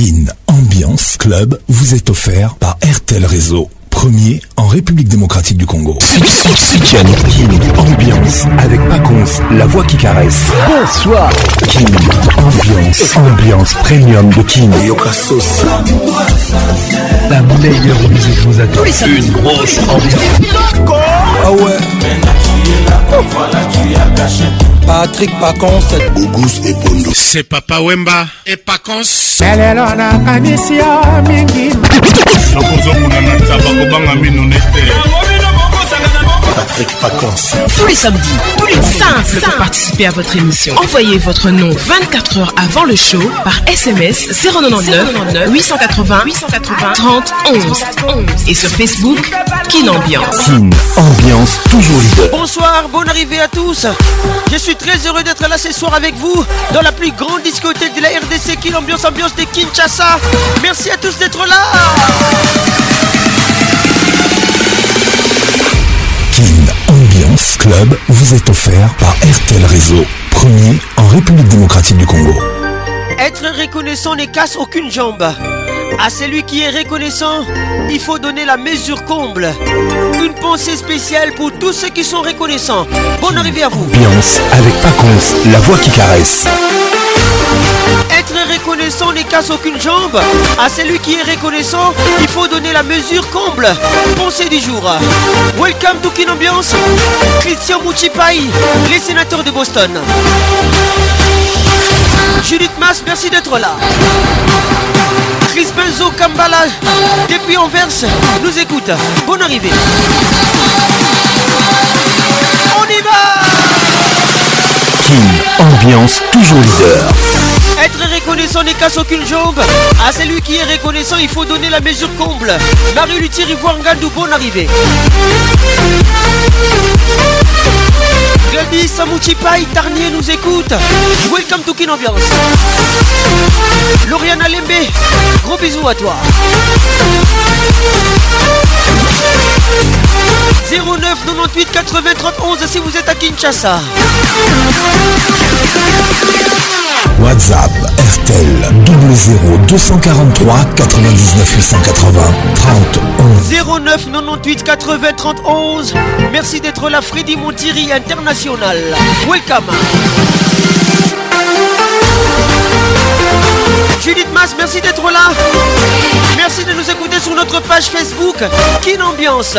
Kin Ambiance Club vous est offert par RTL Réseau, premier en République démocratique du Congo. Kin Ambiance avec Paconce, la voix qui caresse. Bonsoir. King Ambiance, ambiance premium de Kin. La meilleure musique vous attend. Une grosse ambiance. Ah ouais. patrik pacons bogus epondo se papa wemba e pacons elelo nakanisi yo mingi sokozokuna na ntaba kobanga mino nete Patrick Paconce. Tous les samedis, plus 5 pour participer à votre émission. Envoyez votre nom 24 heures avant le show par SMS 099 880 880 30 11 et sur Facebook Kin Ambiance. Ambiance toujours Bonsoir, bonne arrivée à tous. Je suis très heureux d'être là ce soir avec vous dans la plus grande discothèque de la RDC Kin Ambiance Ambiance de Kinshasa. Merci à tous d'être là. Club vous est offert par RTL Réseau, premier en République démocratique du Congo. Être reconnaissant ne casse aucune jambe. À celui qui est reconnaissant, il faut donner la mesure comble. Une pensée spéciale pour tous ceux qui sont reconnaissants. Bonne arrivée à vous. Ambiance avec Pacons, la voix qui caresse. Être reconnaissant ne casse aucune jambe. À celui qui est reconnaissant, il faut donner la mesure comble. Pensée du jour. Welcome to Kin Ambiance. Christian Mouchipai, les sénateurs de Boston. Judith Mas, merci d'être là. Chris Benzo Kambala, depuis Anvers, nous écoute. Bonne arrivée. On y va King, ambiance toujours leader très reconnaissant ne casse aucune jambe. À celui qui est reconnaissant, il faut donner la mesure comble. Marie Luthier, Ivoire Ngandou, bonne arrivée. Gladys Pay Tarnier nous écoute. Welcome to Kin Ambiance. Lauriane gros bisous à toi. 09 98 80 31 si vous êtes à Kinshasa. WhatsApp RTL 00 243 99 880 30 11 09 98 80 31 Merci d'être là Freddy Montieri International Welcome Judith Mas, merci d'être là. Merci de nous écouter sur notre page Facebook. Quelle Ambiance.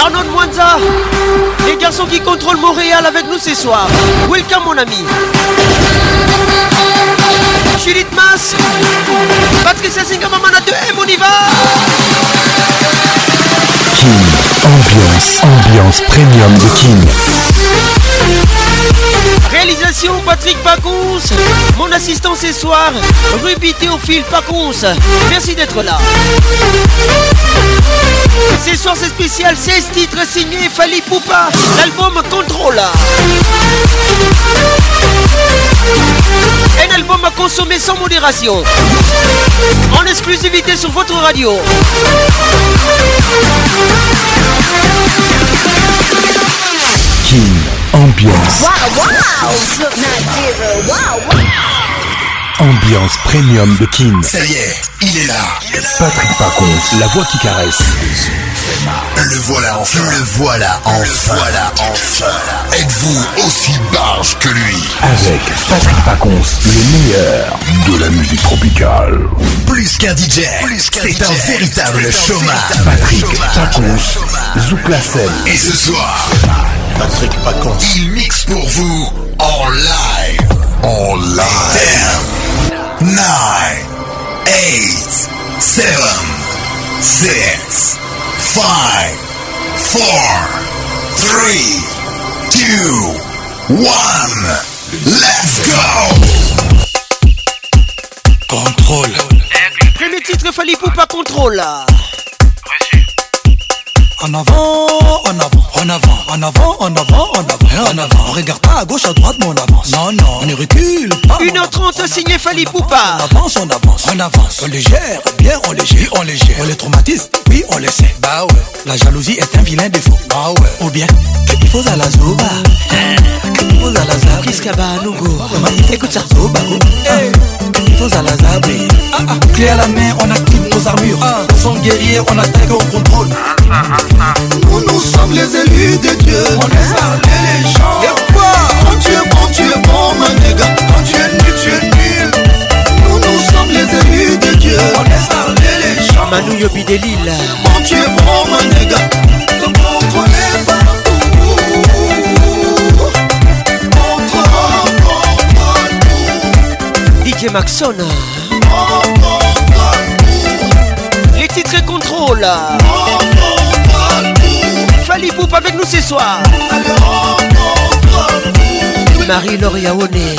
Arnaud Mwanza, les garçons qui contrôlent Montréal avec nous ce soir. Welcome mon ami. Judith Mas, Patricia Singamamana de M, on y va. King, Ambiance, ambiance premium de King Réalisation Patrick Pacons. Mon assistant ce soir, Ruby Théophile Pacons. Merci d'être là. Ce soir, c'est spécial 16 titres signés Fali Poupa, l'album Contrôle. Un album à consommer sans modération. En exclusivité sur votre radio. King Ambiance. Wow, wow. Ambiance premium de King. Ça y est, il est là. Patrick Parcon, la voix qui caresse. Le voilà enfin. Le voilà enfin. Le voilà enfin. Êtes-vous aussi barge que lui Avec Patrick Pacons, le meilleur de la musique tropicale. Plus qu'un DJ, c'est un véritable chômage. Patrick Pacons, scène. Et ce soir, Patrick Pacons, il mixe pour vous en live. En live. 10, 9, 8, 7, 6, 5, 4, 3, 2, 1, let's go Contrôle. Premier titre, fallait pas contrôle. En avant, en avant, en avant, en avant, en avant, en avant, en avant. On regarde pas à gauche, à droite, mais on avance. Non, non, on ne recule pas. 1h30 signé Fali Poupa. On avance, on avance, on avance. On les gère, bien on les gère, on les gère. On les traumatise, oui, on les sait. Bah ouais, la jalousie est un vilain défaut. Bah ouais, ou bien, que tu poses à la Zoba. Que tu à la Zabri. Bah, Écoute ça, Zoba. Que tu poses à la Zabri. Ah, ah. Clé à la main, on active nos armures. Ah. Sans guerrier, on attaque, on contrôle. Nous, nous sommes les élus de Dieu. On est les gens. Et quoi Quand tu es bon, tu es bon, ma Quand tu es nul, tu es nul. Nous, nous sommes les élus de Dieu. On est les gens. Manou Dieu de Quand tu es bon, ma nigga. DJ Maxona. Les titres et contrôle avec nous ce soir. Marie Oné.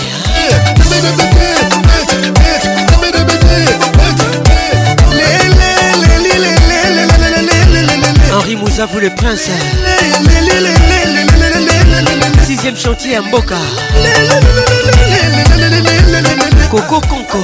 Henri Moussa, vous le prince. Sixième chantier à Mboka. Coco Conco.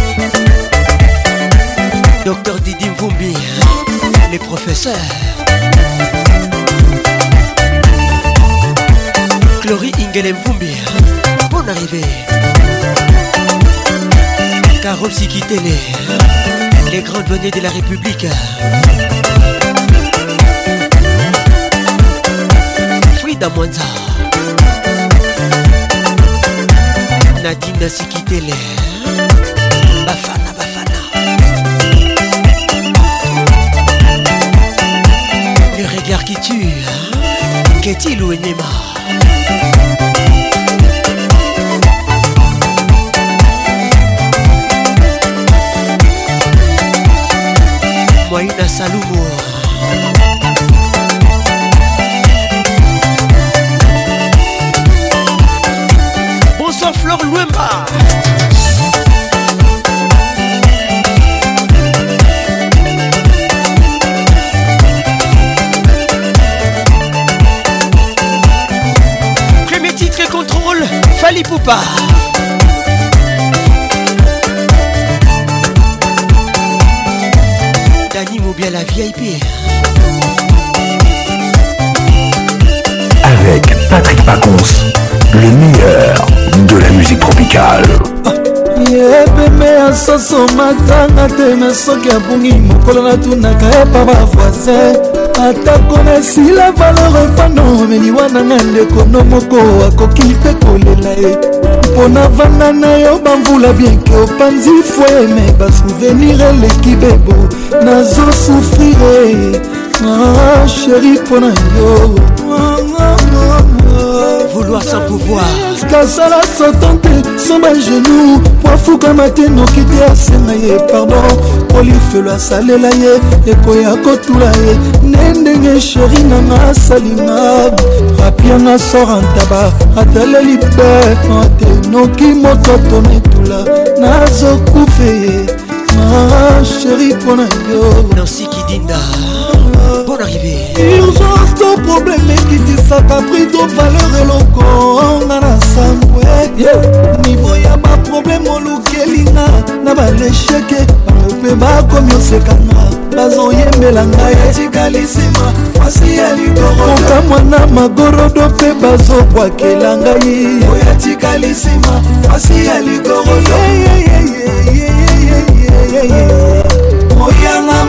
les professeurs. Chlorie Ingelem Fumbi, bon arrivée. Carole Sikitele, les grands données de la République. Frida Mwanza, Nadine Sikitele. Perquiture Qu'est-il ou Enema Moïna Salumo musicale yepeme ya soso matanga teme soki abungi mokolo natunaka epa bavoisin atako nasila valore mpano omeli wananga ndekono moko akoki mpe kolela ye mpona vanda na yo bamvula bienke opanzi fwe me basouvenir eleki bebo nazosufrire ah, sheri mpona yo vouloir sans pouvoir ata sala sotan te somba genou mwafukama te noki te asenga ye pardon kolifelo asalela ye ekoya kotula ye ne ndenge sheri nanga asalinga apianga sora ntaba ataleli mpe te noki mokoto na etula nazokufe ye ma ah, sheri mpo na yo nosikidinda mon arrivée urgence to probleme ekitisaka prido valeur eloko nga na sambwe nivo ya baprobleme olukelinga na balesheke bango mpe bakomi osekanga bazoyembela ngai etikalisima mwasi ya ligoroka mwana magorodo mpe bazobwakela ngai oyatikalisima mwasi ya ligorodo yeah, yeah, yeah, yeah, yeah, yeah, yeah, yeah.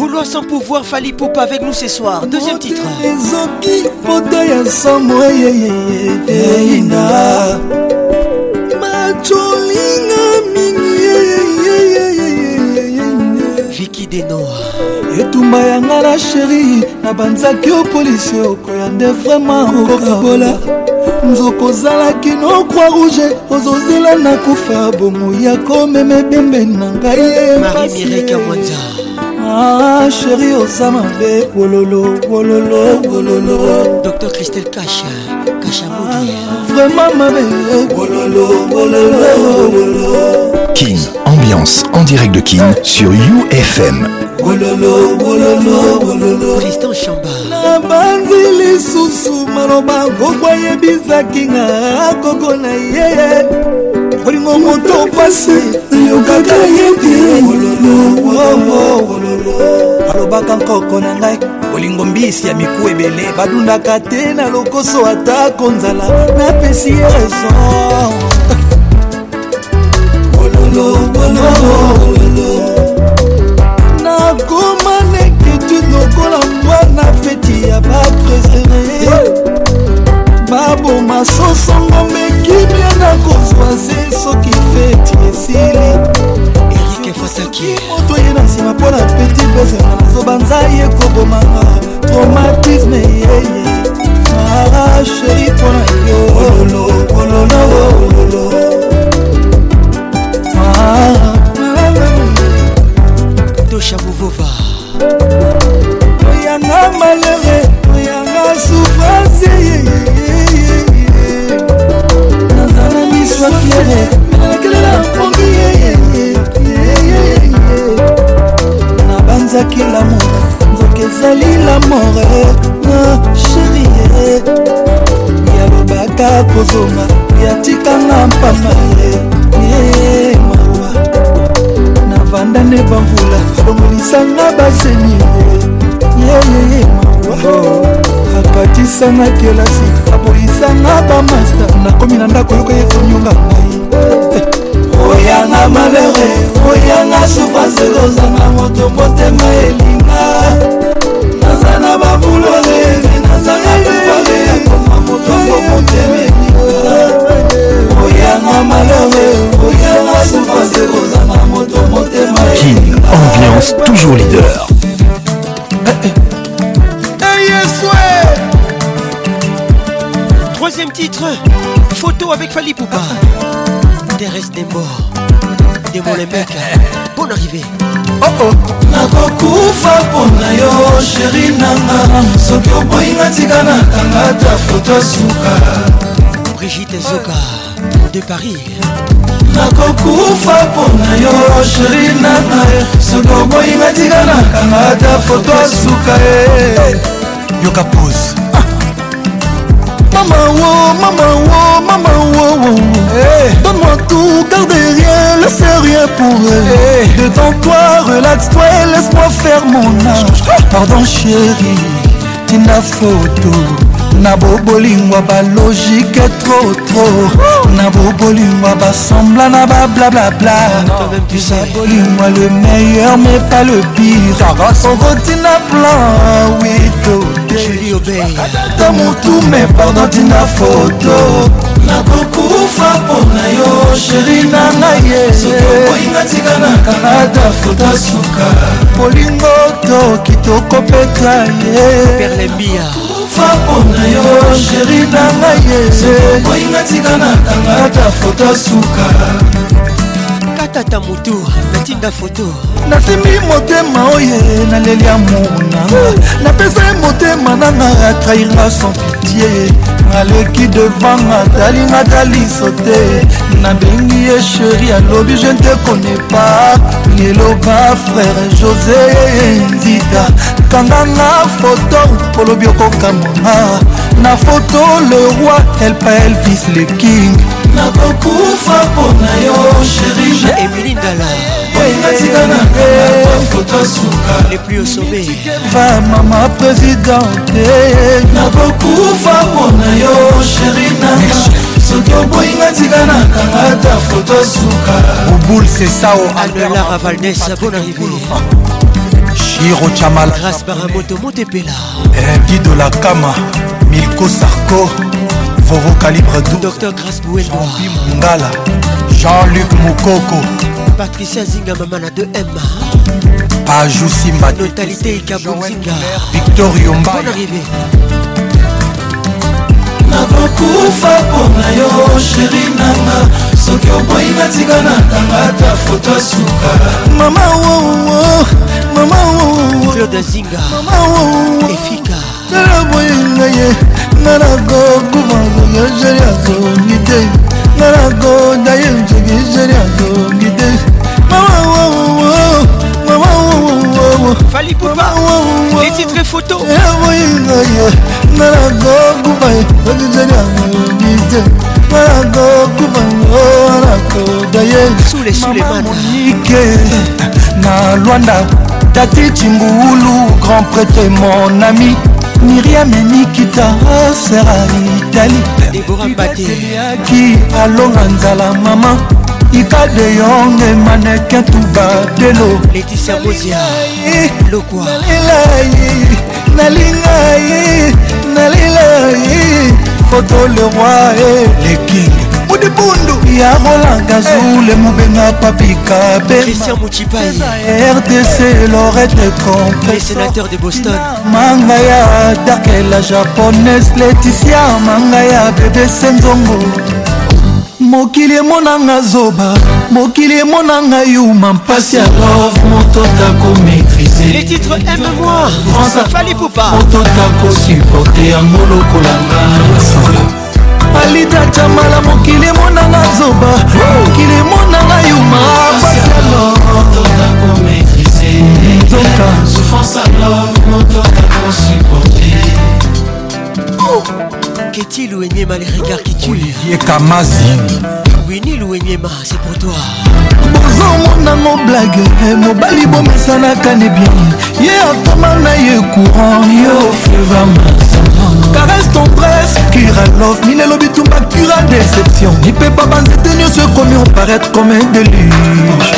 Vouloir sans pouvoir, Fali Poupe avec nous ce soir. Deuxième titre. ezoki pota ya nsambo eyeyeyeyeina macolinga mingi viki denoa etumba yanga na sheri na banzaki opolisi okoya nde vraimen okokabola nzoko ozalaki no croi rouge ozozela na kufa bomoi ya komema ebembe na ngai ye mpasi sheri oza mabe wololo wololo wololo dr christel kasha kasha vraiment mabe wololo wololo wololo king ambiance en direct de king sur ufm wololo wololo wololo tristan chamba nabanzi lisusu maloba koko ayebisaki nga koko na ye olingo moto pasi oyokaka ye te balobaka nkoko na ngai olingo mbisi ya miku ebele badundaka te na lokoso atako nzala napesi ye raison nakoma esili moto ye na nsima mpo na peti bezena nazobanza ye kobomanga traumatisme yeye mara sheri mpo na yo kozonga yatikanga mpamba ye mawa navanda ne bamvula longolisanga baseni yeyeye mawa akatisanga kelasi aboyisanga bamaster nakomi na ndako yoka ye konionga ngai oyanga malere oyanga souffrance kozanga moto motema elinga naza na bavulore nazanga lupare ya koma motongo motema King, ambiance toujours leader eh, eh. Troisième titre, photo avec Fali Poupa. Tes restes des mots les mecs. Bonne arrivée. Oh oh. de Paris nakokufa mpona yo sheri nana soki oboyinga tika nakanga ata foto asuka ye yoka pose Maman wow, maman wow, maman wow, wow. Hey. Eh. Donne-moi tout, garde rien, laisse rien pour elle eh. hey. Détends-toi, relaxe-toi et laisse-moi faire mon âge Pardon chérie, tu n'as photo na bobolingwa balogike trotro na bobolingwa basembla na bablablabla tuza bolingwa le meilleur mais pas le pire okotina plan witota motu mais pardon tina foto nakokufa mpona yo sheri na ngai yeoinga tika na kanada fota suka bolingo to kitoko petra ye fapo na yo sheri na ngai ye koyinga ntika nakanga ata foto suka katata motu natinda foto nasimbi motema oye naleli ya monanga napesa ye motema nanga atrairnga sans pitie aleki devanga talinga ta liso te nabengi ye sheri alobi je nte konepa liloba frere josé ndida kanganga foto olobi okokamona na foto le roi elpa elvis le king nakokufa mpona yo sheri eh, eh, na emili eh, ndala va mama présidente nakokufa mpona yo sheri nanga soki oboyinga ntika na kanga ata foto suka obul sesao alela ravalnes bon arrivé shiro chamala grâce baramoto motepela eh, guido la kama milko sarko vovo calibre dou docteur grâce bouendoabi mongala jean-luc mokoko patricia zinga mamana de m pajou simba notalité ikabonzinga victor yomba bon arrivé nakokufa mpona yo sheri nanga soki oboyi natika natanga ata foto asuka mama wowo oh, oh, oh. mama wowoefika tala boye ngai ye nga nakokufango yo sheri azongi te nga nakoda ye nzeki sheri azongi te mama wowo mama wowo Fali Poupa Les titres photos Soule eh oh, Souleymane Na Luanda Tati Timboulou Grand prêtre mon ami Myriam et Nikita sera Italie Déborah Baté Qui allonga nzala maman ikade yonge maneke tubadelo leticia bozia lokwa nalinga ye nalela ye foto le roi e le king modibundu ya rolanga eh. zule mobenga papika berdc lorete trompesénateur de boston manga ya darkela japonaise leticia manga ya bebese nzongo mokili emonanga zoba mokili emonanga yuma mpasi ya love motota komaitrise les titres aime-moi fali poupa motota kosuporte yango lokolanga alida camala mokili emonanga zoba oh. Titi Louenyema, les regards qui tuent. Olivier Kamazi. Winnie Louenyema, c'est pour toi. bozongo nango blage eh, mobali bomesanaka ne bien ye atoma na ye courant yo fleva masama caresse ton presse kiralov minelo bitumba cura déception lipepa banzete nyonso ekomi oparaître comme un déluge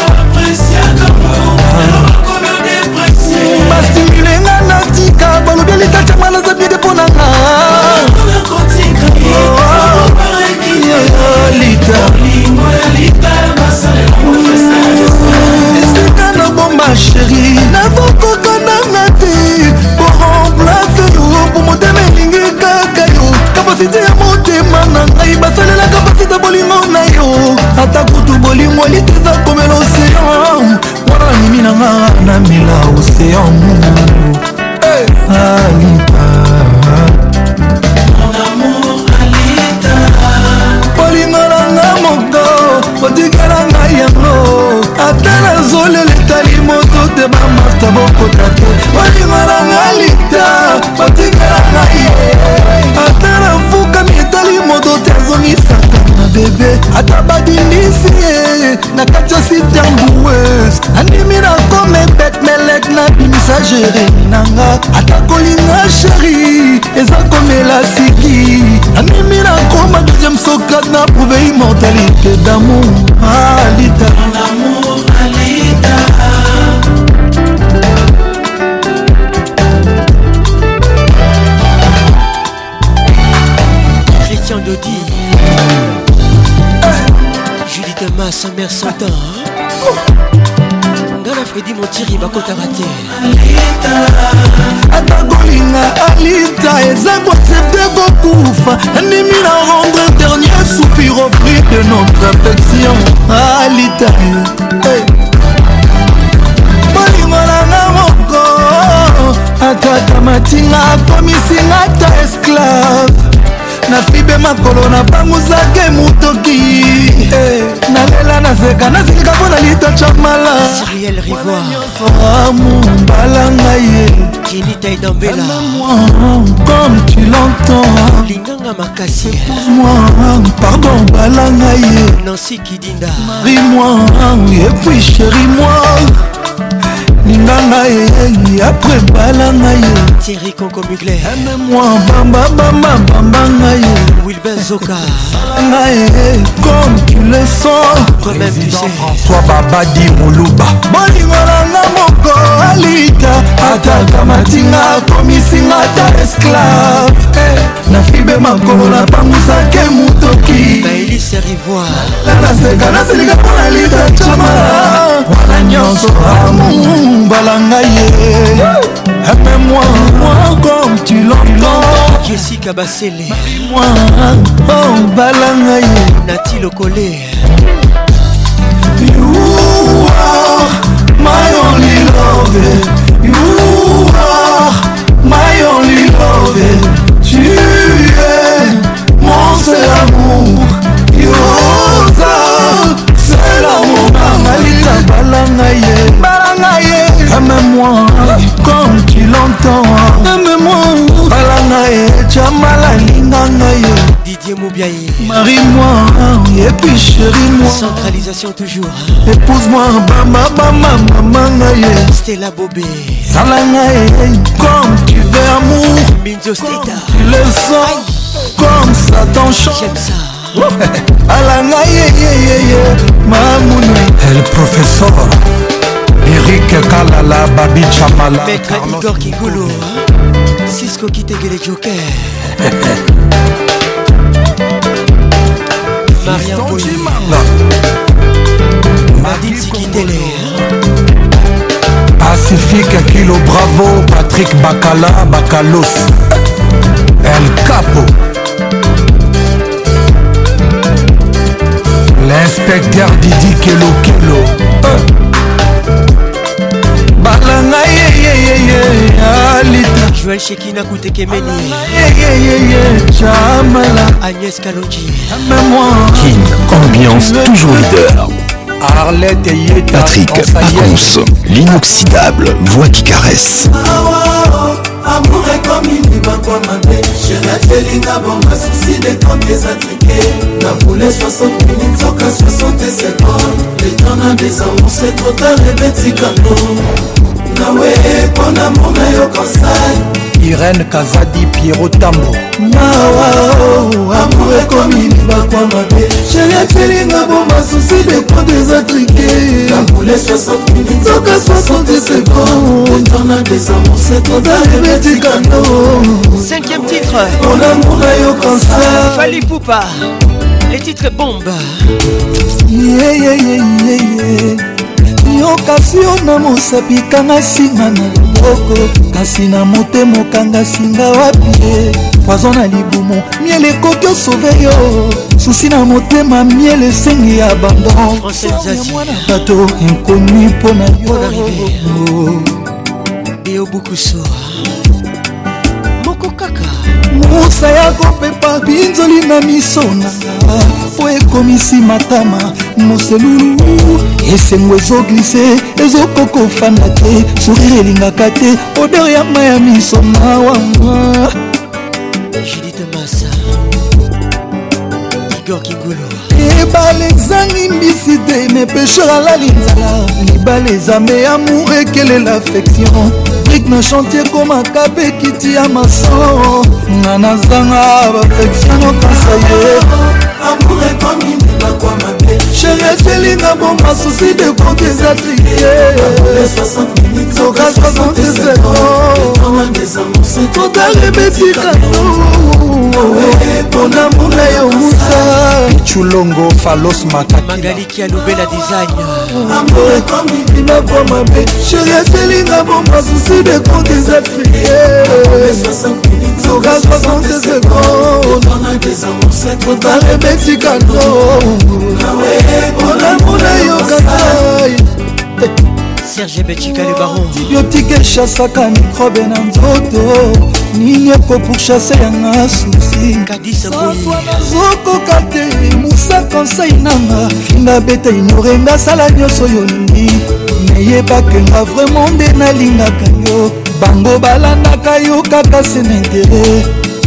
bastimule nakotika balobi alikatiama naza bide mpo na nga esika nabomba sheri navokoko nanga te poremplace yo po motema elingi kaka yo kapasite ya motema na ngai basalela kapasite bolingo na yo ata kutu bolingo eliteza komela osean mwana na mimi nanga namela osean alita bolingo nanga moko otikala ngai yango ata nazolela etali moto te bamarta bokota te bolingo nanga ata badindisi ye na kati ositer mboueuse andimi na kome bet melek nabimisa jeremi nanga ata kolinga sheri eza komela siki andimi na koma deuxième sokat na prouve immortalité damour alita ah, ya sa mère santa nga na fredi motiri bakotaka te ata kolinga alita eza koaccepte kokufa andimi na rendre dernier soupir au prix de notre affection alita eh. bolingo nanga moko atata matinga akomisinga ta esclave na fibe makolo napangusaka motoki eh, nalela naseka nasilika mpona litocha malamombala ngai comme tu l'entends linganga makasi pardon bala ngai nansi kidinda ri moi et puis chéri moi alinganga ye aprepalanga ye tieri conco mugler amemoi bambabambabambanga ye wilbert zoka nga ye comme tu le sens toi-même tu sais toi babadi moluba bolingo nanga moko alita atakamatinga akomisinga ata esclave eh, nafibe makolo napangusake motoki naelise rivoir nanaseka nasilika mpo na lita camara bana nyonso amumbala ngai ye ape moi comme tu l'entends jessica basele moi ombala oh, ngai ye nati lokole you are my only love you are my only love tu es mon seul amour you are ye balanga ye aime-moi comme tu l'entends aime-moi balanga ye jamala linganga ye didier mobiaye marie-moi epuis chéri-moi centralisation toujours épouse-moi bama bama mamanga ye stella bobé salanga ye comme tu veux amour minzosteta tu le sens comme ça t'enchante j'aime ça alanga yeyeyeye mamuna el professeur erik kalala babi chamala maître igor kigulu cisco kitegele joker maria bolimanga madinsikitele pacifique kilo bravo patrik bakala bakalos el capo l'inspecteur didi kelokelo euh. balanga ye alita joel shekina kutekemeni yeyeyeye jamala agnès kalonji kin ambiance toujours leader Arlette Patrick l'inoxydable voix qui caresse. Ah, ah, ah. amour ekomi ndimaka mabe sheratielinga bonga susi de trente esatrike na boule 60 minutes soka 60 seconde le temps na desamour c'est trop tard ebetikando nawe mpo na mbuma yo konsai irene kazadi piero tambo mawa oh, amour ekomi libakwa mabe sheri afelinga bo masusi dekonto eza trike kabule 60 minutes soka 60 secondetornadesamorsekodarebetikano 5e titre mpona mbuma yo konsai fali pupa les titres bombes yeah, yeah, yeah, yeah, yeah. yokasio na mosapi kanga nsinga na loboko kasi na motema okanga singa wapi ye poizo na libumu miele ekoki osove yo susi na motema miele esengi ya bandonmwana bato inkomi mpo na yo musa ya kopepa binzoli na miso nanga po ekomisi matama moselulu esengo ezoglise ezokoka ofanda te sourire elingaka te oder ya ma ya miso mawama ebale ezangi mbisi te me pesheur alali nzala libala ezambe amour ekelela affection brik na chantier komaka mpe kiti ya maso nga nazanga bafectionno kansaye sheretelinga bo masusi dekoki eza trie toka 67 totarebetika mpona mbula yo musa culongo falos makakimagaliki alobela design ambo ekomibima po mabe sheretelinga bo masusi dekoki eza trie soka 60 seconde ebetika ndongolamuna yokatai serge betika le baron antibiotike echasaka mikrobe na nzoto nini eko pourchase yanga susi nazokoka te musa konsei nanga finga beta ignorenga sala nyonso yo ningi neyebaka nga vraimen nde nalingaka yo bango balandaka yo kaka se na intere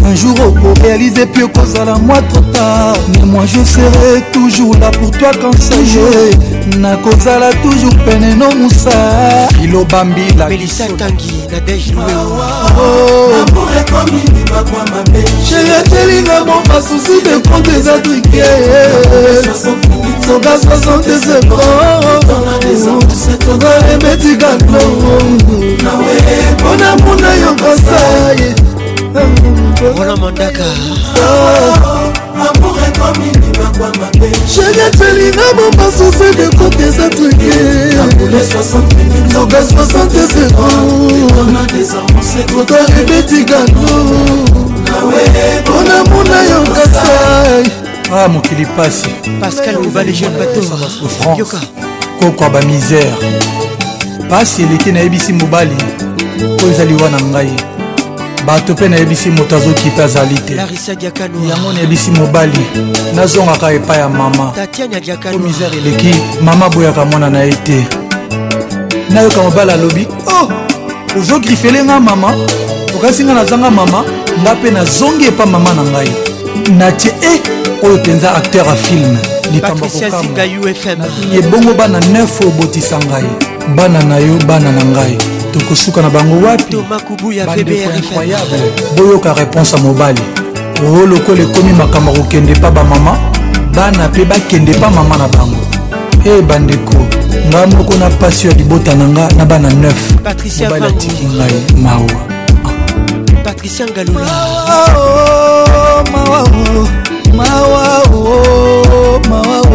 un jour okoréalise mpe okozala moi trop tard mais moi je serai toujours là pour toi conseiller nakozala toujours pene no musa ilobambila melisa ntangi nadege etelinga bon basusi de compte eza trike soka 60 euros toza emetika gloro mpona muna yo kosaye Roland Mandaka Chérie Felina Mamba Sosé de Côte des Atruqués Soga 67 ans Tota Ebeti Gano mpona muna yo kasai ah mokili ah, pasi pascal mobale jeune batoyoka kokwa bamisère pasi eleki nayebisi mobali oyo ezali wana ngai bato mpe nayebisi moto azokipa azali te yango nayebisi mobali nazongaka epai ya mama po oh, misere eleki mama aboyaka mwana na ye te nayoka mobali alobi oh ozogrifele nga mama okasi nga nazanga mama nga mpe nazongi epa mama na ngai natie e eh, oyo mpenza acteur ya filme likambo kokama ebongo bana 9 obotisa ngai bana na yo bana na ngai tokosuka na bango wapi incroyable boyoka réponse ya mobali oo lokola ekomi makambo ya kokende mpa bamama bana mpe bakende mpa mama na bango e bandeko ngai moko na mpasi ya libota na nga na bana 9 mobali atiki ngai mawa patricia ngalula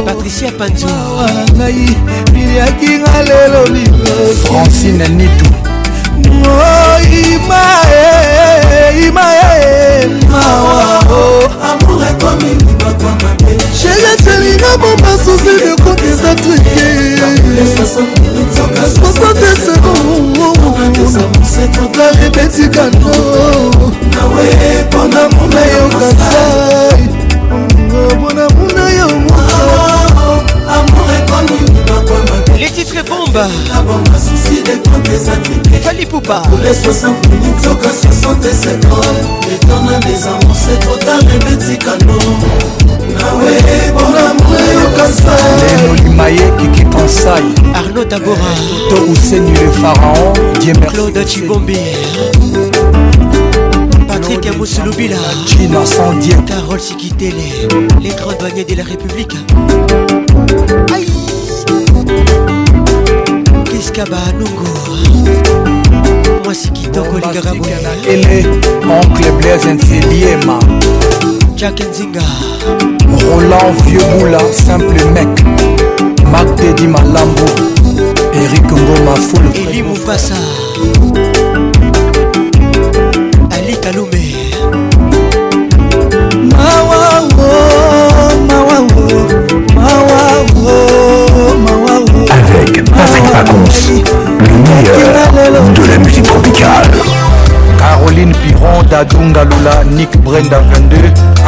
patricia panzo ngai biliaki nga lelo francine nitu chelatelinga momasusi lekoki eza trike arepeti kano mpona muna yo kasai mpona muna yo moa Les titres bombes Fali Poupa les 60 minutes, au cas 60 temps Étonnant les amours, c'est trop tard, les petits canons nawe casse eyokasa qui kiki arnaud tabora to useni et pharaon Claude chibombi patrick amosulubila innocent si carole sikitele les grands douaniers de la république jusqu'à Banungu mwasi kitoko likaka boyeele oncle blaise nseliema jack nzinga roland vieux boula simple mec mark tedi malambo erik ngoma ful eli mopasa ali kalume mawao mawao mawao mawao avec patrick pacon le meilleur de la musique tropicale. Caroline Piron, Dadou Ngaloula, Nick Brenda 22,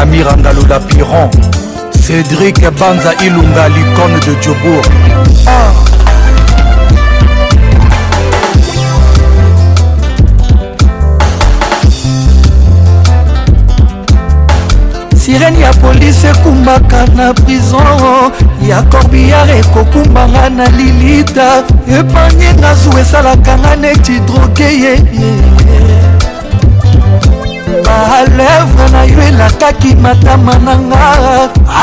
Amira Ngaloula Piron, Cédric Banza Ilunga, l'icône de Djobourg. Ah. sirene ya polisi ekumbaka na prison ya corbiar ekokumbanga na lilita epanye nga zu esalaka nga neti droge ye balevre na yo elakaki matama na nga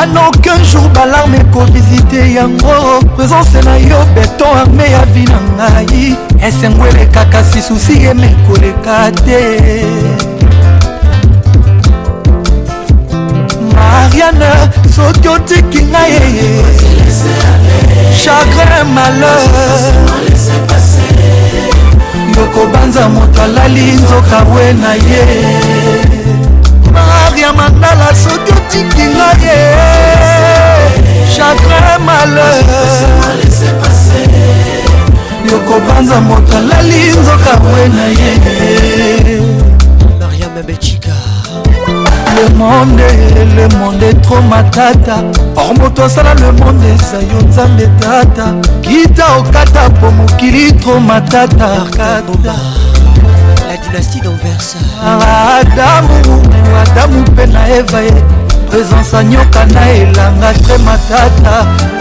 anoke jour balarme ekovisite yango présence na yo beton arme ya vi na ngai esengo elekaka si susi yeme koleka te ariane soki otiki ngai eye chagrin malheur yokobanza moto alali nzoka we na ye maria mandala soki otiki ngai ye chagrin malheur yokobanza moto alali nzoka we na ye mariam belchika le monde le monde etro matata or moto asala le monde eza yo nzambe tata kita okata po mokili tro matata la dynastie d'anvers adamu adamu mpe na eva ye présence anyoka na elanga tre matata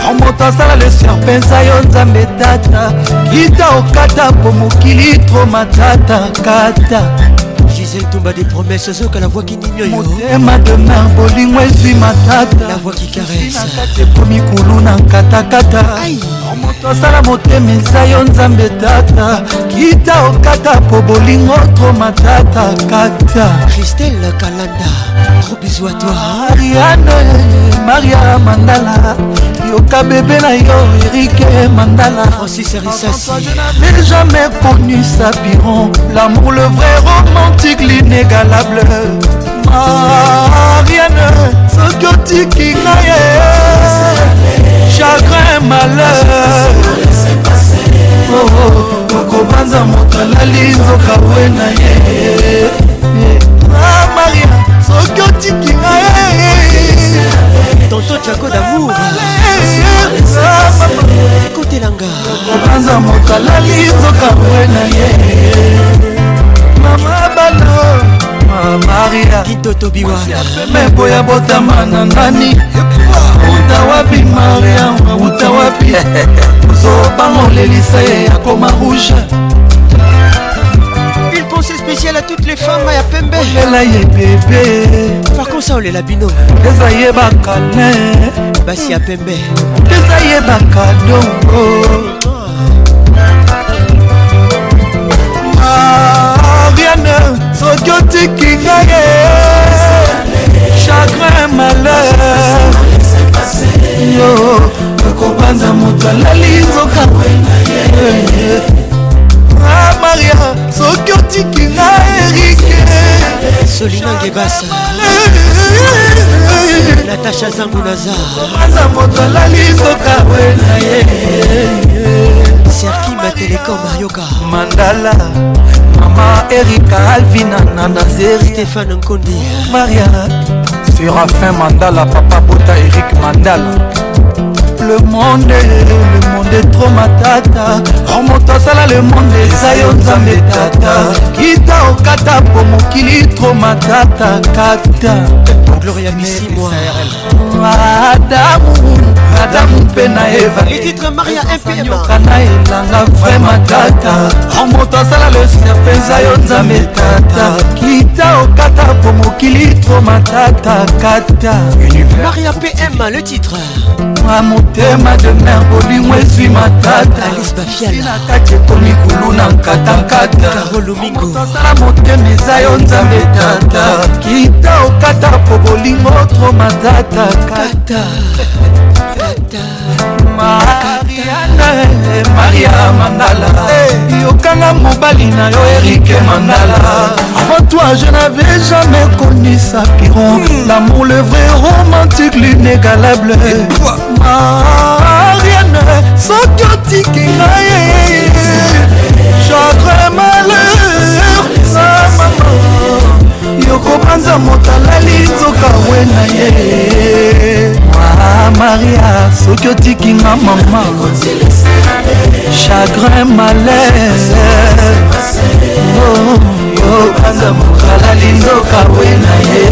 or moto asala le serpensa yo nzambe tata kita okata po mokili tro matata kata Moïse Tumba des promesses zoka la voix qui n'ignore motema denar bolingo ezwi matata la voix qui caresse ekomi kulu na katakata moto asala motema eza yo nzambe tata kita okata po bolingo tro matata kata christelle kalanda trobiso a toi ariane maria mandala yoka bebe na yo erike mandala francis risasi jamais connu sabiron l'amour le vrai romantique l'inégalable mariane ah, soki otiki nga ye chagrin malheur oh, oh, okobanza moto alali nzoka we na ye ah, maria soki otiki nga ye tonto tiako damour kotelanga ah, okobanza moto alali nzoka we na ye mama balo maria meboya botama na nani uta wapi maria uta wapi ozobangolelisa ye akoma rouge une pensée spéciale à toutes les femmes ya pembe olela ye bebe vakansa olela bino eza ye bakane basi ya pembe eza ye bakadongo tiki nga ye chagrin malheur yo akobanza moto alali nzoka ah maria soki otiki nga erike solinangebasa natasha zangunazaanza moto alali nzoka wena ye serki matelecom ayoka mandala mama erika alvina na nazeri stéphane nkondi maria sérafin mandala papa bota erik mandala le monde le monde etro matata romoto oh, asala le monde eza yo nzambe tata kita okata oh, po mokili tro matata kata gloria misimo adamu adamu mpe na evayoka na elanga vraima tata romoto asala lesia mpe eza yo nzambe tata kita okata oh, po mokili tro matata kata maria pm le titre na motema de mer bolingo ezwi matatasinakati ekomi kulu na nkatankataosala motema eza yo nzambe tata kita okata po bolingo tro matataka mariane maria mandala eh, yokanga mobali na yo erike mandala avant toi je n'avais jamais connu sa piron hmm. l'amour le vrai romantique l'inégalable Et toi mariane soki otiki ngai chagre malheur na mama yokobanza moto alali nzoka we na ye maria soki otiki nga mama chagrin malheur yobanza moto alali nzoka we na ye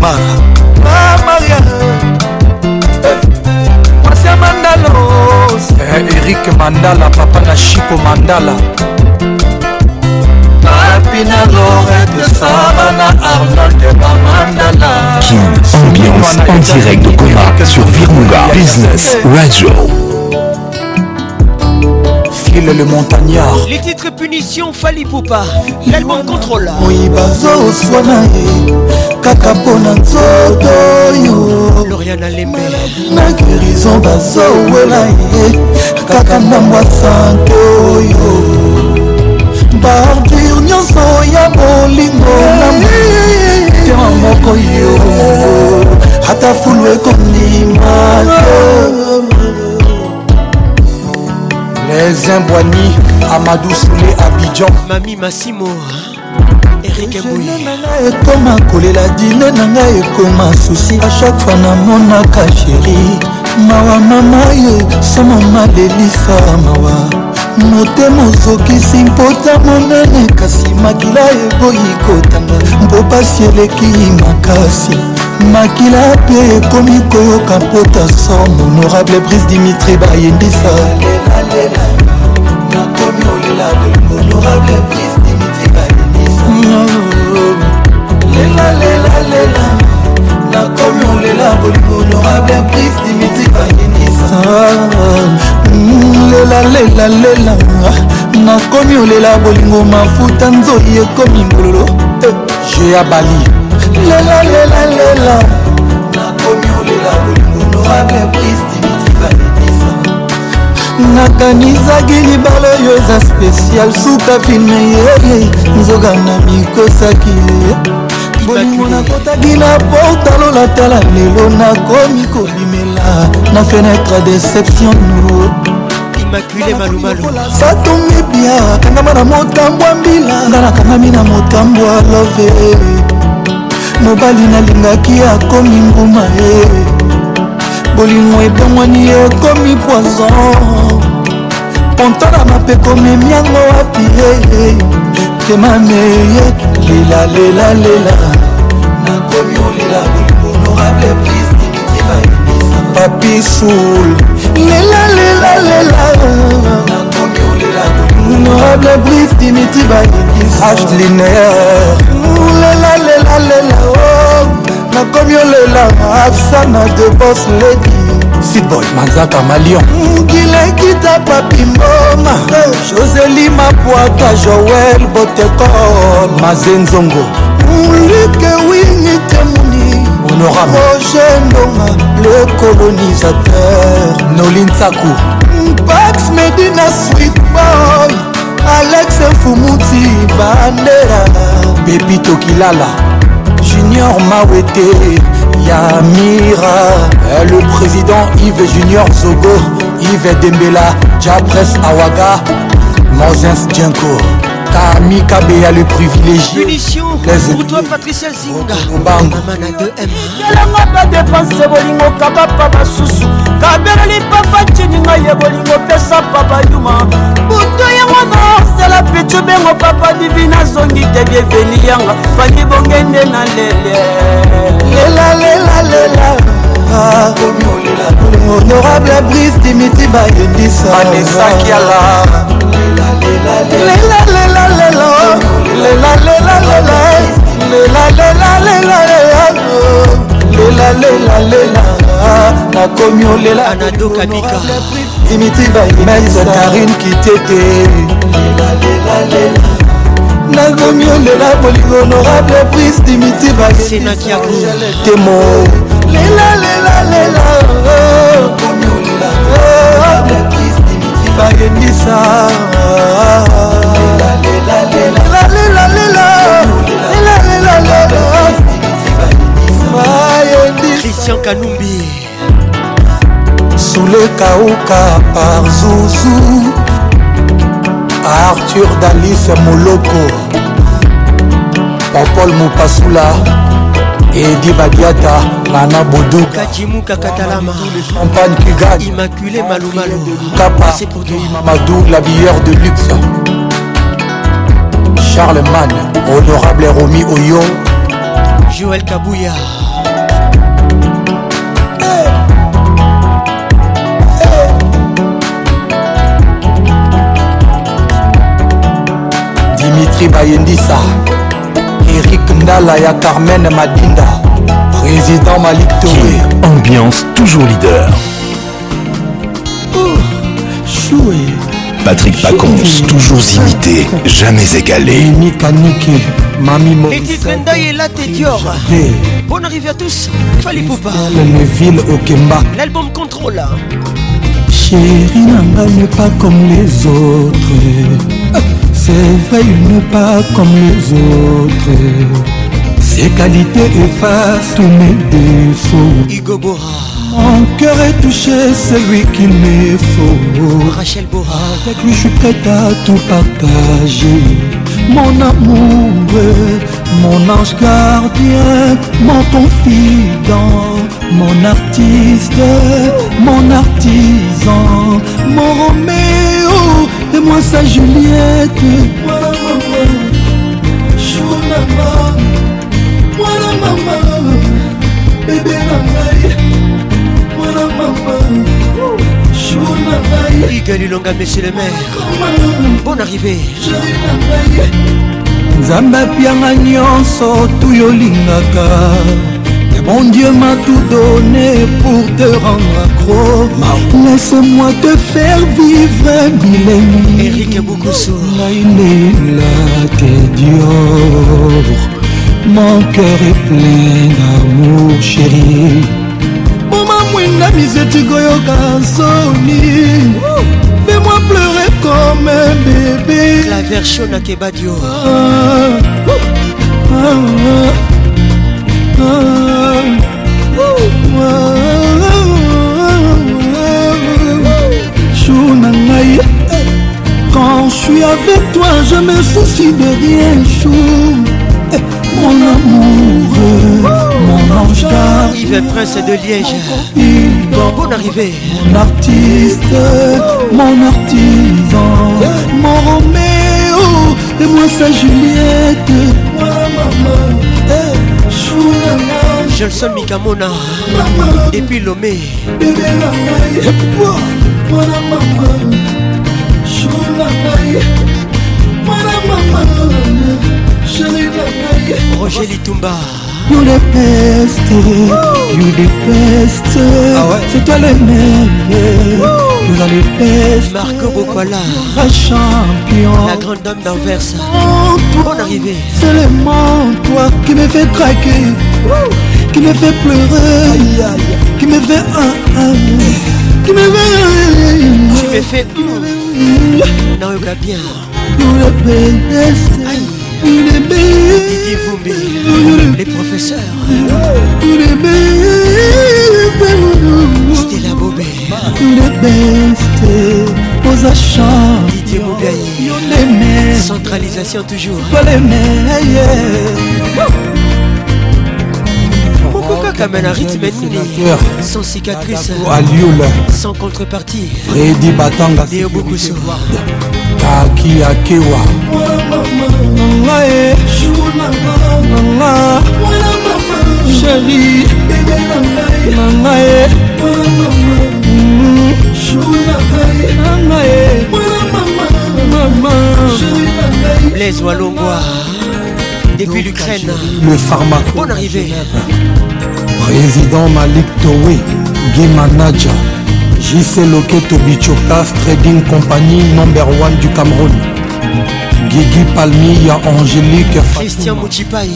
mama ah, maria mwasi ya mandalo eh, eh erik mandala papa na shiko mandala Pina Lorette, Savana, Arnold, Bamandala. Eh, ambiance en direct de Coma sur Virunga Business Radio. il est le montagnard les titres punition fali poupa l'album contrôle moyiba zoswana ye kaka mpona nzoto oyo loriana lembe na guérison bazowela ye kaka ndambo ya sante oyo bardure nyonso ya bolingo na tema moko yo ata fulu ekondima te les imbwani amadou soule abidjan mami masimo erike mbuyinanga ekoma kolela dine na ngai ekoma susi a chaque fois namonaka sheri mawa mama ye somoma lelisa mawa motema ozokisi mpota monene kasi makila eboyi kotanga mbopasi eleki makasi makila mpe ekomi koyoka mpota som honorable brise dimitri bayendisa lelo mandela nakomi olela l'honorable bis dimiti baninisa lela lela lela nakomi olela bolingo l'honorable bis dimiti baninisa lela lela lela nakomi olela bolingo mafuta nzoi ekomi ngololo eh, je ya bali lela lela lela nakomi olela bolingo l'honorable bis nakanisaki libala oyo eza spécial suka filme yeye nzoka na mikosaki bolingo nakotaki na portalola tala lelo nakomi kobimela na fenêtre déception no satongi bia kangama na motambwa mbila nga nakangami na motambwa love mobali nalingaki akomi mbuma ye bolingo ebongwani ekomi poison pontana mapeko memi yango wapi eh, eh. tema meye eh. lela lela lela nakomi olela honorable prise dimitiva unisa papi sul lela lela lela nakomi olela honorable prise dimitiva unisa ashliner lela lela lela oh. nakomi olela afsana de bos ledi sud boy manzaka malion mokilekita papimoma joseli mapwaka joel botekor mazenzongo moluke wingi temuni honorable roge ndonga le colonisateur nolintsaku pax medina sweet boy alex fumuti bandera pepito kilala junior mawete Yamira eh, Le président Yves Junior Zogo Yves Dembela Japres Awaga Moses Djenko car Mikabe a le privilégié. Punition pour toi, Patricia Zinga. Maman a 2M. Yelanga pas dépenser bolingo kabapa basusu. Kabeleli papa tininga ye bolingo pesa papa yuma. Buto yango na sala pichu bengo papa divina zongi te bienveni yanga. Fani bongende na lele. Lela lela lela. Ah, comme on est là. Honorable Brice Dimitri Bayendissa. Anessa Kiala. lela lela lelo lela lela lela lela lela lela lela lela lela nakomi olela anadoka bika dimitiva imelisa karine kitete nakomi olela bolingo honorable prise dimitiva senakiaku temo lela lela lela bayendisa christian kanumbi soule kauka par zuzu arthur dalice moloko popol mopasula Edi Badiata, Lana Boudouka, Kajimuka Katalama, Champagne qui Immaculé Malou, pour Kapa, Mamadou, l'habilleur de luxe, Charlemagne, Honorable Romi Oyo, Joël Kabouya. Dimitri Bayendissa eric ndala ya carmen madinda président malik toé ambiance toujours leader oh, choué Patrick Pacons, toujours imité, jamais égalé. Nikaniki, Mami Les titres Ndaye et Dior. Bonne arrivée à tous, Fali Poupa. Neville Okemba. L'album Contrôle. Chérie Nanga n'est pas comme les autres. s'éveille-nous pas comme les autres Ses qualités effacent tous mes défauts Igobora Mon cœur est touché, c'est lui qu'il me faut Rachel Bora Avec lui je suis prête à tout partager Mon amour, mon ange gardien Mon confident, mon artiste, mon kopesa juliete mwana mama junama mwana mama bebe na ngai mwana mama juna ngai iga lilonga monsieur le maire bon arrivé jari na ngai nzambe apianga nyonso tuyolingaka Mon Dieu m'a tout donné pour te rendre accro. Laisse-moi te faire vivre un millénaire. Eric Boukoussou. Dior. Mon cœur est plein d'amour, chéri. Maman Mwinga Mizeti Goyoka Sony. Fais-moi pleurer comme un bébé. Clavier chaud à Kebadio. Ah, ah, ah. ah. Quand je suis avec toi Je me soucie de rien Chou Mon amour Mon ange Yves Prince de Liège Bonne arrivée Mon artiste Mon artisan Mon Roméo Et moi sa Juliette Johnson Mikamona depuis Lomé Roger Litumba You the best, you the best ah ouais. C'est toi le meilleur You are the best Marco Bokwala La champion La grande dame d'Anvers bon arrivé, C'est le monde, toi, qui me fait craquer qui me fait pleurer, qui me fait un, amour, qui me fait un, qui me fait un. Non, va bien. Les professeurs Stella achats Didier Centralisation toujours pour les Kokak amène un rythme ennemi Sans cicatrice Alioul Sans contrepartie Freddy Batanga Léo Bokuso Kaki Akewa Chérie Nana Nana Maman Blaise Walongwa Depuis l'Ukraine Le pharmaco Bonne arrivée Président Malik Towe, Game Manager, JC Loketo Bichokas Trading Company Number 1 du Cameroun. Guigui Palmilla, Angélique Christian Mouchipaï,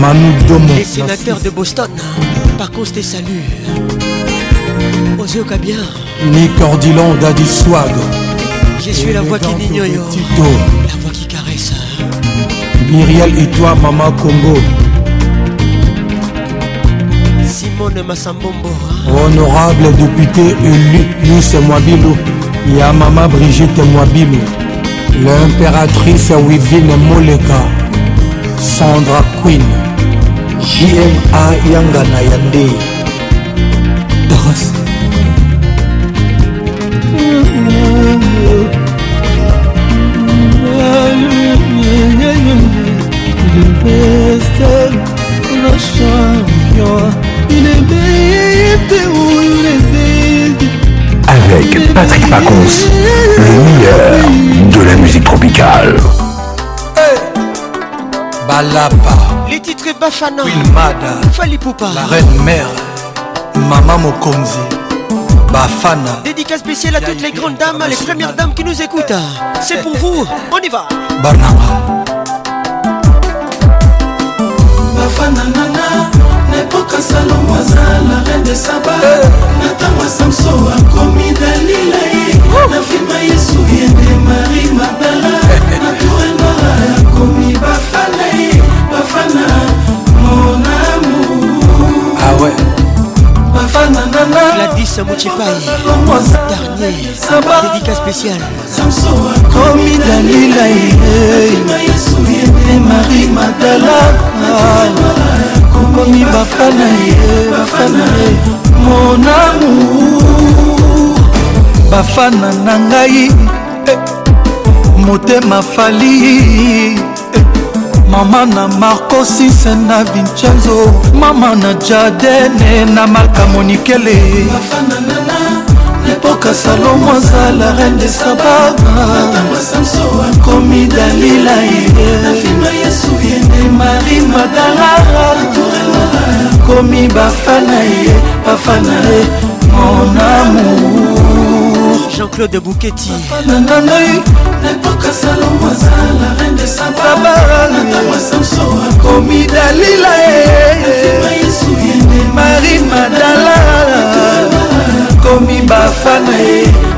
Manu Domo, les sénateurs de Boston, par des des saluts. Osio Kabia, Nick Ordilon Daddy Swag. Je suis la voix qui n'ignore, la voix qui caresse. Myriel et toi, Maman Combo. Simone Massambombo Honorable député élu Youssef Mwabilou Yamama Brigitte Mwabilou L'impératrice Wivine Moleka Sandra Queen JMA Yangana Yandei Avec Patrick Pacons, le meilleur de la musique tropicale. Les titres Bafana. Wilmada. Fali Poupa. La reine mère. Maman Mokonzi. Bafana. Dédicace spéciale à toutes les grandes dames, les premières dames qui nous écoutent. C'est pour vous, on y va. Bafana nana. epoka salomo aza la reine de saba eh. na ntango ya samso akomi dalila ye na filma yesu yende marie magdala eh. na tour enora akomi bafana ye bafana mon amour ah ouais. bafana nanadisa mochipai dernier dédica spécial samso akomi dalila ye na filma yesu yende marie magdala na tour enora okomi bafana ye bafana ye monamu bafana na ngai eh, motema fali eh, mama na marco sinse na vincenzo mama na jardene na marka monikele bafana mboka salomo azala reine de sababkomi dalila ye marie madalara komi bafana ye bafana ye mon amour jean-claude buketi komi dalila ye marie madala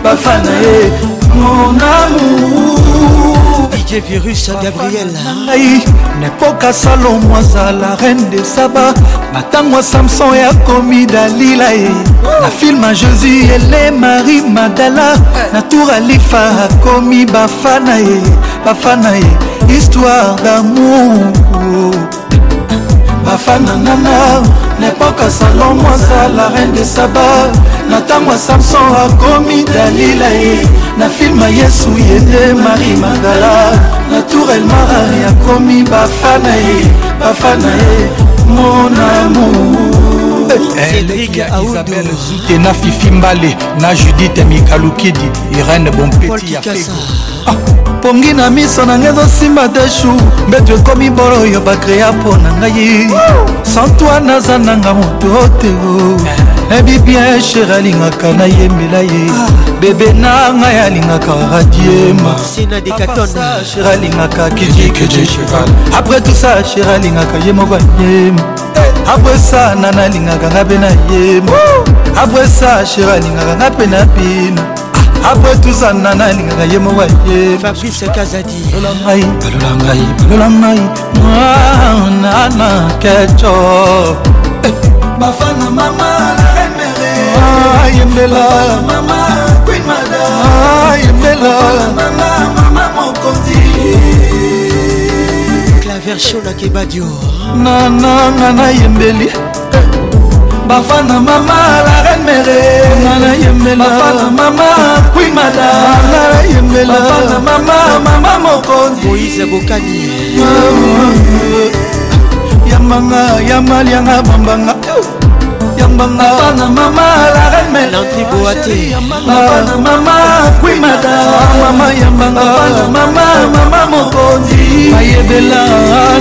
bafana ye mon amour dj virus gabriel ngai nepoka salomo azala reine de saba na ntango ya samson yakomi dalila ye na filme jésus ele marie madala na tour alifa akomi bafana ye bafana ye histoire d'amour bafana nana nepoka salon mwasa la reine de saba na ntango ya samson akomi dalila ye na filma yesu ye nde mari magala na tour elmara akomi bafana ye bafana ye mon amour eh, cédrik isabel zute na fifi mbale na judith mikalukidi irene bompeti ya feko pongi na miso nanga ezosimba deshu mbeto ekomi bolo oyo bakrea mpo na ngai santoi naza nanga moto teo ebi eh. eh, bien sher alingaka nayembela ye ah. bebe na ngai alingaka radiemaer alingaka kijikejecheval apres tout ça sher alingaka ye moko ayema eh. apres ça nana alingaka nga mpe nayema apres ça sher alingaka nga mpe na bino ah. apres tozana nalingaka ye moko ayebaaai balola ngai balola ngai mwanana keco eh, bafana mama ah, yembela ah, yembela claver shola kebadio nananga nayembeli na, na, na, bafana mama la reine mere bafana mama kui madame bafana mama mama mokonzi moïse bokani yambanga yamalianga bambanga yambanga bafana mama la reine mere lantriboate bafana mama kui madame mama yambanga bafana mama mama mokonzi nayebela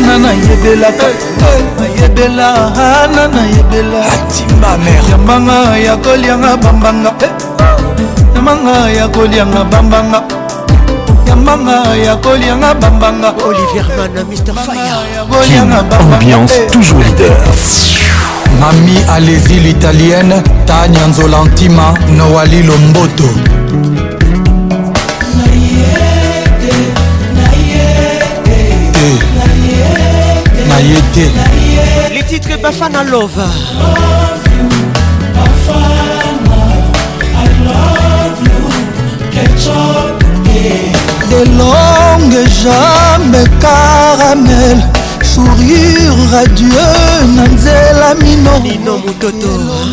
na nayebelaka nayebela ana nayebela yambanga ya kolianga bambanga eh, yambanga ya kolianga bambanga yambanga ya kolianga bambanga olivier mana mr fire ambiance eh. toujours leader mami alesi l'italienne tania nzola ntima noali lomboto naye te naye te titre Bafana Love. love you, Bafana. I love you. Catch up, yeah. Des longues jambes caramel, sourire radieux, Nanzela Mino. Nino Mutoto.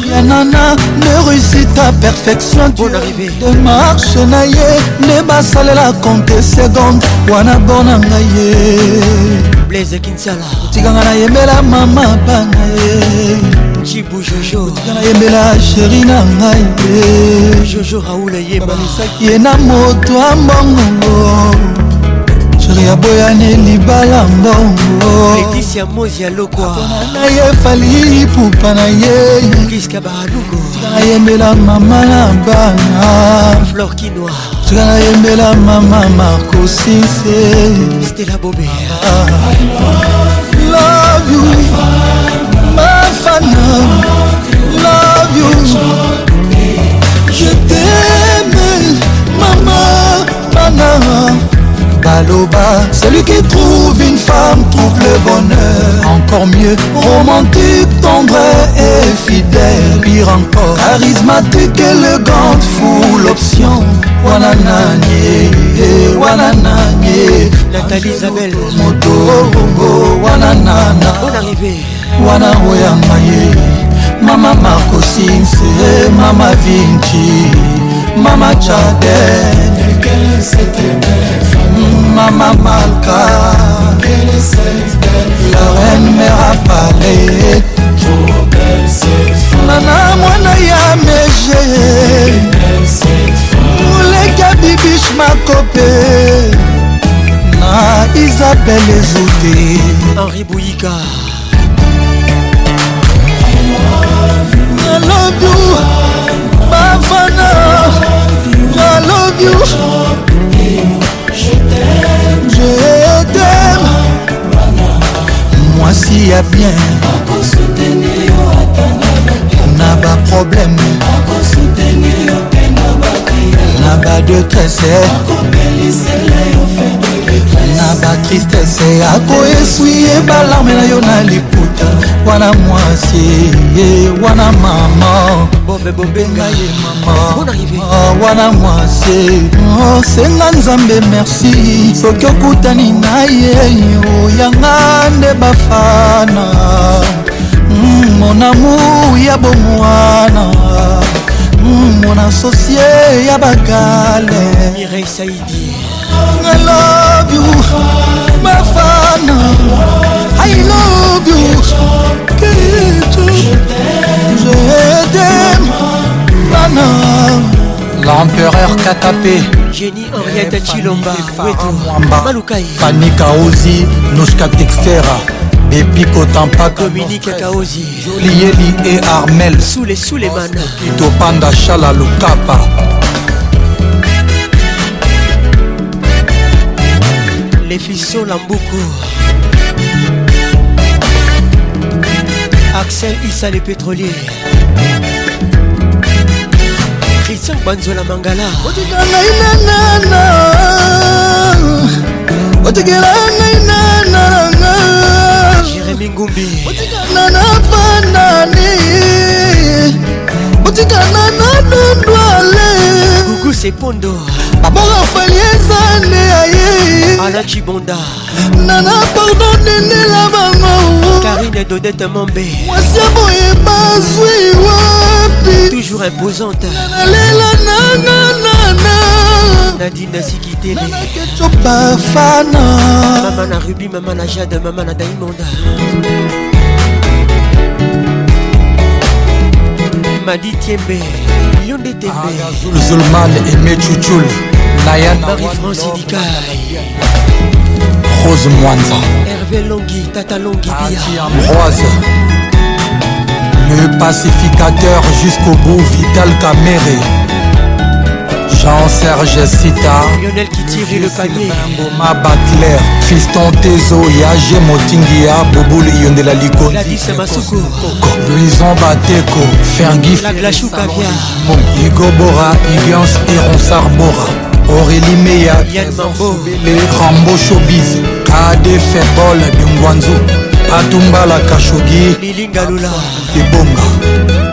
Yanana, ne réussit ta perfection. Bonne arrivée. De marche naïe, ne basalela compter secondes. Wana bonangaye. blaise kinsala otikanga nayembela mama bana ye jibu jojo otika nayembela sheri na ngai ye jojo raul yebamisaki ye na moto ambongongo sheri aboyani libala mbongo letisia mozi alokwana ye fali pupa na ye kiska baraduko otika nayembela mama na bana flor kinoir soki nayembela mama markosinse stela bobe love you mafana love you je t'aime mama mana baloba celui qui trouve une femme trouve le bonheur encore mieux romantique tendre et fidèle pire encore charismatique élégante full option wana nani eh, wana nani natali isabel moto ongo wana nana wana oyamba ye mama marcosinse mama vinci mama jardin mama malka la reine mera palais nana mwana ya mege bibish ma na ma Isabelle henri bouyika I love you, I love you. Je t'aime. Je t'aime. Moi si y a bien. Na de problème. na badetrese na batristese akoeswie balarme na yo na liputa wana mwasi ye wana mama bobenga ye mama wana mwasi oh, senga nzambe merci soki okutani na ye yanga nde bafana monamu mm, ya bomwana mwana asosie ya bagalesaidi I love you, my fana. I love you, Kirito. Je t'aime, fana. L'empereur Katapé, Jenny Henriette Chilomba, Mwamba, Fanny Kaozi, Nushka Textera. Pépi Kotampa Dominique Kaozi Lieli et Armel Soule Souleymane Kito Panda Chala Lukapa Les Fissons, Lamboukou Axel Issa les pétroliers Christian Banzola Mangala jérémi ngumbi otikana na fanani otikana na dondwale gugu sepondo papa rafael ezane aye ala cibonda nana pardon denela bango karine dodete mombe mwasi boye bazwi wapi toujours imposante nalela nanana nana nadine sikitelekeco bafana mama na rubi mama na jade mama na daimonda madi tiembe yonde tembezulzulman ah, eme cucul nayanmarie-france idikai rose mwanza herve longi tata longi bia ambroise le pacificateur jusqu'au bout vital caméré Jean-Serge Sita Lionel qui tire le panier Boma Butler Fiston Tezo Yage Motingia Bouboul Yondela Liko Gladys Masoko Luison Bateko Fergie La Glachou Kavia Hugo Bora Igans Iron Sarbora Aurélie Meya Yann Mambo Rambo Showbiz KD Febol Dungwanzo Atumbala Kashogi Lilingalula Ebonga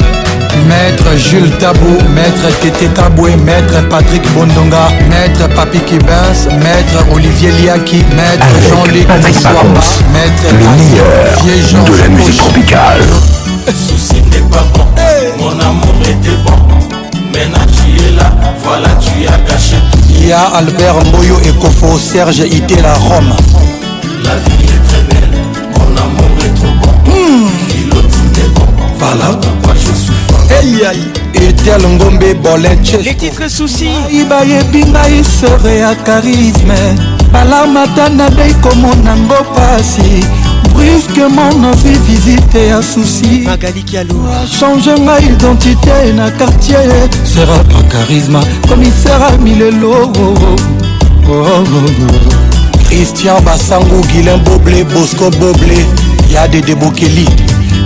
Maître Jules Tabou, Maître Tété Taboué, Maître Patrick Bondonga, Maître Papi Kibens, Maître Olivier Liaki, Maître Jean-Luc Pacons, Maître le meilleur de la musique tropicale. Souci n'est pas bon, mon amour était bon. Maintenant tu es là, voilà tu as gâché. Il y a Albert Moyo et Kofo, Serge Ité, la Rome. La vie est très belle, mon amour est trop bon. Mmh. Il est bon, voilà pourquoi je suis. etel ngombe bolecheletire souci bayebi ngai sere ya karisme balamata nadei komona ngo pasi brusquement nazwi visite ya susi change ngai identité na quartier sera pa charisme komisera milelo oh, oh, oh, christian basangu guilin boble bosco boble ya dede bokeli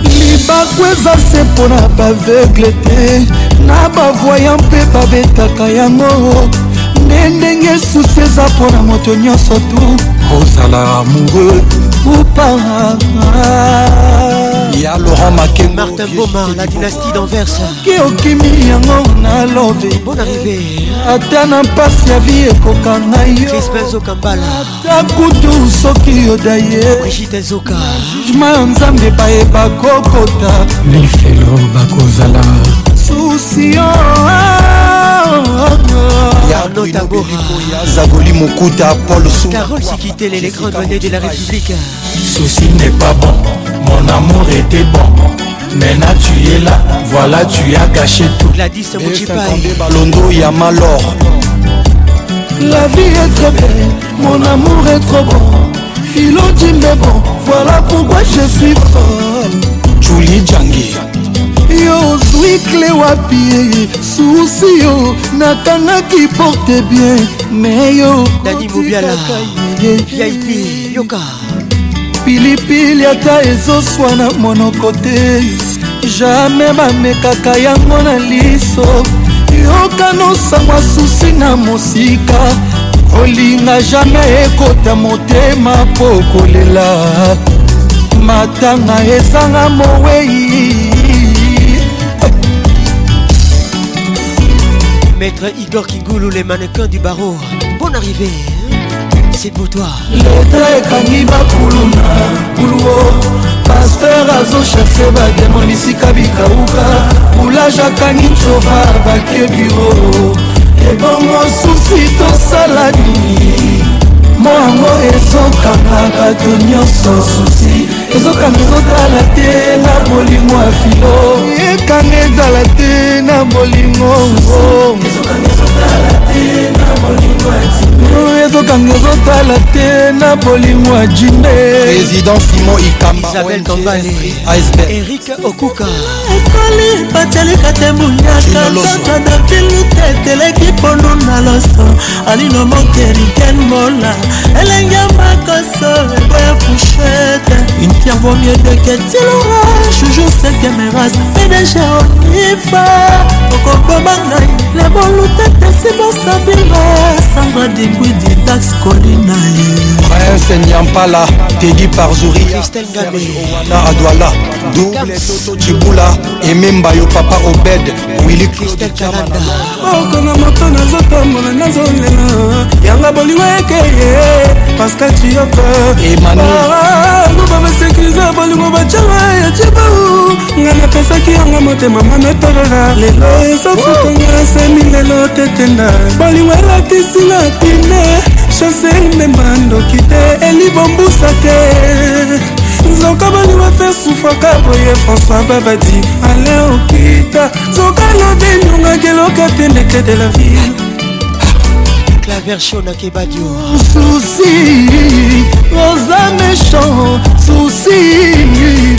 libaku eza se mpo na baveugle te na bavoya mpe babetaka yango nde ndenge susi eza mpo na moto nyonso tu ozala amoureux ou pas il y a Laurent Makengo Martin Boma la dynastie d'Anvers qui okimi yango nalobe bonne arrivée ata na mpasi ya vie ekoka na yoata kutu soki yoda yebrigitezokajugema ya nzambe bayeba e kokota lifelo bakozala susion Arnaud Tabora Zagoli Mokuta Paul Sou Carole Sikitele les grands douaniers de la République Ceci n'est pas bon Mon amour était bon Maintenant tu es là Voilà tu as gâché tout Gladys Moutipaï Balondo Yamalor La vie est trop belle Mon amour est trop bon Philo dit mais bon Voilà pourquoi je suis folle Julie Djangi yo ozwi kle wapi susi yo nakangaki porte bien me yo dani mobiala vip yoka pilipili ata ezoswa na monoko te jamai bamekaka yango na liso yoka nosangwa susi na mosika kolinga jamai ekota motema mpo kolela matanga ezanga mowei Maître Igor Kingoulou, les mannequins du barreau. Bonne arrivée, c'est pour toi. leta ekangi bakulu na kuluo paster azocherche bademo lisika bikauka boulage akani ncova bake biro ebongo susi tosala nini moango ezokanga bato nyonso susi ezokanga ezotala te na bolingo ya filo ekanga ezala te na bolingo ngo ezokanga ezotala te na bolingo ya jime président simon ikamaisabel tongale erik okuka ekoli batyalika te munyakaoa na bilu te eteleki pondu na loso alino mokeriken mola elenge makoso eboya fushete une pierre vaut mieux de ketilora toujours septième race pdg onifa okoboma ngai lebolutete simos sabina sango dekwidi dax kolina prince nyampala tedi parzouriana adwala double cibula ememba yo papa obed wili oko na moto nazotambola nazolela yanga bolingo ekeye pascal ciyoko emanlubabasekiriza ah, ah, bolingo bacanga ya cibau ngai napesaki yango motema manetolela lelo ezofutanga semi lelo tetenda bolingo elatisina pine chancel memba ndoki te elibombusa te nzoka balinga mpe sufaka boye françois babadi ale okita nzoka lobe ndungaki eloka te ndeke de la ville claversion akebadio susi oza méchant susi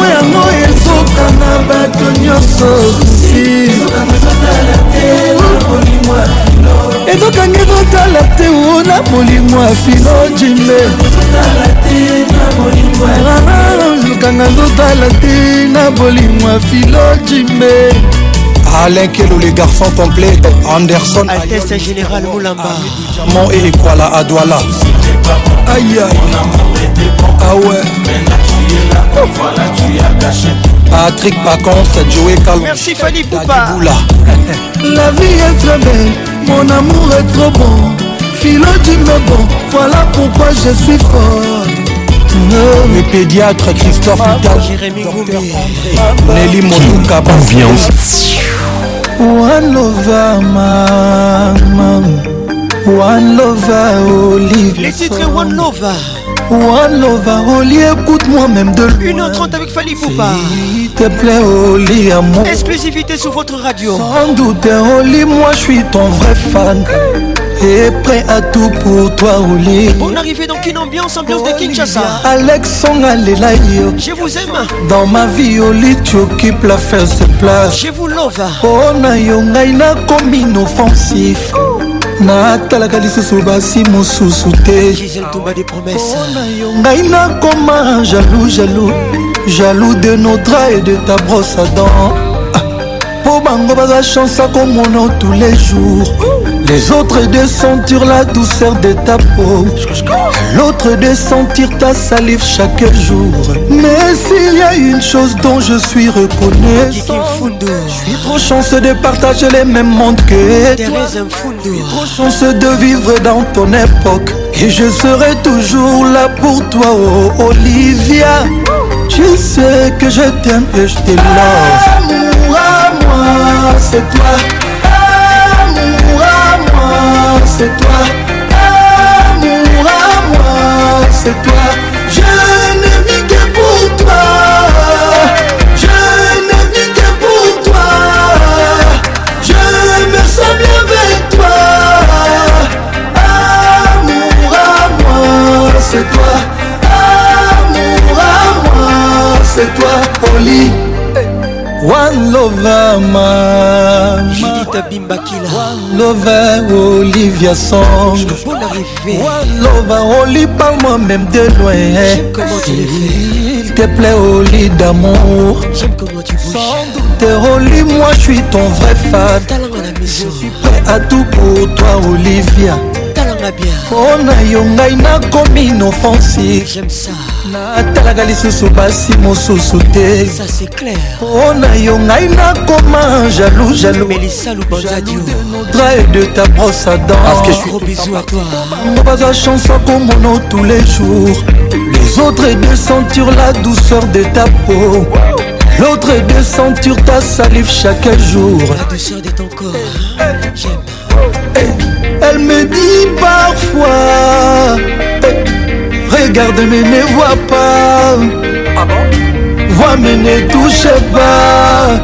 makambo yango ezoka na bato nyonso ezokanga ezotala te o na molimo ya fino jimbe ezokanga ezotala te na bolimo ya filo jimbe Alain Kelo, les garçons complets, Anderson, Altesse Général Moulamba, Mon et Ekwala Adouala. Aïe aïe. Ah ouais. Voilà, tu as caché. Patrick Pacon, c'est Joey Calon. Merci Fanny Poupa. La vie est très belle, mon amour est trop bon. Philo, tu me bon, voilà pourquoi je suis fort. No. Le pédiatre Christophe Ita, Jérémy Goumé, Nelly Motuka, Confiance. One lover, maman. One lover, Olive. Les titres One lover. One Lover, Oli, écoute-moi même de loin. Une avec Fali Poupa. S'il te plaît, amour. Exclusivité sur votre radio. Sans doute, Oli, moi je suis ton vrai fan. Et prêt à tout pour toi, Oli. On arrivait dans une ambiance, ambiance de Kinshasa. Alex Alela yo. Je vous aime. Dans ma vie, Oli, tu occupes la first place. Je vous love. On oh, a yo, ngai na comme inoffensif. natalaka lisusu basi mosusu te mpona yo ngai nakoma jalou jalou jalou de nodra et de ta brosse à dents bango baza chance akomona tous les jours les autres de sentir la douceur de ta peau l'autre de sentir ta salive chaque jour mais s'il y a une chose dont je suis reconnaissant je suis trop chanceux de partager les mêmes mondes que toi je suis trop chanceux de vivre dans ton époque et je serai toujours là pour toi, oh Olivia. Tu sais que je t'aime et je te c'est toi. Amour à moi, c'est toi. Amour à moi, c'est toi. Je ne vis que pour toi. Je ne vis que pour toi. Je me sens bien avec toi. Amour à moi, c'est toi. Amour à moi, c'est toi. Oli. one lover mama Judith Bimbakila one lover Olivia Song one lover Oli parle-moi même de loin j'aime comment tu le fais il te plaît Oli d'amour j'aime comment tu bouges sans doute Oli moi je suis ton vrai fan je suis prêt à tout pour toi Olivia mpo oh, na yo ngai nakomi noffensive natalaka lisusu basi mosusu te mpo na yo ngai nakoma jalou jaloudra et de ta brosse à dents bazwa chanson komono tous les jours les autres et de sentir la douceur de ta peau L'autre est de sentir ta salive chaque jour. La douceur de ton corps, j'aime. Eh, eh, eh, Elle me dit parfois regarde mais ne vois pas. Ah vois mais ne touche pas.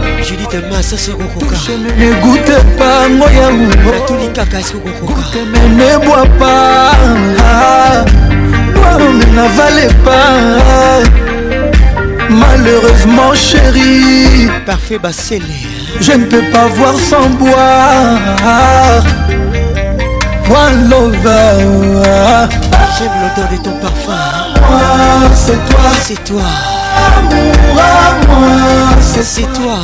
Ne goûte pas moi Kaka Mais ne bois pas. moi ah, ah. ne mais n'avale pas. Malheureusement chérie. Parfait bah, hein. Je ne peux pas voir sans boire. One J'aime l'odeur de ton parfum. c'est toi. C'est toi. Amour à moi. C'est toi.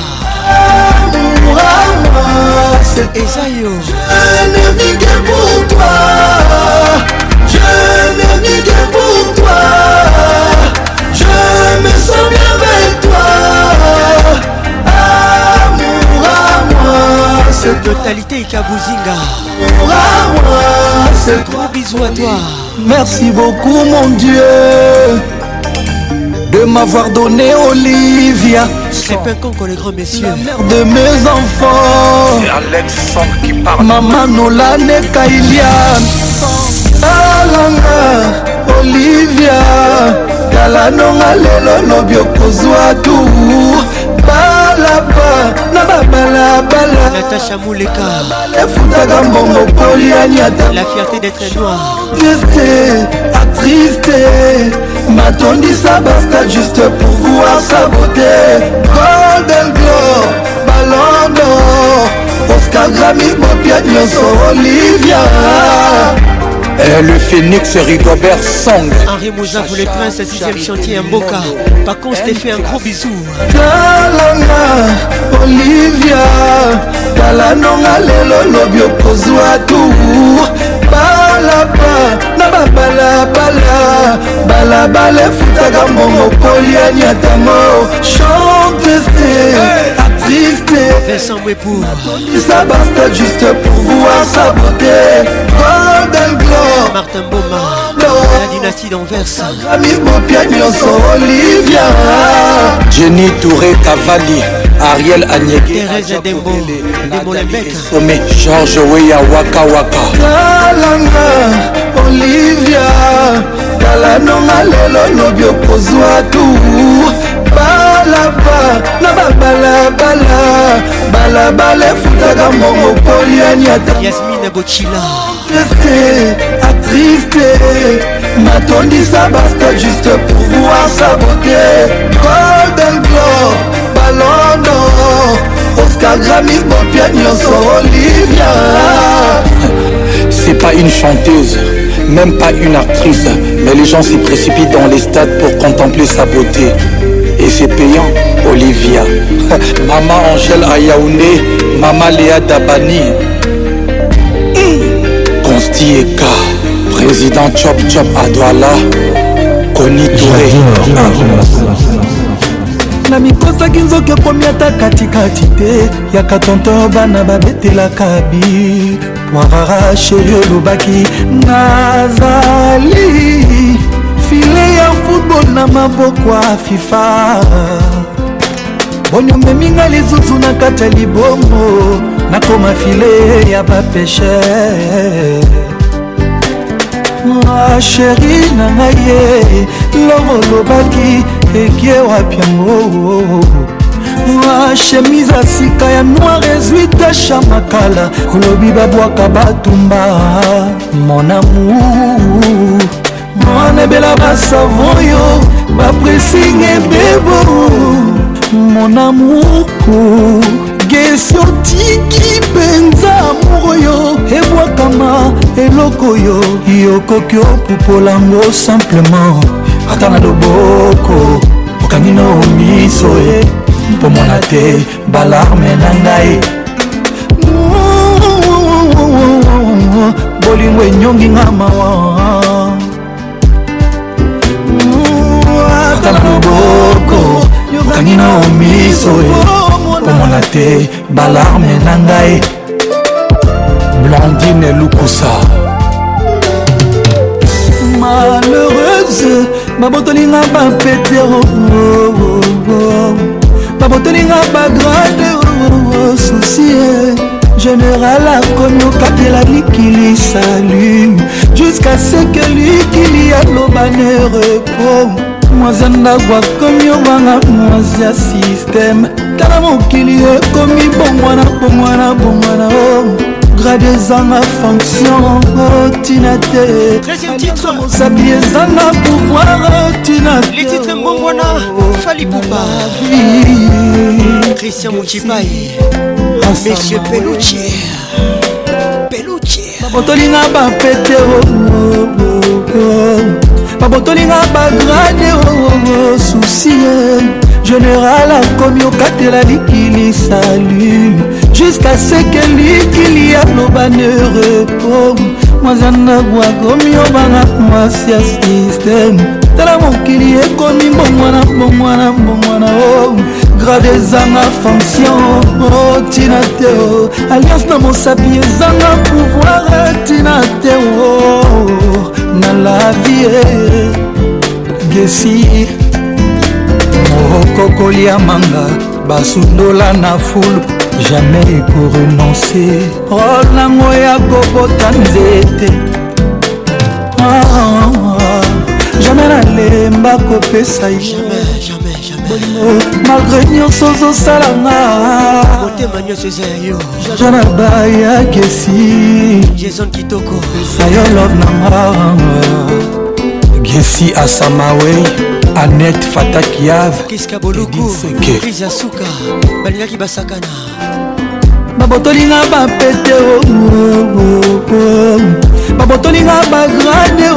Amour à moi. C'est Esaïe. Je ne vis que pour toi. Je ne vis que pour toi. totalité Ikabuzinga. C'est gros bisous à toi. Merci beaucoup mon Dieu de m'avoir donné Olivia. C'est Conco les grands messieurs. La mère de mes enfants. C'est Alex qui parle. Maman Nolan et Kailian. Alanga Olivia. Kalanonga lelo lobi okozwa tu. Balaba babalabala natacha moleka efutaka mbongo polianiata la fierté d'être noir triste atriste matondisa basta juste pour voir sa beauté golden glor balondo oscar grami bopia nyonso olivia Euh, le phénix Rigobert Song. Henri Mouza pour les princes, 6ème chantier Mboka. Par contre, je t'ai fait un gros bisou. Kalanga, Olivia, Kalanonga, Lelo, Lobio, Kozwa, Tour. Balaba, Naba, Balabala, Balabala, Futaka, Momo, Poliania, Tamo, Chante, Vincent Webour. Ça basta juste pour voir sa beauté. Golden Glow. Martin Boma la dynastie d'Anvers Jenny Touré Cavalli Ariel Agnegui Thérèse Dembo Dembo Lebec Sommet Georges Weya Waka Waka Kalanga Olivia talanonga lelo lobi okozwa tu balaba na babalabala balabala efutaka mongo poliani ata yasmine bochila manifester, attrister Matondisa basta juste pour voir sa beauté Golden Globe, Ballon d'Or Oscar Grammy, Bopia Nyonso, Olivia C'est pas une chanteuse, même pas une actrice Mais les gens s'y précipitent dans les stades pour contempler sa beauté Et c'est payant, Olivia Maman Angèle Ayaoune, Maman Léa Dabani Consti Eka Président Chop Chop Adwala Koni Touré na mikosaki nzoki okomi ata katikati te yaka tonto bana babetelaka bi poirara sheri olobaki nazali file ya football na maboko ya fifa boni omemi ngai lizuzu na kati ya libongo nakoma file ya bapesher sheri na ngai ye lobo olobaki ekie wapi yango shemise asika ya noir ezuite chamakala olobi babwaka batumba monamu mwana ebela basavon yo bapresinge bebo mon amour gesi otiki mpenza amour oyo ebwakama eloko oyo yokoki opupolango simplement ata na loboko okangino miso ye mpomona te balarme na ngai bolingo enyongi nga mawa ata na loboko okangi na omiso e. omona te balarme na ngai blandine lukusa malheureuse babotolinga bapetero oh, oh, oh, babotolinga bagrade susie général akomi okatela likili salume jusqu'à ce que likili aloba ne repos mwazi ya ndako akomi obanga mwazi ya sisteme tala mokili ekomi bongwana bongwana bongwana o oh. grade ezanga fonction otina te mosapi ezanga pouvoir otina tevi christian mokipai monsieur peluche peluche otolinga bapete oh, oh, babotolinga bagrade oo oh, oh, oh, susi général akomi okatela likili salu jusqu'à ce que likili aloba ne repos mwazandagu akomi obanga mwasi ya systeme tala mokili ekomi mbongwana mbongwana mbongwana o grade ezanga fonction o tina te o alliance na mosapi ezanga pouvoir tina te o na la vie gesi moko kolia manga basundola na fulu jamai ekorenonse rol nango ya kobota nzete ah, ah, ah. jamai nalemba kopesa ye bolingo malgré nyonso ozosalanga motema nyonso eza ya yo jaja na bayakesi jason kitoko esayo love nanga gesi asamawei anet fatakiave kiska bolukurise asuka balingaki basakana babotolinga bapete babotolinga bagrade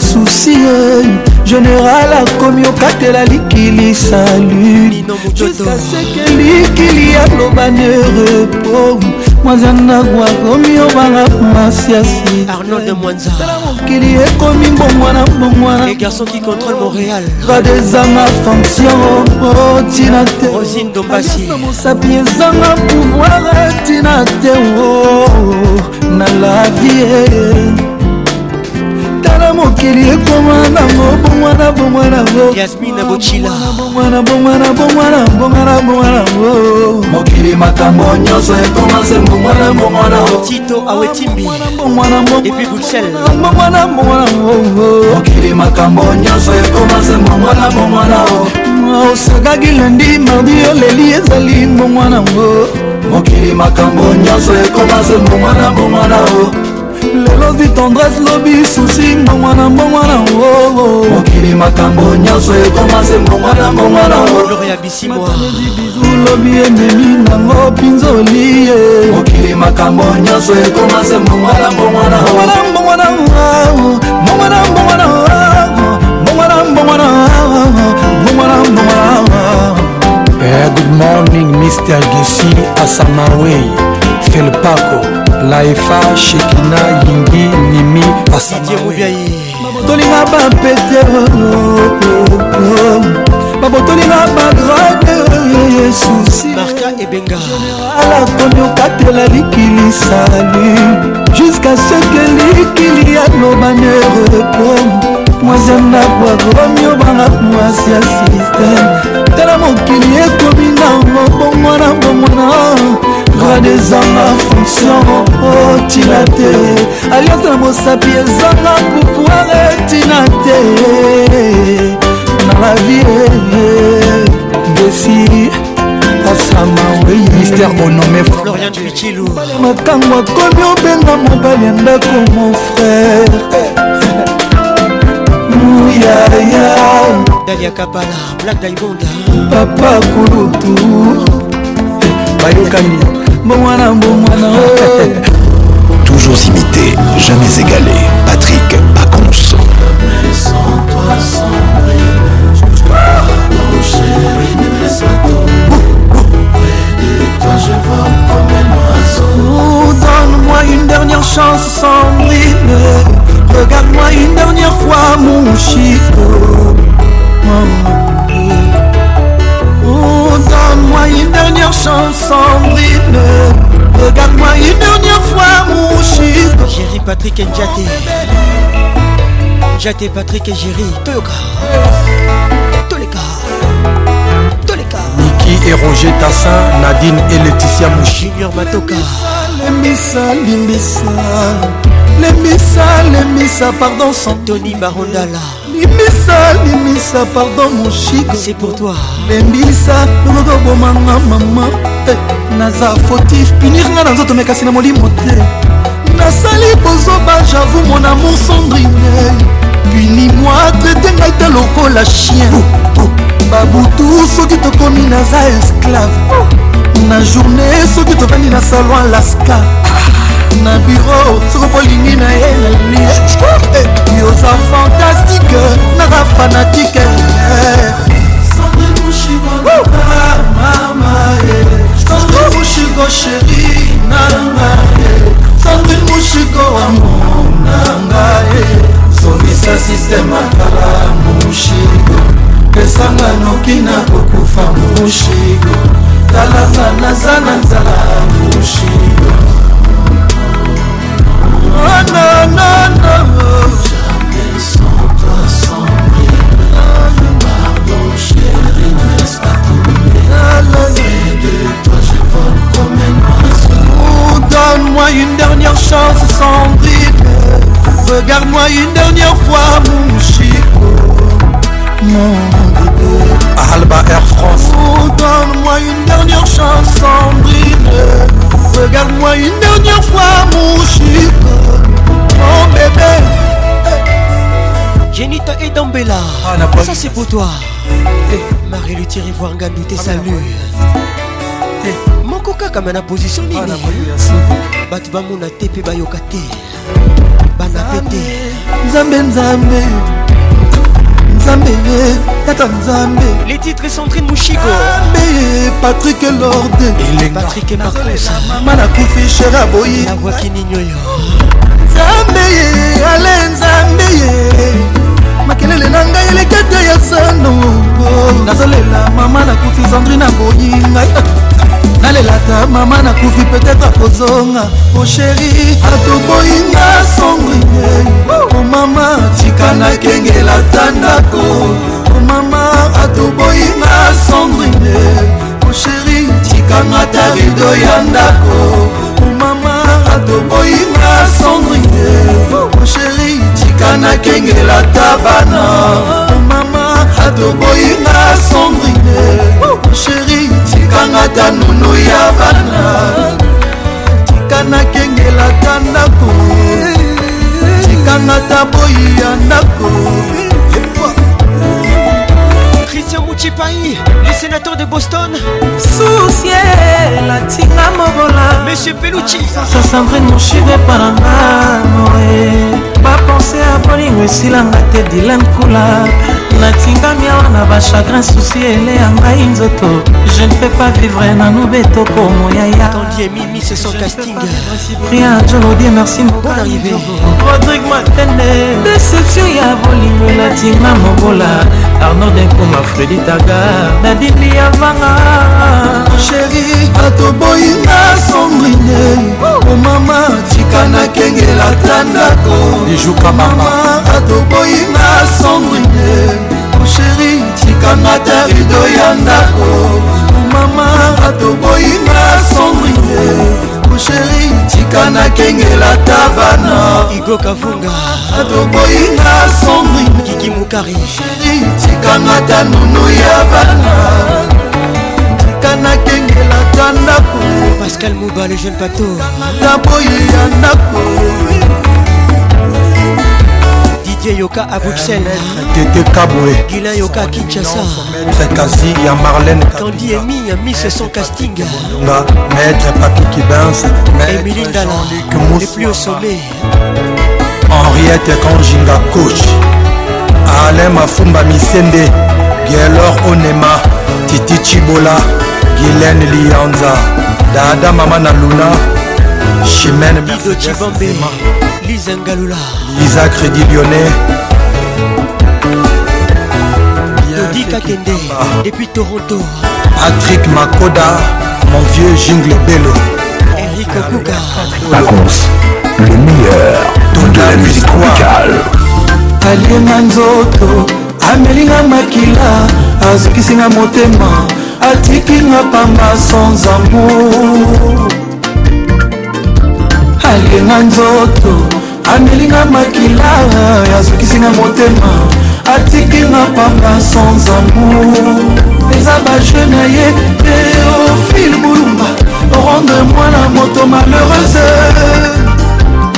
susi eh. général akomi okatela likili salut juska seke likili aloba ne repo mwazandagu akomi obanga masiasi tala mokili ekomi mbongwana mbongwanabadezanga fonction tina te mosapi ezanga pouvoir tina te na la vie eh. tala mokili ekoma nango bongwa na bongwa nango yasmina bocila bongwa na bongwa na bongwa na bongwa na bongwa nango mokili makambo nyonso ekoma se mbongwa na mbongwa nango tito awe timbi epi bruxelles mbongwa na mbongwa nango mokili makambo nyonso ekoma se mbongwa na mbongwa nango osakaki lendi mardi oleli ezali mbongwa nango mokili makambo nyonso ekoma se mbongwa na mbongwa nango lelo vi tendresse lobi susi mbongwa na mbongwa na ngo mokili makambo nyonso ekoma se mbongwa na mbongwa na ngobizu lobi ememi nango mpinzoli ye mokili makambo nyonso ekoma se mbongwa na mbongwa na mbongwa na ngo mbongwa na mbongwa na ngo mbongwa na mbongwa na ngo mbongwa na mbongwa na ngo Good morning, Mr. Gussi Asamaway, Felpaco, laifa shekina yingi nimi asamarubiai babotolinga bampete babotolinga oh, oh, oh. bagrade susibarka ebengaala komi okatela likili sali jusqu'à ce que likili aloba ne repome mwasi andakwakobamio banga mwasi ya sisteme tala mokili ekomi na mobongwana bongwana grade ezanga fonction otina te alianse na mosapi ezanga pouvoir etina te na la vie desi asamamystère onomé florian tuichilu makango akomi obenga mobali ya ndako mon frère muyaya dalia kabala black diamond papa kulutu bayokani bomwana bomwana oh. toujours imité jamais égalé Patrick Pacons Oh, donne-moi une dernière chance, Sandrine. Regarde-moi une dernière fois, mon chiffre. Oh. donne moi une dernière chance, Sandrine. Regarde-moi une dernière fois, mon J'ai Patrick Patrick Njaté Ndjate Patrick et Jerry. Toyoka. Toleka. Toleka. Niki et Roger Tassin, Nadine et Laetitia Mouchi. Junior Matoka. Les missiles, les missiles, pardon, Sandrine. Tony Barondala. limisa limisa pardon mon chic c'est pour toi lembisa lokoki obomanga mama eh, naza fotif punir nga na nzoto mekasi na molimo te nasali bozoba javou mon amour sandrinel puni moi traite ngai te lokola chien oh, oh. babutu soki tokomi naza esclave na journée soki tovandi na salon alaska ah. na biro soko bolingi na ye nalini eh, yoza fantastique naka fanatike Sandrine Mouchiko chéri nanga Sandrine Mouchiko amour nanga Solisa système akala Mouchiko pesanga noki na kokufa Mouchiko talanga naza na nzala Mouchiko Oh non, non, non. Jamais sans toi, sans rien. Pardon, chérie, ne laisse pas tomber. Fais de toi, je vole comme un oiseau. Donne-moi une dernière chance sans Regarde-moi une dernière fois, mon chico. Mon bébé. Alba Air France. Oh, donne-moi une dernière chance sans Regarde-moi une dernière fois, mon chico, mon bébé. Jenita et Dambella, ah, ça c'est pour toi. Eh. Marie-Lu Thierry Voirgandou, tes ah, saluts. Eh. moko kaka me ah, na position nini bato bamona te mpe bayoka te banape te nzambe nzambe kaka nzambe les titres centrine mouchigo patrik lorde elengapatrik mama nakufi sher aboyi nabwaki ninyoyo nzambe ye ale nzambe ye makelele na ngai elekete ya sano nazolela mama nakufi sandrine aboyi ngai nalelaka mama nakufi peut-être akozonga osheri atoboyinga songrie omama oh, tika nakengela ta ndako omama oh, atoboyinga songrie oh, osheri tikanga ta rido ya ndako omama atoboyinga songrie osheri tika nakengela ta bana omama atoboyinga songrie osheri tikanga tanunu ya bana tikana kengela ta ndako tikanga ta boyi ya ndako christian mouchipai le sénateur de boston susiela tinga mobola monsieur peluchi sa sandrine moshire paranga moe bapense ya bolingo esilanga te dilan kula natingami awa na bachagrin susi eleya ngai nzoto je ne peux pas vivre nanu betoko moyayapria jolodie merci rodrigue matende deception ya bolingo natinga mobola arnaud denkoma fredi tagar nadindi yavanga sheri atoboyi na sombrine omama tika nakengela ta ndako lijuka mama atoboyi na sandrine mosheri tikanga ta rido ya ndako mama atoboyi na sandrine mosheri tika nakengela ta bana igokavunga atoboyi na sandrine kikimukari sheri tikanga ta nunu ya bana ya nakengelaka ndako pascal muba le jeune pato na boye ya ndako didier yoka à bruxelles eh, tete kabwe gilin yoka à kinshasa maître kasi ya marlène kandi emi ya miss son casting nga maître pakiki bens emili ndala les plus au sommet henriette kanjinga coach alain mafumba misende gelor onema titi chibola Guylaine Lianza Dada Mama na Luna Chimène Mercedes Lisa Ngalula Lisa Crédit Lyonnais Dodi Kakende Depuis Toronto Patrick Makoda Mon vieux Jingle Bello Eric Okuka Pacons Le meilleur de la musique musicale Aliena Nzoto amelinga makila azikisinga motema atikinga pamba sans amour alinga nzoto amelinga makila azokisinga motema atikinga pamba sans amour eza baje na ye teofile bulumba rendre mwana moto malheureuse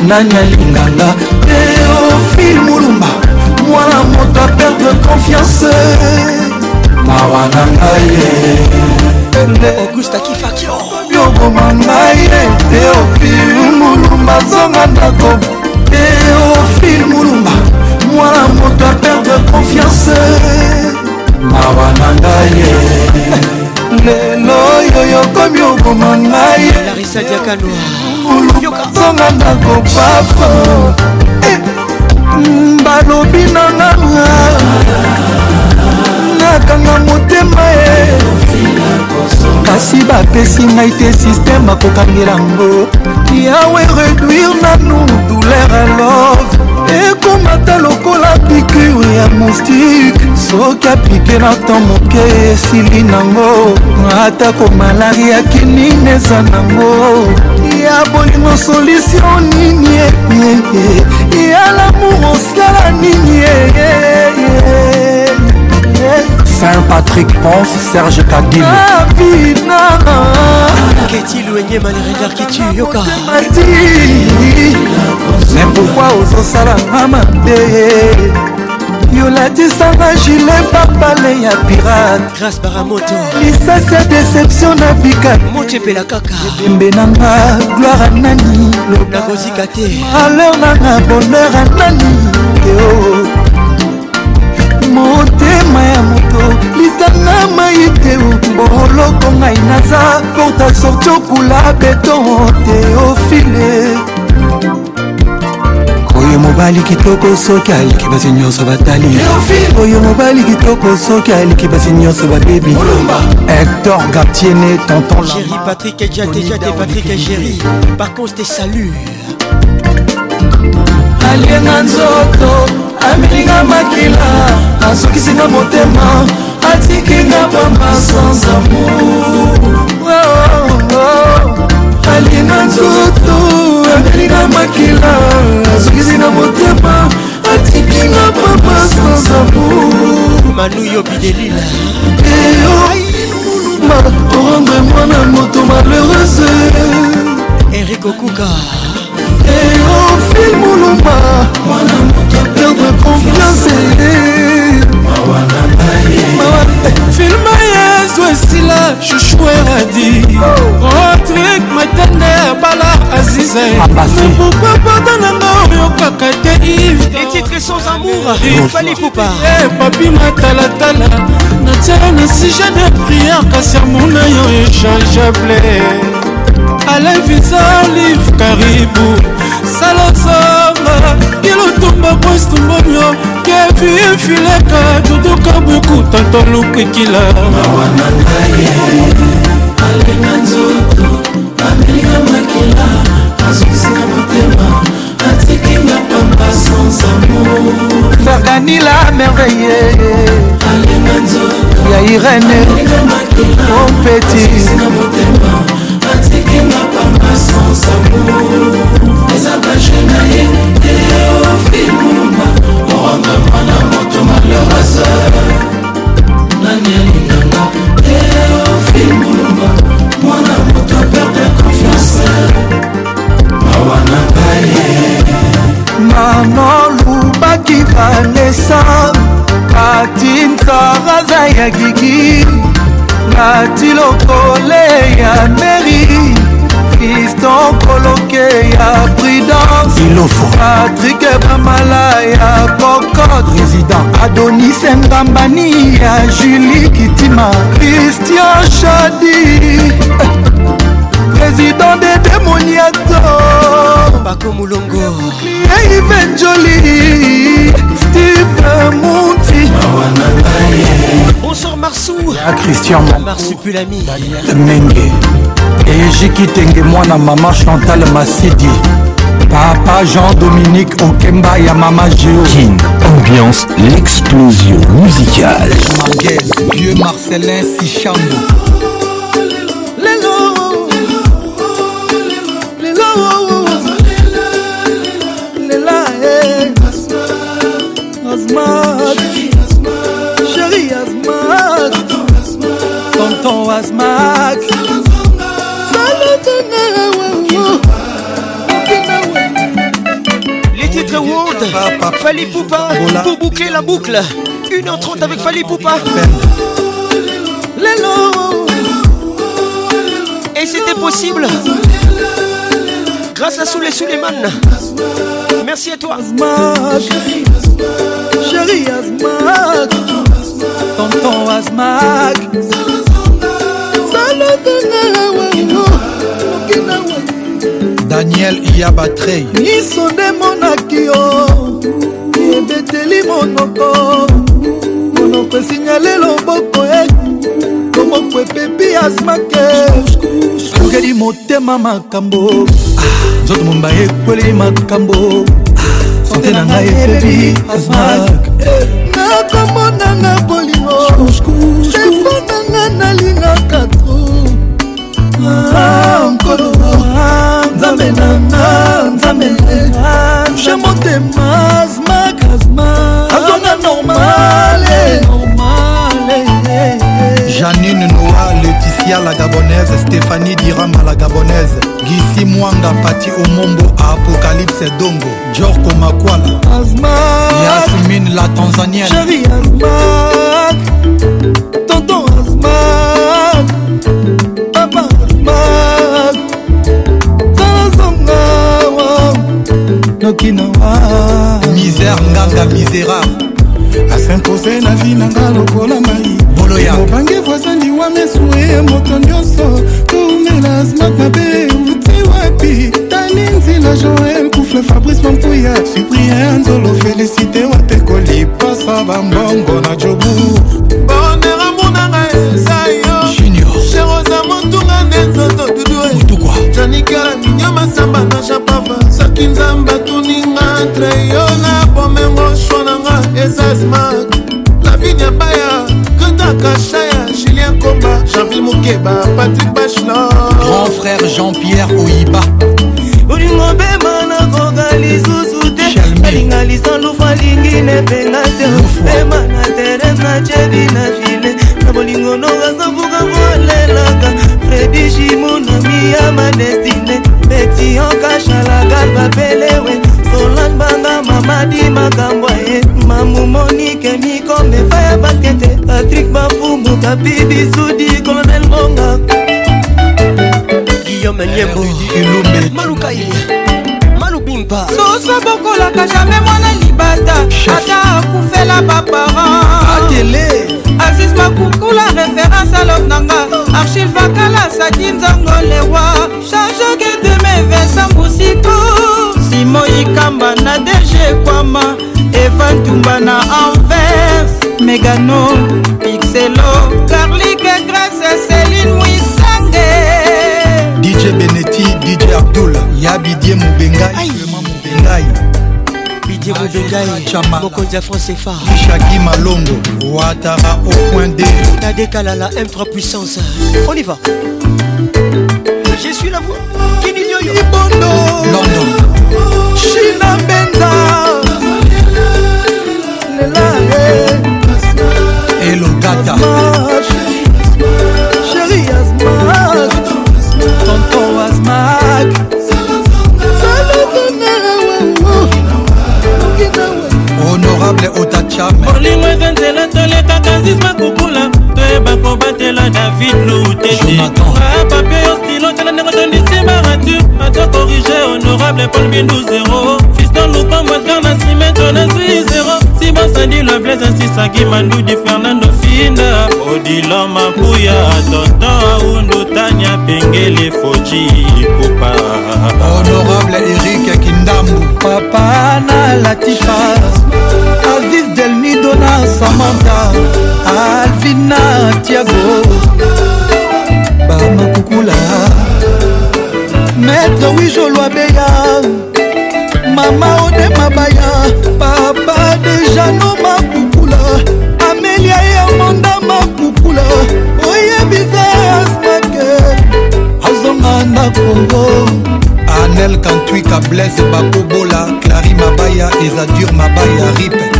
nani alinganga teofile mulumba mwana moto aperdre confiance mawa na ngai yoboma ngai ete ofil mulumba zonga ndako e ofil mulumba mwana moto aperdre confiance mawa na ngai lelo yo yokomi oboma ngai mulumba zonga ndako papa balobi nanga nakanga motema ye kasi bapesi ngai te sisteme akokangela ngo yawe reduire nanu douleur a love ekomata lokola pikure ya mostike soki aplike na ntan moke esili nango atako malari ya kinini eza nango ya bolingo solutio nini e, e, e. ya lamour osala nini saint patrick ponce serge kadil qu'est-il ouigné mal les regards qui tuent yoka mais pourquoi ozosalanga mabe yolatisanga jile papale ya pirate grâce baramoto lisasi ya déception na bika mocepela kaka ebembe nanga gloire anani nakozika te malheur nanga bonheur anani teo motema ya moto litanga mai te boloko ngai naza porta sorti okula beton teofile oyo mobali kitoko soki aliki basi nyonso batali oyo mobali kitoko soki aliki basi nyonso babebi hector gartiene tonton géri patrik ejatejate patrik géri par contre te salu alienga nzoto amilinga makila azokisinga motema atikinga pamba sans amour oh, oh, oh. alina nzoto amelinga makila azokisinga motema atikinga pamba sans amour manuyobidelila korendre mwana moto malheureuse erikokuka eofilmulumba mwana chouchoueradi rodrik matende abala aziza ah, pourquoi pata nanga oyokaka te iveetitre sans amourpapi eh, matalatala natia na sujet de prière kasi amona yo échangeable alain visa olive karibu salosova kilotumba bwestumba mio kefifileka duduka buku tata lukekila alinga nzoto amelinga makila azokisinga motema atikinga pamba sans amour ferganila merveille alinga nzoto ya irene ompeti atinga motema atikinga pamba sans amour sœur nani alinganga teofil mulumba mwana moto perde confiance mawa na ngai mama olubaki vanesa katinzaraza ya gigi nati lokole ya meri Fiston Koloke ya Prudence Ilofo Patrick Bamala ya Cocotte Président Adonis Ngambani ya Julie Kitima Christian Chadi Président de Demoniato Paco Moulongo Yves Jolie Steve Monti Bonsoir Marsou ah, Christian Marsou Pulami Mengue Et j'ai quitté un guémoine à ma marche, l'antale Papa Jean-Dominique au Kemba et à ambiance, l'explosion musicale L'échec margaise, vieux Marcelin Sicham Lélo, Lélo, Lélo, Lélo, Lélo, Lélo, Lélo, Lélo, Lélo, Lélo, Lélo Asma, Asma, chérie Asma, chérie Asma, Tonton Asma, Fali Poupa, pour boucler la boucle. Une h 30 avec Fali Poupa. Et c'était possible grâce à Soule Suleiman. Merci à toi. Chérie Azmak, tonton Azmak. daniel yabatrei miso nde monaki yo ebeteli monoko monoko esinyale loboko e komoko epepi asmake akeli motema makambo ah. nzoto momba ekweli makambo ah. sante na ngai epepi asmak eh. nakomonanga bolingo defo nanga nalingaka tro nzambe nanga nzambe jemotemas makasma azonga normale eh. eh. janine noa leticia la gabonaise stéphanie dirama la gabonaise gisi mwanga pati omombo apocalypse dongo jorko makwala yasmine la tanzanienne Chérie, noki nawa ah. misere nganga misérable asimpose na vi na nga lokola mai mobange voisandi wa mesue moto nyonso tomela smat na be uti wapi tani nzila joel kufle fabrice mampuya suprien nzolo félicité watekoli pasa bambongo na jobour bonera monanga esayo junior cherosa motunga nde nzoto dudue janikala minyo masamba na japon batuninga entre yo na bomengo swa nanga eza smak lavini ya baya ketaka shaya julien komba janville mokeba patrik bachelor grand frère jean-pierre oyiba olingo bema nakoka lisusu te alinga lisandufu alingi nepenga te bema na teres na jebi na file na bolingo nonga sabuka kolelaka fredi jimunami ya madestine etionkashalagal babelewe solan banga mamadi makambo e mamu monike mikombe faya baskete patrik bafumu kabibi sudi kolonel monga guillaume eh, nyembo ilume malukai malubimpa soso bokolaka jamai mwana libata ata akufela ba gano pixelo carlike grace celine wisange dj beneti dj abdul ya bidie mobengai mobengai bidie ah, mobengaimokonzi ya france efa ishaki malongo watara au point d nadekala la m3 puissance on y va je suis la voix kinilioyo london china benza baptisma kokola toyeba kobatela david luteteapapie ah, yo stilo tala ndenge tondisi maratur ata korige honorable paul bindu 0 fiston lukombotkar na simeto nazwi 0 sibosadi le blaise asisaki mandudi fernando finda odilo mapuya tonto aundu tania pengele foji kupa honorable erik kindambu papa na latifa aviv Fernando na Samantha Alvin ma Tiago Bamakukula Maître Wijolwa Beya Mama Ode Mabaya Papa de Jano Makukula Amelia Yamonda Makukula Oyebisa Asmake Azonga na Congo anel kantwika blaise bakobola clari mabaya ezadur mabaya ripe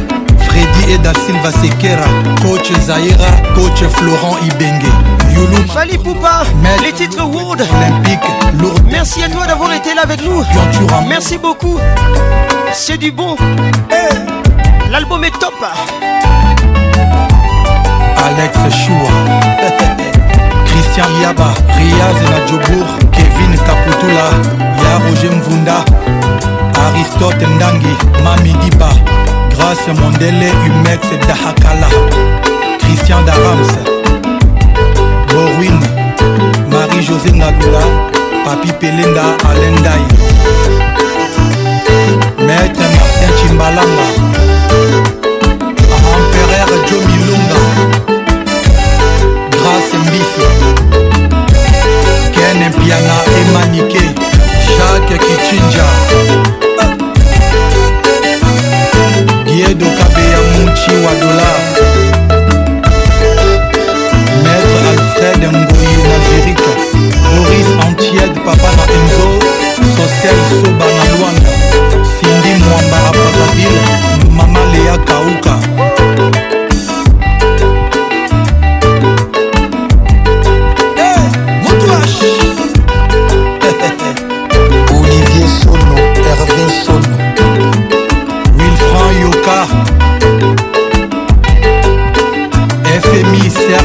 eda silva sekera coach zaira coach florent ibenge yulu fali poupa Maître, les titres wood olympique lourd merci à toi d'avoir été là avec nous Cultura. merci beaucoup c'est du bon hey. l'album est top alex choua christian yaba riaz nadjobour kevin kaputula ya roger mvunda aristote ndangi mamidiba Ross Mondele Humex Dahakala Christian Darams Borwin Marie-José Ngagula Papi Pelenda Alendai Maître Martin Chimbalanga Empereur Joe Milunga Grace Mbisi Ken Piana Emanike Jacques Kichinja biedo kabe ya muchi wa dolar maître alfred ngoyi nazirik boris antiede papa na enzo social soba na lwanda sindi mwamba a brazzaville mama leya kauka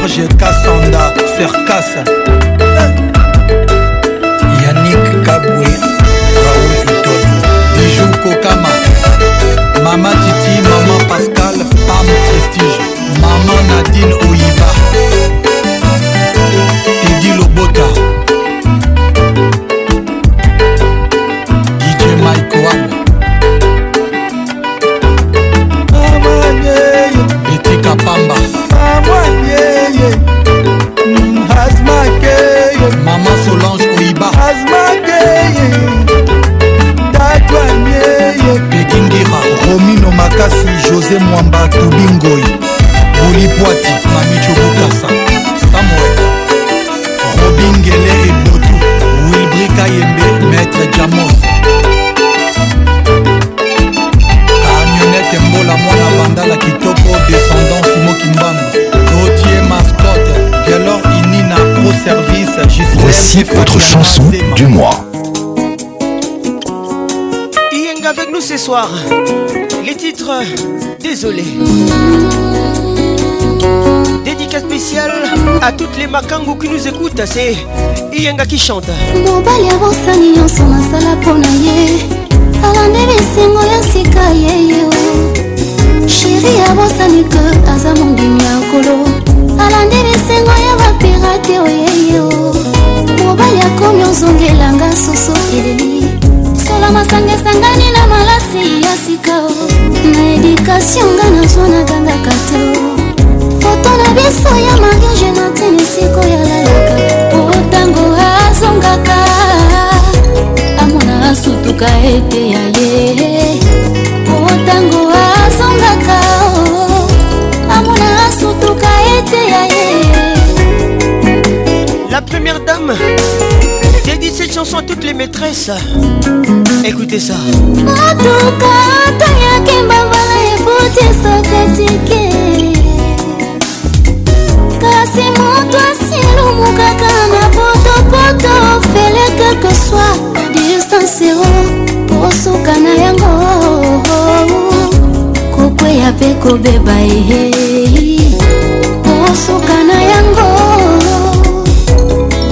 Serge Kassanda Serkassa Yannick Kabwe Raoul Itobi Bijou Kokama Mama Titi Mama Pascal Pam Prestige Mama Nadine jose mwamba tobingoi bolipwati mamicobukasa samuel robingele ebotu wilbrika yembe maître jamos kamionete mbola mwana bandala kitoko descendant simokimbangu rotier mascote gelor inina pro service voici votre chanson du mois avec nous ce soir Les titres, désolé. Dédicace spéciale à toutes les makangos qui nous écoutent, c'est Iyenga qui chante. mobali abosani na ye Ala bisengo ya sika yeyo sheri à ke aza mondimi ya kolo alandi bisengo ya bapirate oyeyo mobali akomi ozongelanga soso eleli solo masanga sangani na malasi ya sikao. na edikatio nga nazwa nakangaka te foto na biso ya mariage nantene sikoyalalaka po ntango azongaka amona asutuka ete ya ye po ntango azongaka amona asutuka ete ya ye la première dame dédie cette chanson à toutes les maîtresses. Écoutez ça. kasi moto asilumukaka na potopoto fele quelque soit distance o posuka na yango kokweya mpe kobeba ye posuka na yango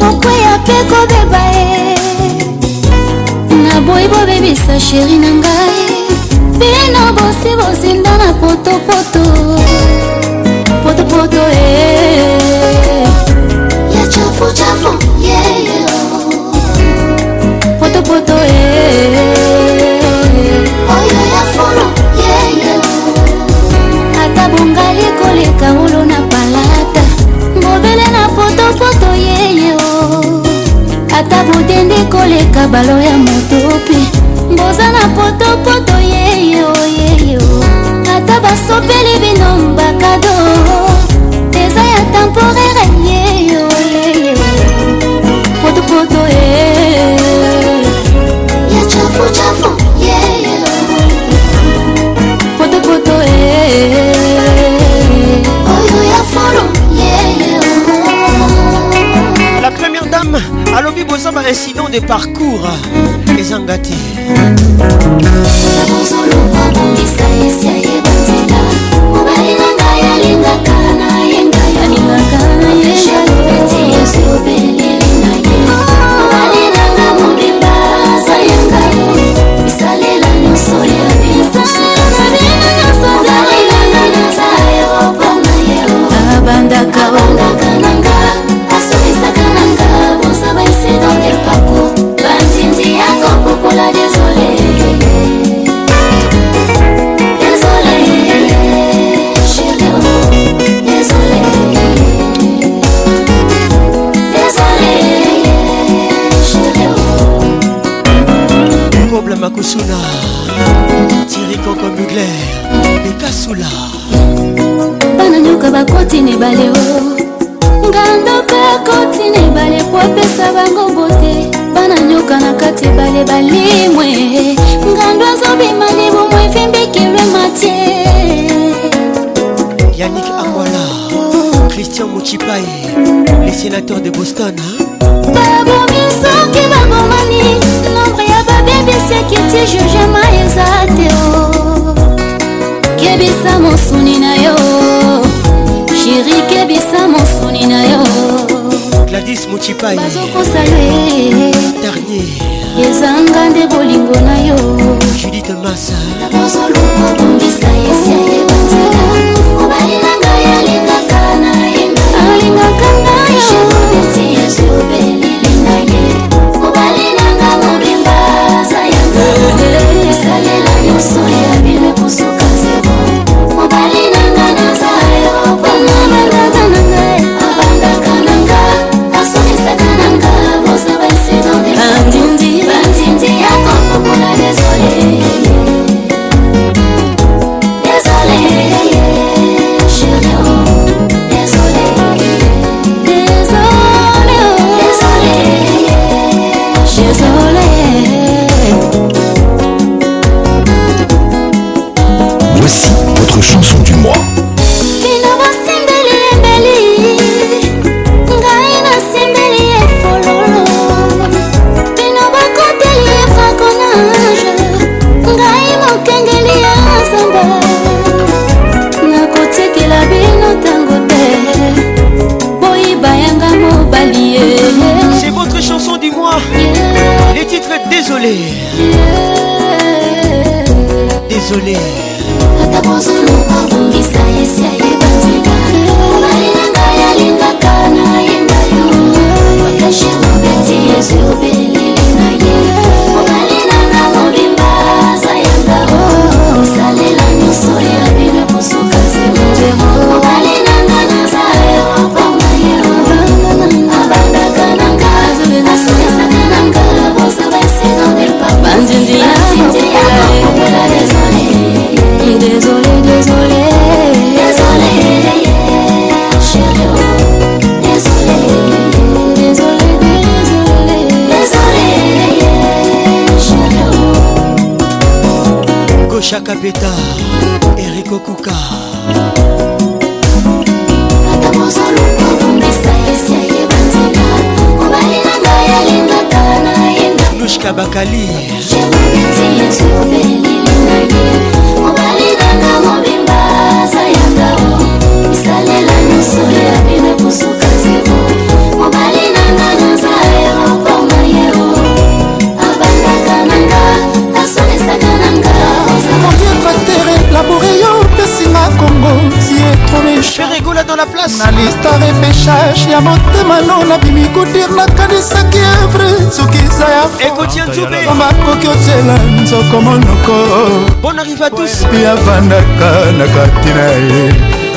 kokweya mpe kobeba ye boyi bobebisa sheri na ngai bino bosi bozinda na potopoto potopoto eh. ya chafuchafu potopoto eh. oyo ya fulu ata bongali koleka olo na palata ngobele na potopoto yeyeo ata botendi koleka balo ya moto mpe bozala potopoto yeyeoyeyo ata basopeli bino bakado eza ya temporaire yeyoyeyo potopoto e eh, alobi bozamba incident de parcours ezanga te bazolobabongisa esi ayebatela mobali na ngai alingaka na yenga yaningaka na yenga lobeti yesobe makusula tiri koko bugler bekasula bana nyoka bakoti na ebale o ngando bakoti na ebale po apesa bango bote bana nyoka na kati ebale balimwe ngando azobima libumu efimbikelwe matie yanik akwala christian mochipae le sénateur de boston hein? sekiti jugema eza te o oh. kebisa mosuni na yo shiri kebisa mosuni na yo gladis mochipai bazokosa yo darnier ezanga nde bolingo na yo judite masa bozoluka bongisa yesia yebanzela obalelanga yalingaka na yenga alingaka nga yo jebobeti yesu obelilinga ye Soy isolé. Chaka Peta, Eric Okuka. Lushka Bakali. repechage ya motema no nabimi kodir nakanisaki evre soki eza yamakoki otyela nzoko monoko ya vandaka na kati na ye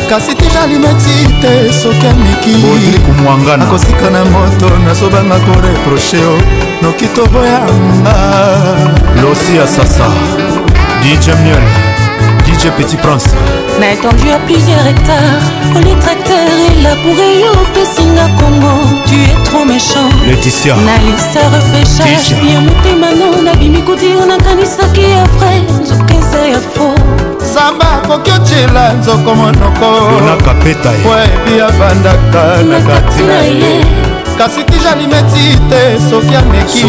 kasi deja limeti te soki amikiakosika na moto nazobanga koreproche o noki toboyanga losi ya sasa dj miel dj petit prince na étendu à plusieurs hectares politracteur elabouré yo opesinga congo tu es trop méchant leticia na lista reféchage ya motemano nabimi kotir nakanisaki ya vrai nzoka eza ya faux zamba akoki otyela nzoko monokoebi eh. abandaka na kati na ye eh. kasi tijalimeti te soki ameki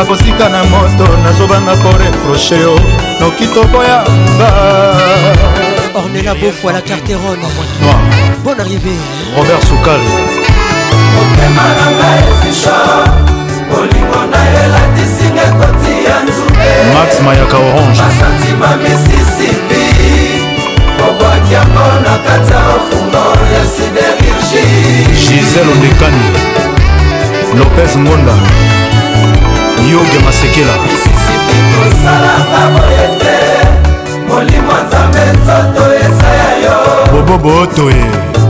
akosika na moto nazobanga koreproche yo oh. noki toboyamba Ornella Beaufoy, la Carterone. Bonne arrivée. Robert Soukal. Max Mayaka Orange. obwakiango na kati ya ofungo ya siderurgi gisele ondekani lopez ngonda yoge masekela misisipi kosala baboye te molimo nzambe nzoto yango botoye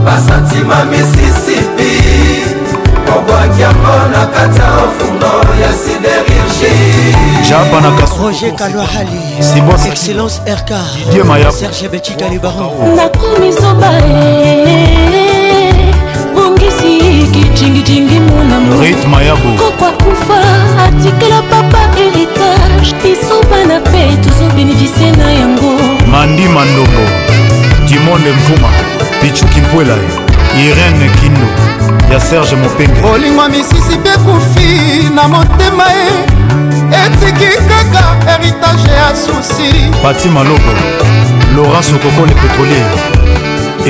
basantima misisipi kobwaki yango na kati ya mfungo ya siderurgieexcellence rkserge betikali baron nakomi zoba bongisi kicingicingi monamokokwa kufa atikela papa héritage biso bana mpe tozobénéfisie na yango mandi mandongo dimonde mvuma pichuki mpwela irene kindo ya serge mopenge bolingwa misisi mpe kufi na motema ye etiki kaka heritage ya susi pati malobo laurence okoko le pétrolier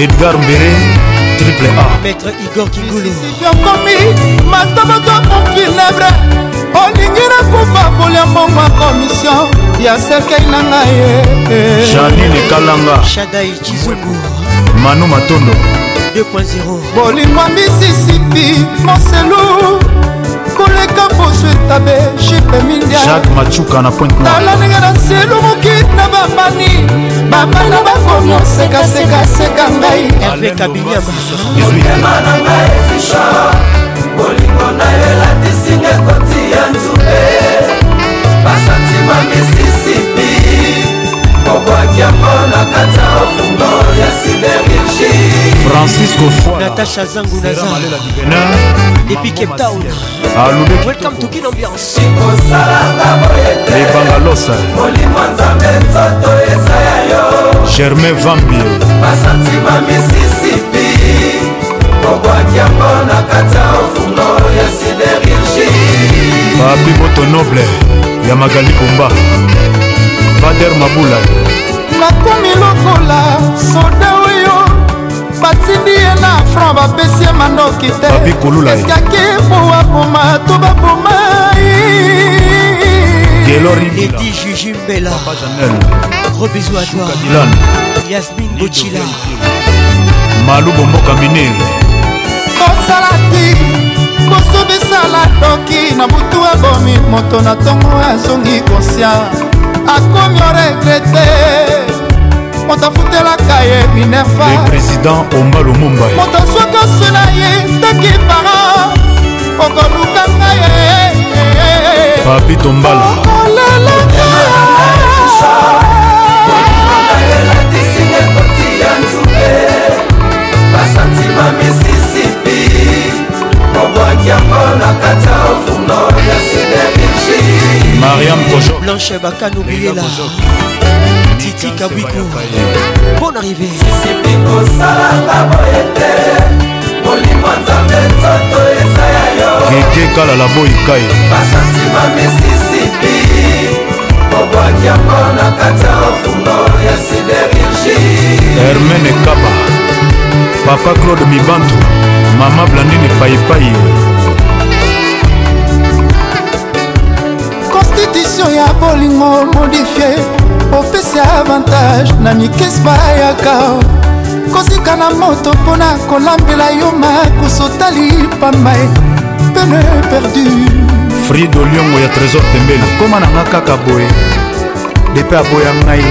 edgar mbere triple A maître Igor Kigulu yokomi masabato mokilebre olingi nakufa kolia mbongo ya komisio ya serkei na ngai ye janine kalanga shadai cizuku manu matondo 2.0 bolingwa misisipi moselu koleka poso etabe shipe mindiajacques machuka na point tala ndenge na nselu moki na bambani bambana bakomi osekasekaseka ngai ervekabiniabaema na ngai efisha bolingo na yo elatisinga ekoti ya nzube basantima misisipi francisco natasha zangu nazana depuis cape town welcome to kin ambiance ebangalosa molimo nzambe nzoto eza ya yo germain vambi basantima misisipi kobwaki yango na kati ya ofungo ya siderurgi papi moto noble ya magali bomba vader mabula nakomi lokola soda oyo batindi ye na franc bapesi ye mandoki te eskaki powa boma to baboma ledi juju mbela gros bisou à toi yasmine bochila malubo mboka minere tosalaki bosobisala doki na butu abomi moto na ntongo azongi konsiance akomi oregrete moto afutelaka ye minefa président omalo momba moto soki osuna ye soki para okolukanga ye eh, eh, eh. papi tombala basantima misisipi obwakiango na kati ya ofundo ya siderigi mariam kojo blanche bakanobiela titi kabwiku mpona arrivé sikosalanga boye te molimo nzambe nzoto eza ya yo keke kalala boyikai basantima misisipi obwaki yango na kati ya ofumbo ya siderurgi hermene kaba papa claude mibantu mama blandine paipai pression ya bolingo modifie opesi avantage na mikesi bayaka kosika na moto mpona kolambela yo makusu tali pamba pene perdu frido liongo ya trésor pembeli koma nanga kaka boye depe aboya ngai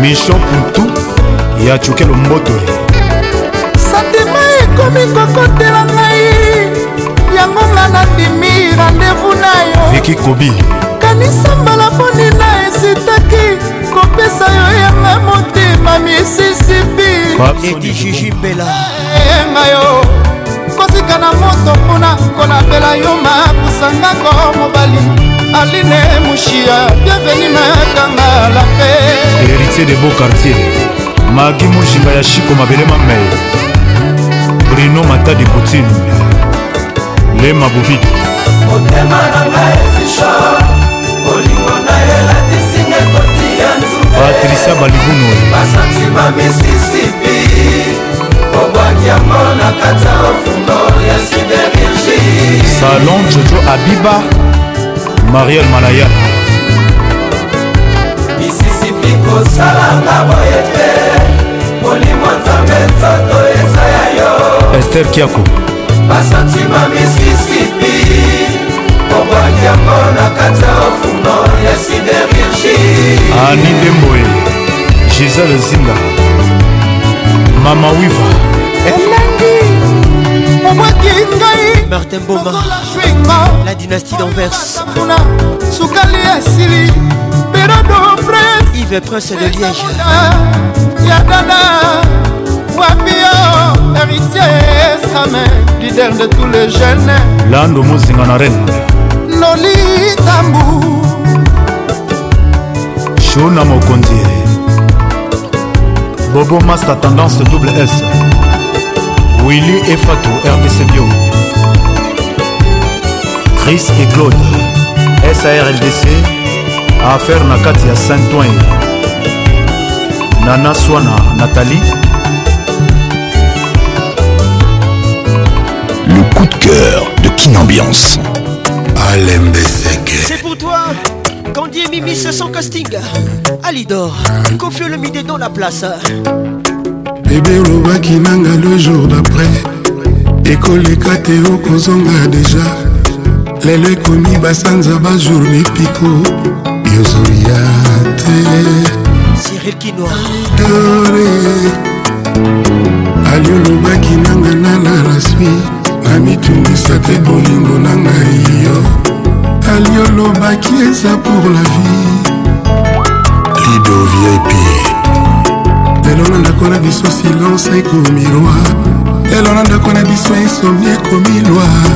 michon putu ya cukelo mbotole santima ekomi kokotela ngai yango nga nandimi randevu na yo viki kobi kanisa mbalafoni na esitaki kopesa yo yanga motema misisipi edi jijibela yanga yo kosika na moto mpona kolapela yo makusangako mobali aline mushia bienveni makanga la pe héritier de beau quartier magi moshinga ya shiko mabele mamei bruno matadi poutine lema bobidi motema na nga ezisha bolingo na elatisinga ekoti ya nzumbepatricia balibunu basantima misisipi obwakiango na kati ya ofungo ya siderurgi salon jojo abiba mariel malayala misisipi kosalanga boye te molimo nzambe nzoto eza ya yo ester kiako basantima misisipi obwakiango na kati ya ofuno ya siderurgi ani ah, demboye gisele zinga mama wiva elengi obwaki ngai martin boma la dynastie d'anvers sukali asili perodo prince yves prince de liège ya dada fabio héritier same leader de tous les jeunes lando mozinga na reine loli tambu shona mokonzi bobo master tendance double s willy efato rdc bio chris et claude sarldc affaire na kati ya saint oin nana swana nathalie coup de cœur de Kinambiance. C'est pour toi Candy et Mimi se sont casting Alidor Confie le midi dans la place bebe olobaki nanga le jour d'après ekoleka te okozonga deja lelo ekomi basanza bajour mipiko yozoya te dore ali olobaki nanga nala la suite mitungisa te bolingo na ngai yo aliolobaki eza pour la vie lido vip lelo na ndako na biso silence ekomi roi lelo na ndako na biso insomi ekomi loi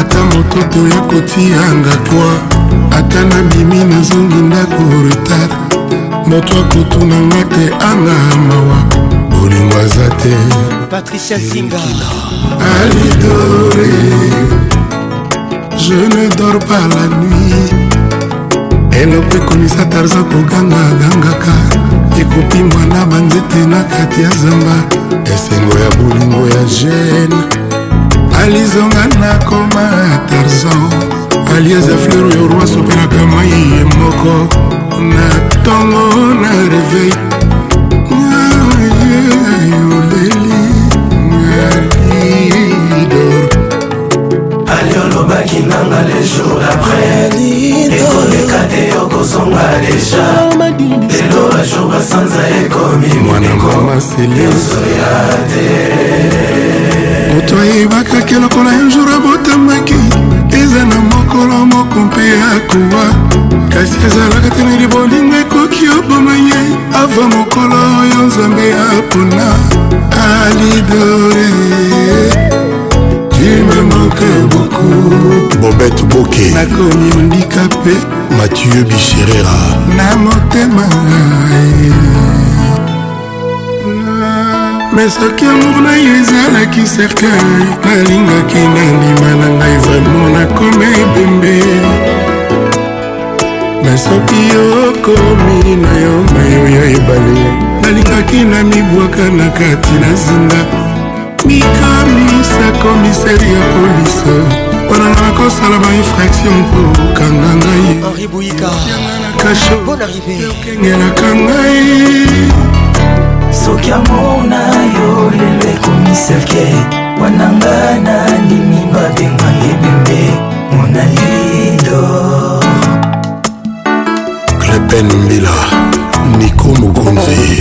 ata mototo ya kotianga toi ata na bimi nazongi ndako retard moto akotuna nga te anga mawa bolingo aza te Patricia Zinga Je ne dors pas la nuit eloko ekomisa tarza koganga gangaka ekopi mwana banzete na kati ya zamba esengo ya bolingo ya gene alizonga nakoma tarzan alieza fleur oyo roi sopelaka mai ye moko na ntongo na reveil yole bakimanga le jour d'après ekoleka te okozonga deja lelo bajour basanza ekomi monekoyoso ya te moto ayebakaki lokola yo jour abotamaki eza na mokolo moko mpe akowa kasi ezalaka te na libolinga ekoki oboma ye ava mokolo oyo nzambe apona alidore bolingo ke buku bobet boke nakomi ondikape mathieu bicherera na motema me soki amour na yo ezalaki certain nalingaki nandima na ngai vraimen nakoma ebembe me soki okomi na yo mayo ya ebale nalingaki na mibwaka na kati na zinga mika komiseri ya polise mpona nga nakosala bainfraction kokanga ngaiyanganakashokengelaka ngai soki amona yo lelo ekomisake wana nga nandimi babenga ebembe monalido klepen mbila niko mokonzi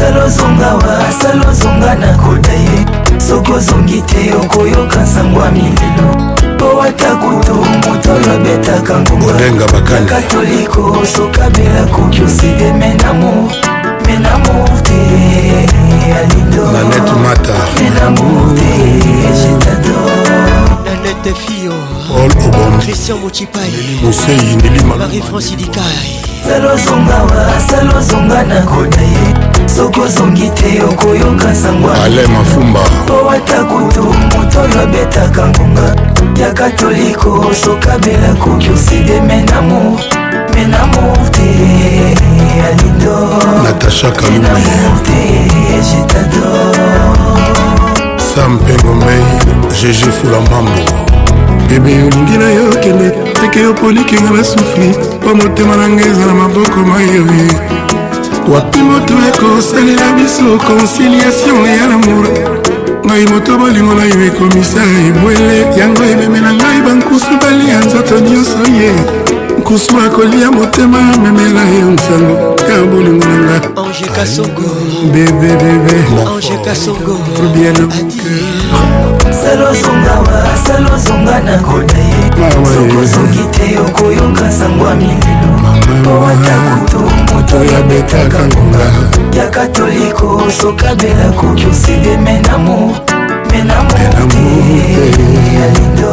asalozonga wa asalozonga nakota ye soki ozongi te okoyoka sango ya mililo po ata kutu moto oyo abetaka ngongakatoliko sokabela koki oside menamo menamo te alidonanete fio christian mochipai mosei nelima marie france idikai selozongawa selozonga nakota ye soki ozongi te okoyoka sangwaale mafumba po ata kutu moto oyo abetaka ngonga ya katoliko sokabela koki oside menamour menamour te alido natasha kalumenamour te jetador sam pengomei gg fulamambo ebe olingi na yo okende teke yo polikinga basufri mpo motema na ngai eza na maboko mayoye wapi moto ekosalela biso conciliation ya lamour ngai moto bolingo na yo ekomisa ebwele yango ememela ngai bankusu balia nzoto nyonso ye nkusu akolia motema amemela yo nsango ya bolingo na nga bebebebe bien salozongawa salozonga na kota ye sokosoki te okoyoka sango ya mililo po ata kutu moto yabetaka ngonga ya katoliko sokabela koki oside menamo menamorte alindo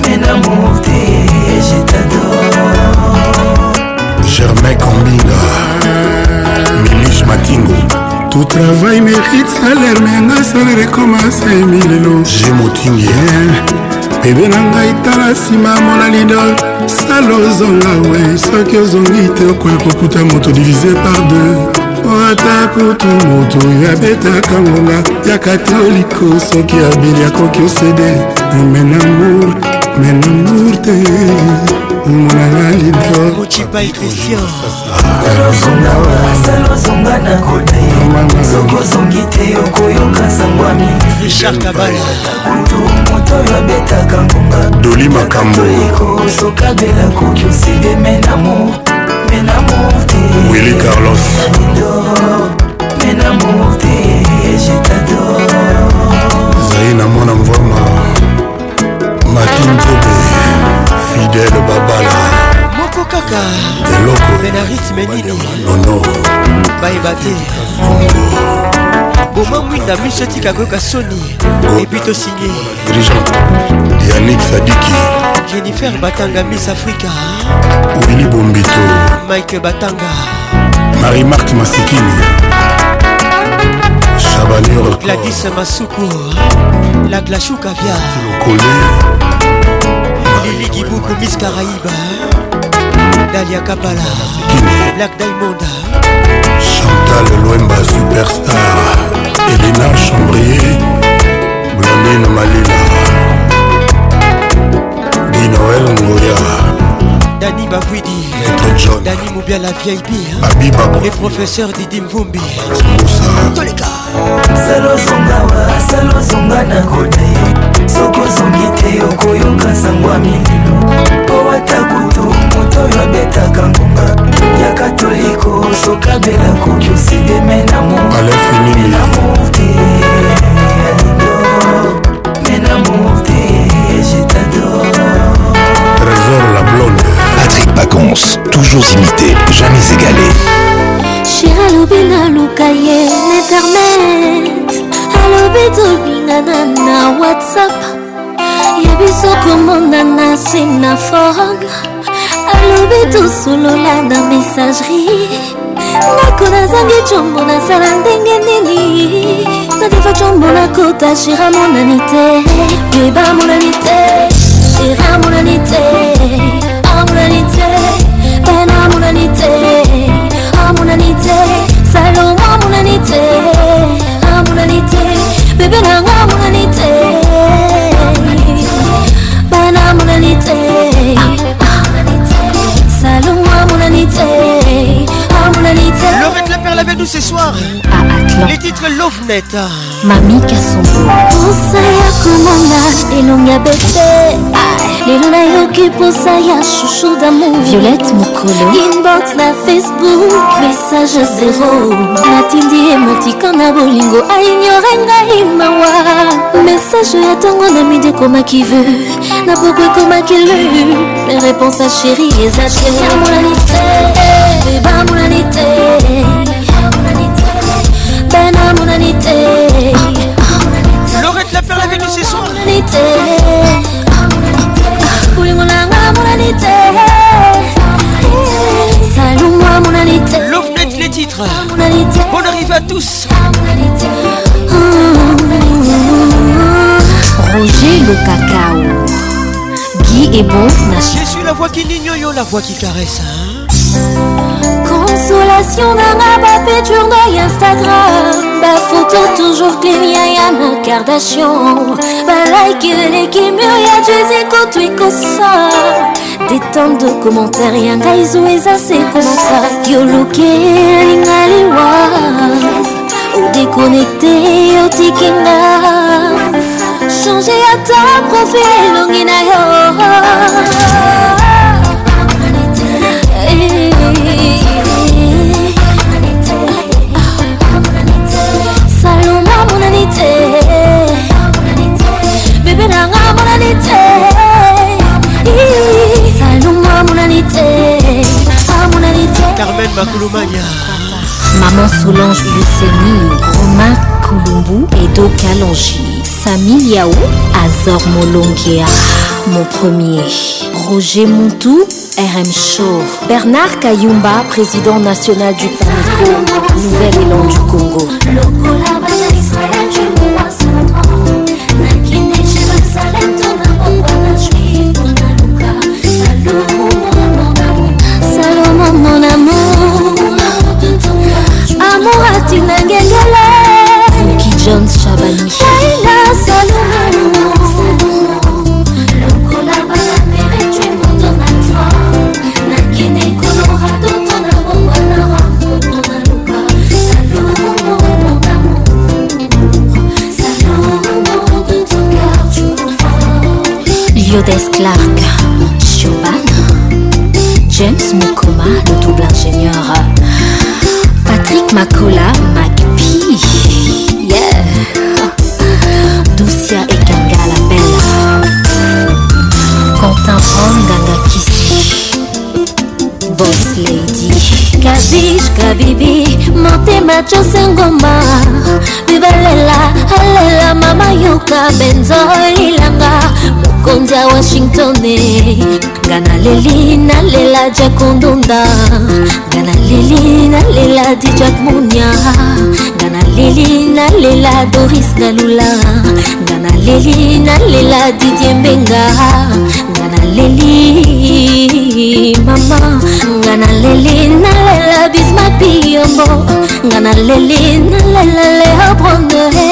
menamorte jetador germain combinga milis matingo tout travail mérite salaire menga salaire ekomasa emilelo je motingi eh, bebe na ngai tala nsima mona lidol sala ozonga we soki ozongi te okoya kokuta moto divise par deux ata kutu moto oyo abetaka ngonga ya katoliko soki abeli akoki osede menamour menamour te monana libloozonga na kote soki ozongi te okoyoka sango ya minikutu moto oyo abetaka ngonga doli makambo ekosokabela koki oside menamo menamo te wili carlos menamo te jetador zai na mwana mvama matintobe fidèle babala moko kaka eloko me na ritme nini nono bayeba te boma mwinda miso etika koyoka soni epi tosinye yanik sadiki jennifer batanga miss afrika wili bombito mike batanga marie mark masikini chabanur gladis masuku la glashu kavia kolé Lili Kibuku Miss Caraïba Dalia Kabala Black Diamond Chantal Loemba Superstar Elena Chambrier Blandine Malila Guy Noël Ngoya Dani Bavouidi Maître John Dani Moubia la vieille bille Abiba Les professeurs Didi Mvumbi Tous les gars Salo zongawa, salo zonga na kote Soko zongi te okoyoka sango ya mililo Po ata kutu moto oyo abetaka ngonga Ya katoliko sokabela koki osideme na mo Alain Finili Amour te Pacons, toujours imité, jamais égalé. Chira lobina lukaye l'internet alobi tobingana na whatsapp ya biso komondana se na forum alobi tosolola na messagerie ndako nazangi combo nasala ndenge nini nadefa combo nakota shira monani te beba monani te shira monani te amonanité en amonanité amonanité salomo amonanité amonanité bebe nanga amonanité bana amonanité salomo amonanité amonanité Laurette la perle avec nous ce soir Les titres Love Net Mami Kassongo Kosa ya komona elonga bete lelo nayoki mposa ya chouchou damour violette mokolo inbox na facebook message zero natindi emotika na bolingo aignore ngai mawa message ya ntongo na midi ekomaki ve na poko ekomaki le réponse ya chéri eza chériamonani te bebamonani te benamonani te Laurette la perle avec nous ce soir. monani te salomwa monani te l'offnet les titres ah, on arrive à tous ah, ah, Roger le cacao Guy et bon Je suis la voix qui n'ignore la voix qui caresse Consolation d'un rabat peinture d'œil Instagram Ba photo toujours clémia yana Kardashian Ba like il est qui mûr y'a Jésus kotu ikosa des tonnes de commentaires yanga izo eza se komofaraki oluke elinga ah, liwa odekonekte otikinga ah. change ata profil elongi na ah, yo oh. saloma monani te bebe nanga monani te amonani te amonani te carmen makulumanya maman solange luceni romain kulumbu edo kalongi sami yao azor molongea mon premier roger montou RM Show. Bernard Kayumba, président national du Panico, Nouvelle-Élan du Congo. Yodes Clark, Chopin, James Mukoma, le double ingénieur, Patrick Makola, MacPie, yeah. Dosia et Kanga la belle, Quentin Ron, Ganga Kissi, Boss Lady. kabish kabibi motema chose ngoma bibalela alela mama yoka benzo lilanga mokonzi ya washington eh. nga naleli nalela jack ondonda nga naleli nalela dijak munia nga naleli nalela doris nalula nga naleli nalela didie mbenga naleli mama nga naleli nalela bismapiyombo nga naleli nalela leobrondere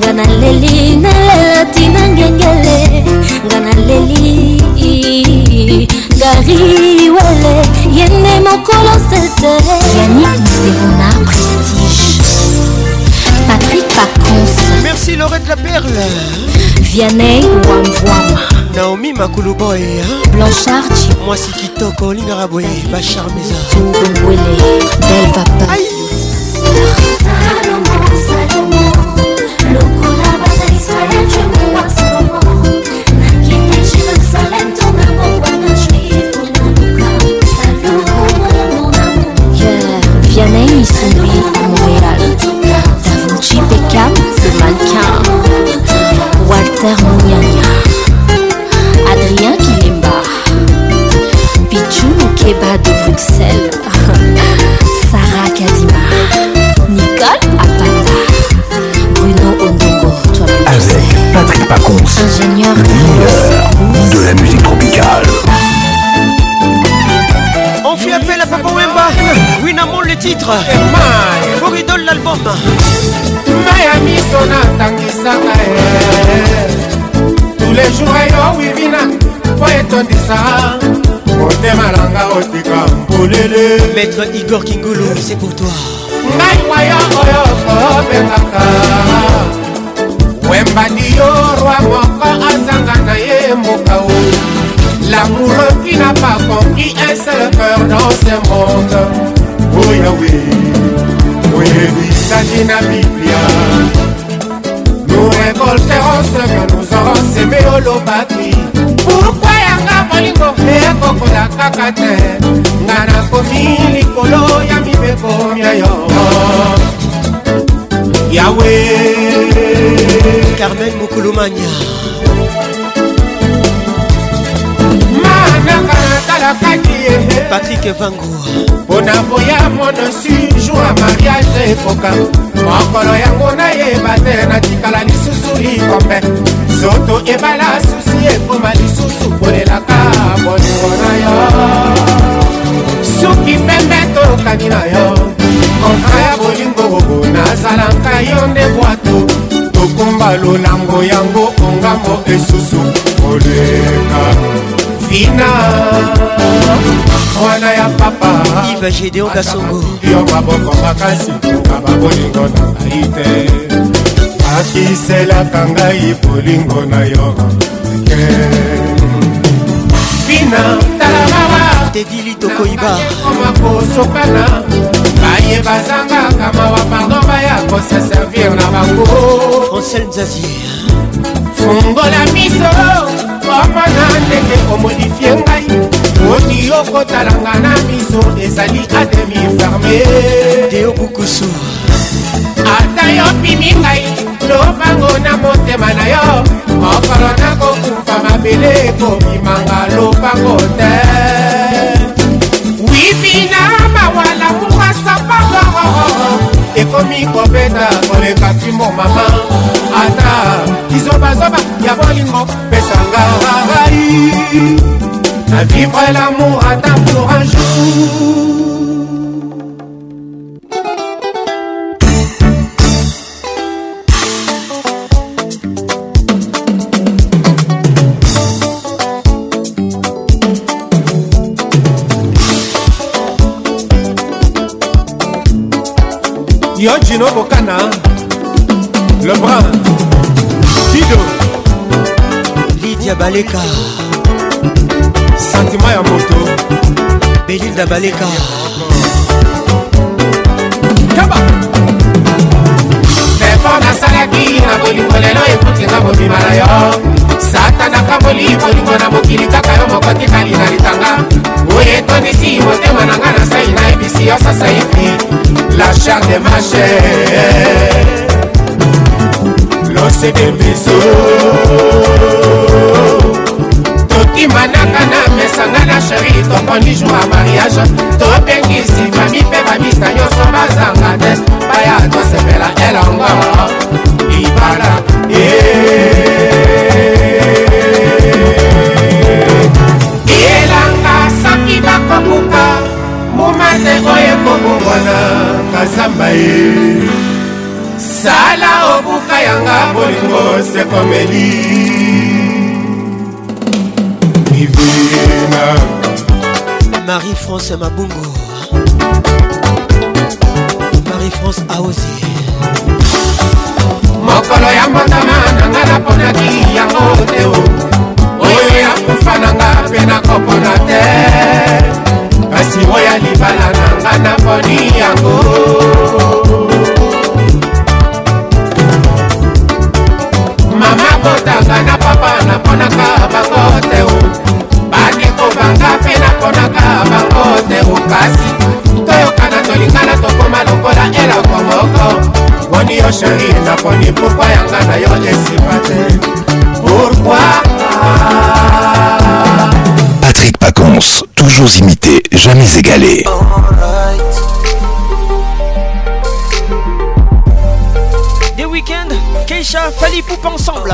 nga naleli nalela tina ngengele nga naleli gari wele yende mokolo sete yanik misterona prestige patrick pacons merci lorette la perle vianey wamvwama naomi makuluboy blanchard mwasi kitoko olingaka boye bacharmeza tungubwele bel vapa titre l'album tous les jours yo eh, oh, wivina oh, maître igor c'est pour toi oh, ben, ngai L'amour qui n'a pas compris un seul cœur dans ce monde o yawe oyebisaki na biblia nous révolterons ce que nous aurons semé olobaki pourkui yanga molingo ekokola kaka te nga nakomi likolo ya mibeko na yo yawe carmen mokulumanya nasalakaki ye eh, eh. patrik vango mpona boya monosi jour eh, ya mariage ekoka mokolo yango nayeba te natikala lisusu likombe soto ebala susi ekoma lisusu kolelaka bolingo na yo suki pembe tokani na yo kontra ya bolingo nazalaka yo nde bwato tokumba lolango yango ongambo esusu koleka vina mwana ya papa iva gedeon kasongo yo maboko makasi kokaba bolingo na ngai te akiselaka ngai bolingo na yo ke vina talamama tedi litokoibaomakosokana baye bazangaka mawa pardon baya koseservir na bango francel zazier fungola miso mama na ndenge omodifie ngai oti okotalanga na miso ezali ademi ferme deobukusu ata yo pimi ngai lobango na motema na yo mokolo nakokufa mabele ekobimanga lobango te wibina mawala mukasapagoo ekomi kobeta koleka ntimbo mama ata kizobazoba ya bolingo pesanga rarai na vivre lamour ata pour un jour Yojino Bokana Lebrun Dido Lydia Baleka Sentiment ya moto Belinda Baleka Kaba Effort nasalaki na bolingo lelo ekotinga mobima na yo satanaka molimo lingo na mokili kaka yo moko tikali na litanga oyo etondisi motema na ngai na sai nayebisi yo sasa epi la char de mache lose de meso totimanaka na mesanga na sheri tokondi jour ya mariage tobengisi fami mpe bamista nyonso bazanga te baya tosepela elongo ibala yeah. se oyo ekobongwana kasamba ye sala obuka yanga bolingo sekomeli ivina marie france mabungu marie france aozi mokolo ya motama nanga naponaki yango te oyo ya kufa nanga mpe nakopona te kasi oya libala na nga na poni yango mama kotanga na papa naponaka bango te o bandeko banga mpe naponaka bango te o kasi toyokana tolingana tokoma lokola eloko moko moni yo sheri naponi pourkua yanga na yo esipa te pourkui Patrick Pacons toujours imité, jamais égalé. Des week-ends, Keisha, Fali Poupe ensemble.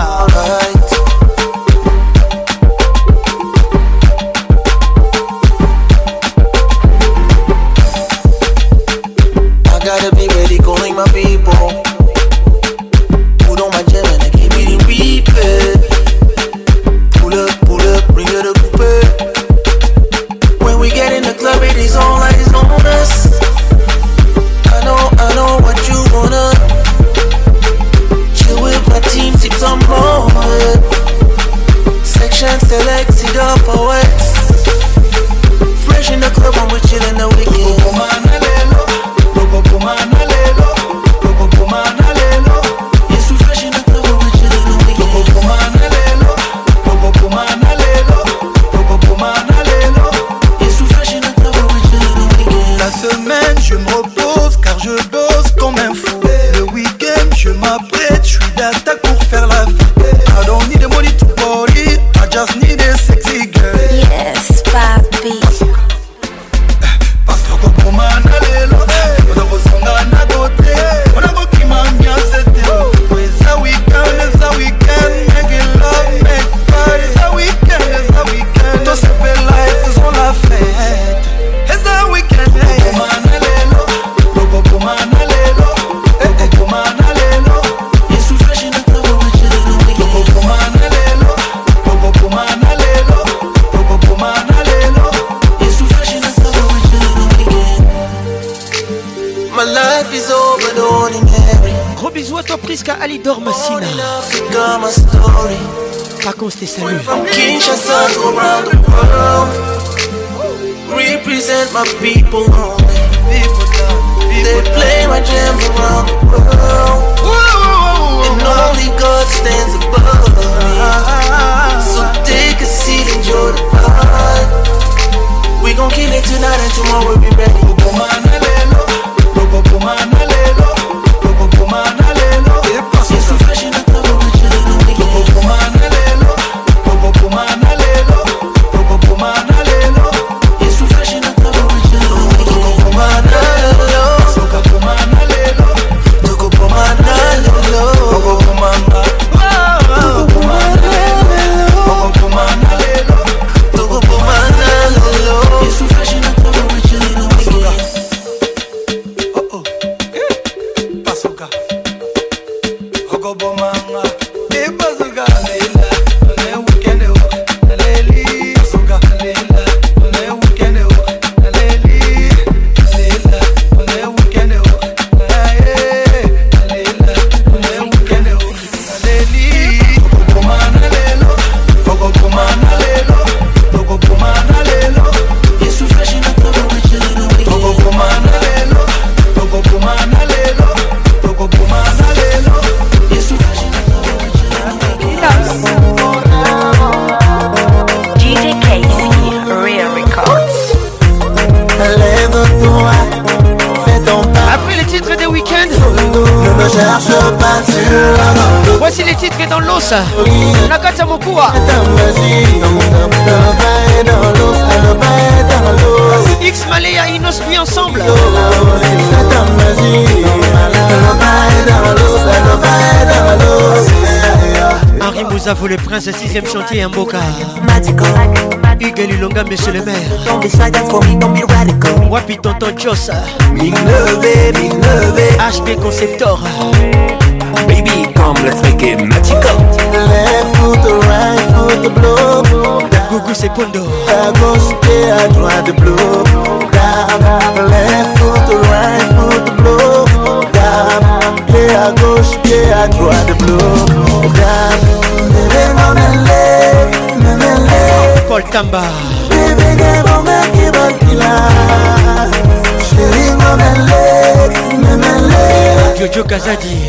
Théodore Massina. around the world. Represent my people only. Oh. They play my jams around the world. And only God stands above me. So take a seat, enjoy the ride. We gon' kill it tonight and tomorrow we'll be ready. Lelo, Lobo Pumana Lelo, Lobo Pumana Lelo, kabisa la mukua X Inos ensemble Henri Mouza, le prince, 6 sixième chantier, Mboka hein, beau Lilonga, monsieur le maire Wapi Tonton Conceptor come, let's make it magical. Left foot, the right foot, the blow. Gugu Secondo. À gauche et à droite, the blow. Down. Left foot, the right foot, the blow. Down. Pied à gauche, pied à droite, the blow. Down. Bébé, maman, lève, maman, lève. Paul Tamba. Bébé, gamin, maman, qui va qu'il a. Chérie, maman, lève, maman, lève. Jojo Kazadi.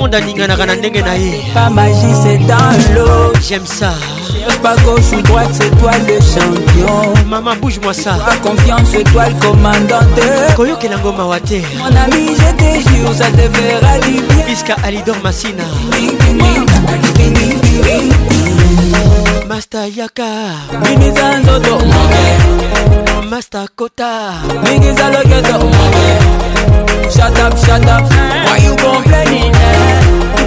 monde aninganaka na ndenge na ye j'aime ça Pas gauche ou droite, c'est toi le champion. Maman, bouge-moi ça. Toi, confiance, c'est toi le commandant. Koyo Kelangoma Wate. Mon ami, je te jure, ça te fera du bien. Bisca Alidor Massina. Ring, ring, ring, ring, ring, ring. masta yaka bimiza nzoto moke masta kota mingiza loketo moke shut up shut up why you complaining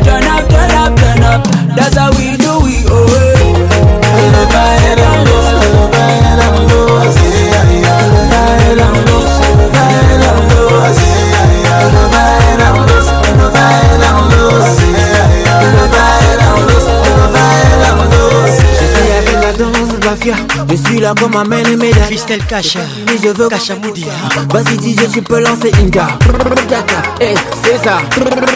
turn up turn up turn up that's how we Je suis là comme ma mes et mes cacha, mais je veux Cacha Moudia Vas-y, bah, dis-je, tu peux lancer Inga. gare. Daka, eh, c'est ça.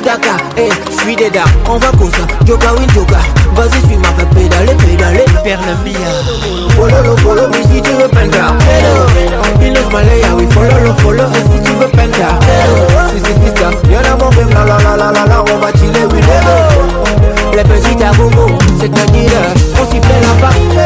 Daka, eh, je suis dards On va cause Joka, win, Joka. Vas-y, suis ma fête. Pédale, pédale. Perle Mia. Follow, follow, mais Si tu veux penda. Hello. Pinos Malaya, oui. Follow, follow. Si tu veux penda. Hello. Si, si, si, ça. Y'en a mon même. La, la, la, la, la. On va chiller, oui. Hello. Les petits à cest un dealer on s'y fait là-bas.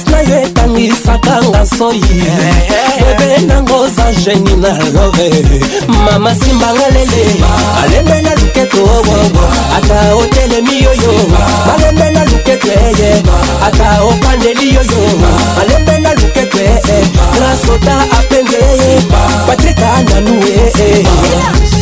sakanga soi bebe nango za geni na love mama simbanga lele alembe na luketo owowo ata otelemi yoyo balembe na lukete eh, ye ata opandeli yoyo balembe na lukete eh, eh. grasota apenge patrika nanue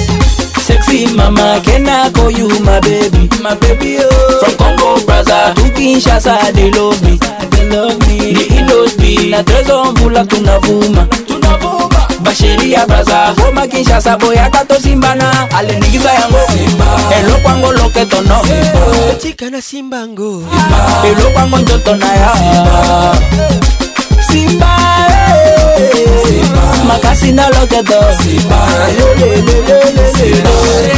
Happy mama, can I call you my baby? My baby, oh. From Congo, brother, to Kinshasa, they love me. They love me. The Ilos be. Na trezo mvula tunavuma. Tunavuma. Bashiria brother, Roma Kinshasa, boy, atato simbana. Alinigiza yango. Simba. Elo kwango loketo no. Simba. Chika na simbango. Simba. Elo kwango njoto na ya. Simba. Simba. Eh. makasi nalokedo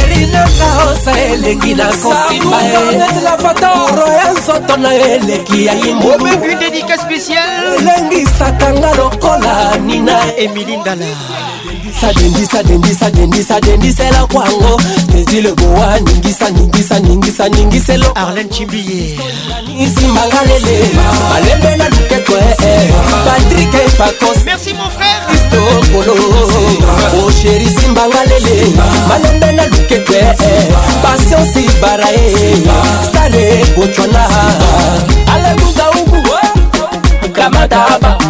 erinanga osa eleki na kosimbaoro ya nzoto na eleki ya imulengisakanga lokola nina emilindala ningisa dendisa dendisa dendisa dendisela kwango tetile bowa ningisa ningisa ningisa ningiselo arlen chimbiye nsimbangalele malembe na lukeko ee eh, eh. patrik pacos merci mon frère istokolo osheri oh, simbangalele malembe na lukeko ee eh, pasionsi barae stare bochwana alebuga ubu kamataba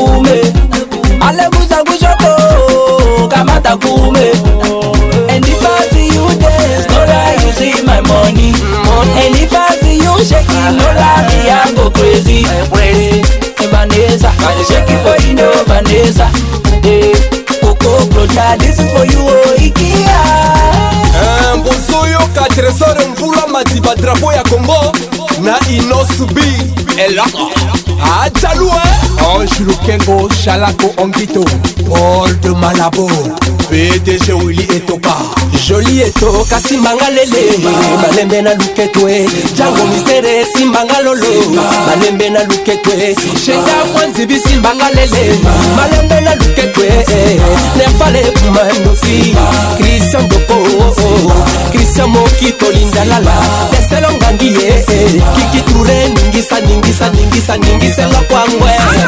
kume alebuza gushoko kamata kume any party you dance no lie you see my money any party you shake it no lie me i go crazy Vanessa shake it for you no Vanessa hey. Eh, Coco Prota this is for you oh Ikea eh, Mbuzuyo katresore mvula matiba drapo ya Kongo na inosubiri eloko achaluwe eh. Ange Lukengo, Chalako Angito, Paul de Malabo, PDG Willy Etoka, Joli Eto, Kasimanga Lele, Malembe na Luketwe, Django Mistere, Simbanga Lolo, Malembe na Luketwe, Sheda Mwanzibi Simbanga Lele, Malembe na Luketwe, Nefale Kumandofi, Christian Doko, Christian Mokito Lindalala, Teselonga Ndie, Kiki Ture, Ningisa, Ningisa, Ningisa, Ningisela Kwangwe.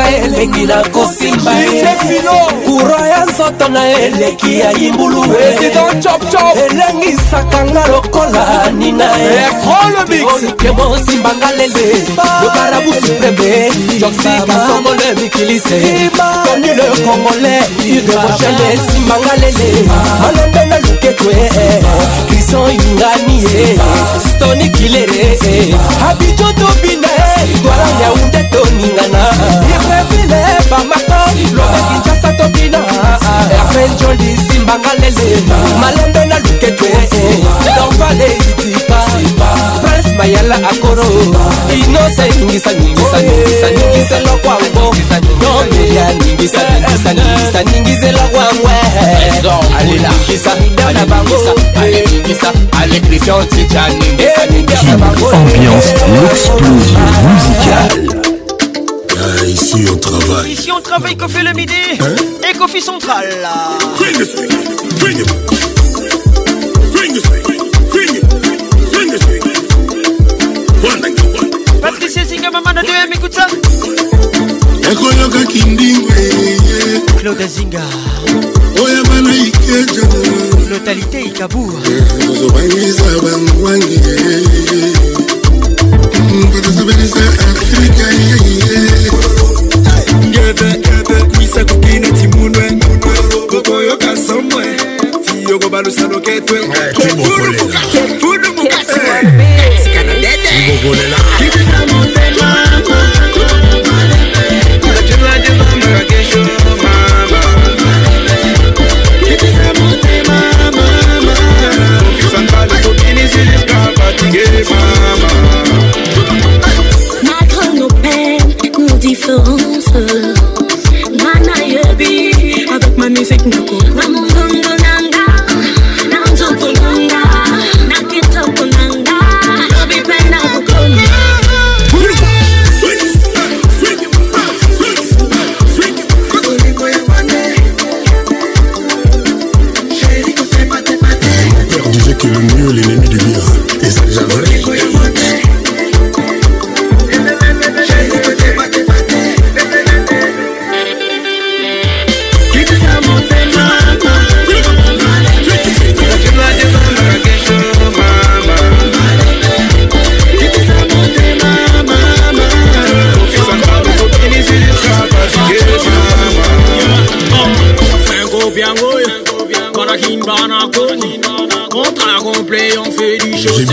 eza eleki na kosimba kura ya nzoto na eleki ya yimbulu elengisaka nga lokola nina olike mosimbanga lele lokarabu supreme joxikasongo le mikilise toni le congolais udevogele simbanga lele malembe na luketwe Vincent Yungani Stony Kilere Abidjan Tobine Douala Yaoundé Toningana Irrevile Bamako Lome Kinshasa Tobina Hervé Jolie Simbanga Lele Malembe na Lukete Dorvale Itika Prince Mayala Akoro Inose Ningisa Ningisa Ningisa Ningisa Lokwa Ngo Nomelia Ningisa Ningisa Ningisa Ningisa Lokwa Ngwe Alila Ningisa Ningisa Ningisa Ningisa ça les c'est Ambiance, musicale. Ah, ici on travaille. Ici on travaille, Kofi le midi hein et Kofi central. ekoyoka kindingwe claude azinga oyo bana ikeja lotalité ikabua eh, ozobangisa bangwangi batosebelisa afrika ngebe kwisa kokina timunwe kokoyoka somwe tiyokobalusa loketwe eh, tibokolela music.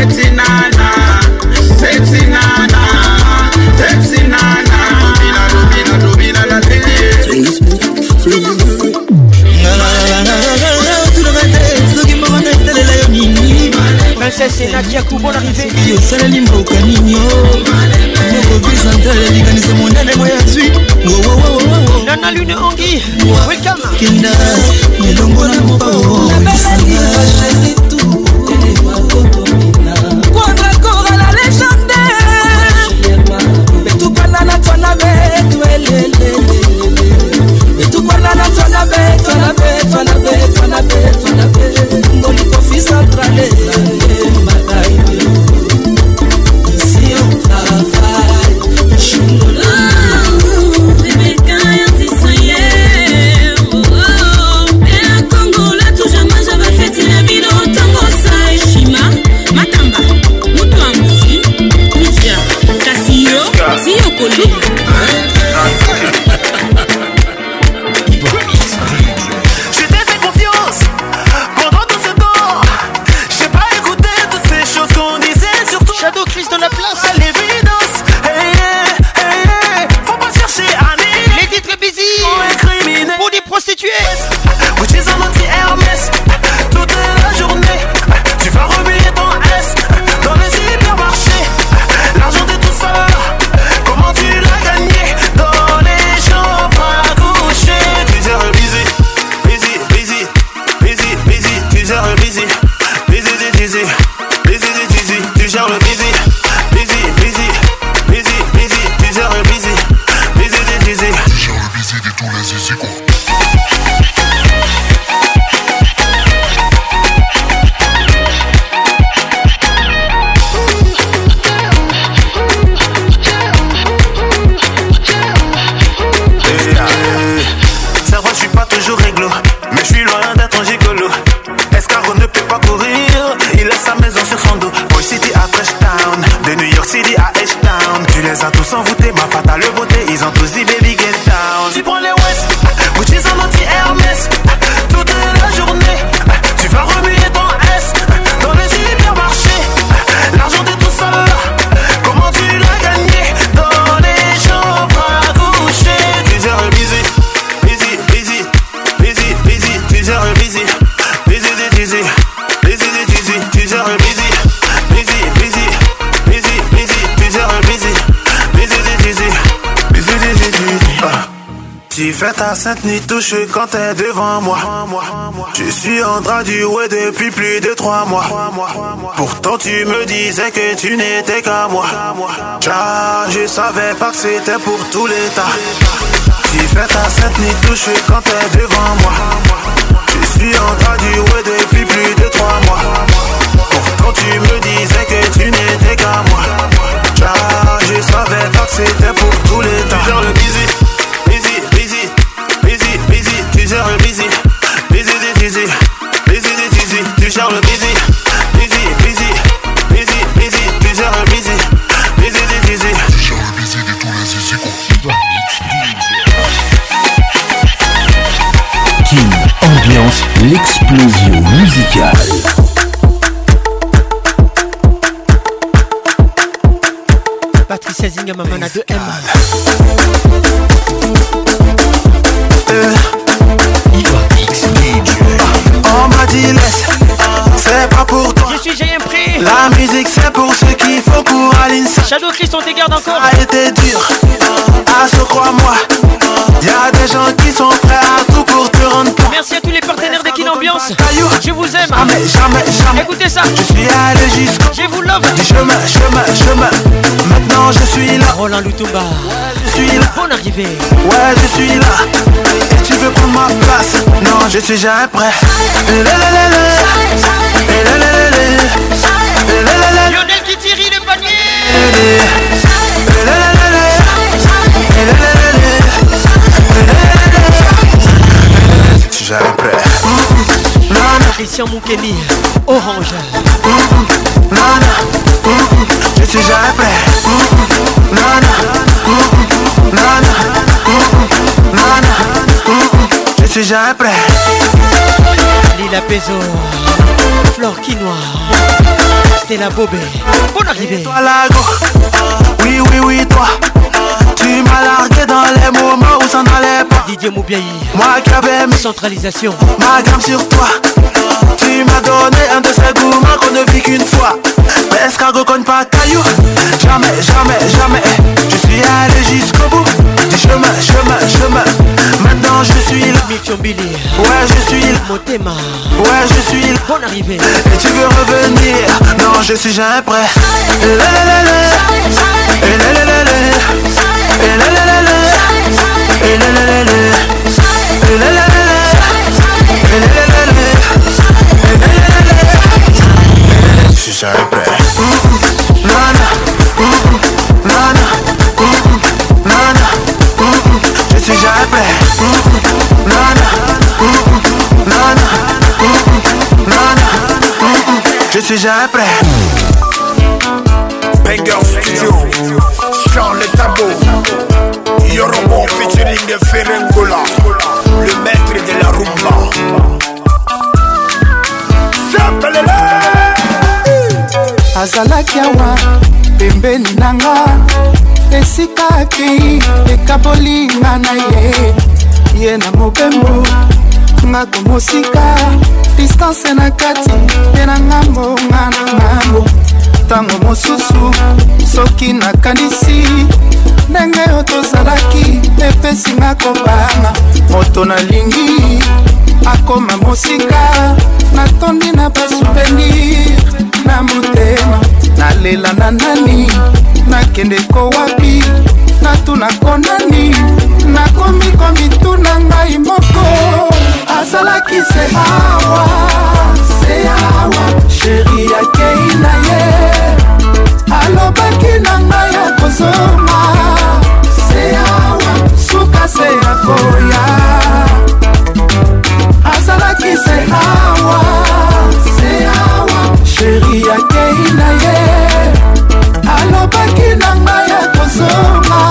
Pepsi Nana, Pepsi Nana, Pepsi Nana. Dubina, Dubina, Dubina, la Princesse Nadia Kubo l'arrivée osaleli mboka nini okovisantale likanisa mondane moya zwi nana lune ongi welcome kenda elongo na mobao na betu elelelelele etukwana na twana be twana be twana be twana be twana be ngolikofisa trale ni touche quand t'es devant moi. Je suis en train du jouer depuis plus de trois mois. Pourtant tu me disais que tu n'étais qu'à moi. Ja, je savais pas que c'était pour tout l'état. Tu fais ta scène ni touche quand t'es devant moi. Je suis en train du jouer depuis plus de trois mois. Pourtant tu me disais que tu n'étais qu'à moi. Ja, je savais pas que c'était pour tout l'état. Explosion musicale. Patricia Zinga, Mamana de m euh, On m'a dit laisse, c'est pas pour toi. Je suis j'ai un prix. La musique c'est pour ceux qui faut pour Aline. Shadow Christ, on te garde encore. Je vous aime. Jamais, jamais, jamais. Écoutez ça. Je suis allé jusqu'au. Je vous love. Du chemin, chemin, chemin Maintenant je suis là. Roland Lutumba. Ouais, je suis là. Bonne arrivée. Ouais, je suis là. Et tu veux prendre ma place Non, je suis jamais prêt. Lionel qui tire le panier. Je suis jamais prêt. Nana Christian Moukeni Orange Nana Je suis jamais prêt Nana Nana Nana Je suis jamais prêt Lila Peso Flore Quinoa la Bobé Bonne arrivée toi la go Oui oui oui toi tu m'as largué dans les moments où ça n'allait pas. Didier Moubiaï. Moi qui avais centralisation. Ma gamme sur toi. Tu m'as donné un de ces gourmands qu'on ne vit qu'une fois. Mais escargot cogne pas caillou. Jamais, jamais, jamais. Je suis allé jusqu'au bout du chemin, chemin, chemin. Maintenant je suis là. Billy. Ouais, je suis là. Motema. Ouais, je suis le. Bon arrivé Et tu veux revenir Non, je suis jamais prêt. Je suis jamais prêt. studio. Jean le Tabo Yorobo featuring de Ferengola Le maître de la rumba Sepelele azalaki awa pembeni na nga esika akei ekabolinga na ye ye na mobembo nga komosika distance na kati mpe na ngambo nga na ngambo ntango mosusu soki nakanisi ndenge yo tozalaki epesinga kobanga moto nalingi akoma mosika natondi na basouvenir na motema nalela na nani nakende kowapi natunako nani nakomi komituna ngai moko azalaki se awa se awa sheri akei na ye alobaki na ngai akozonga se awa suka se akoya azalaki se awa se awa sheri akei na ye alobaki na ngai akozonga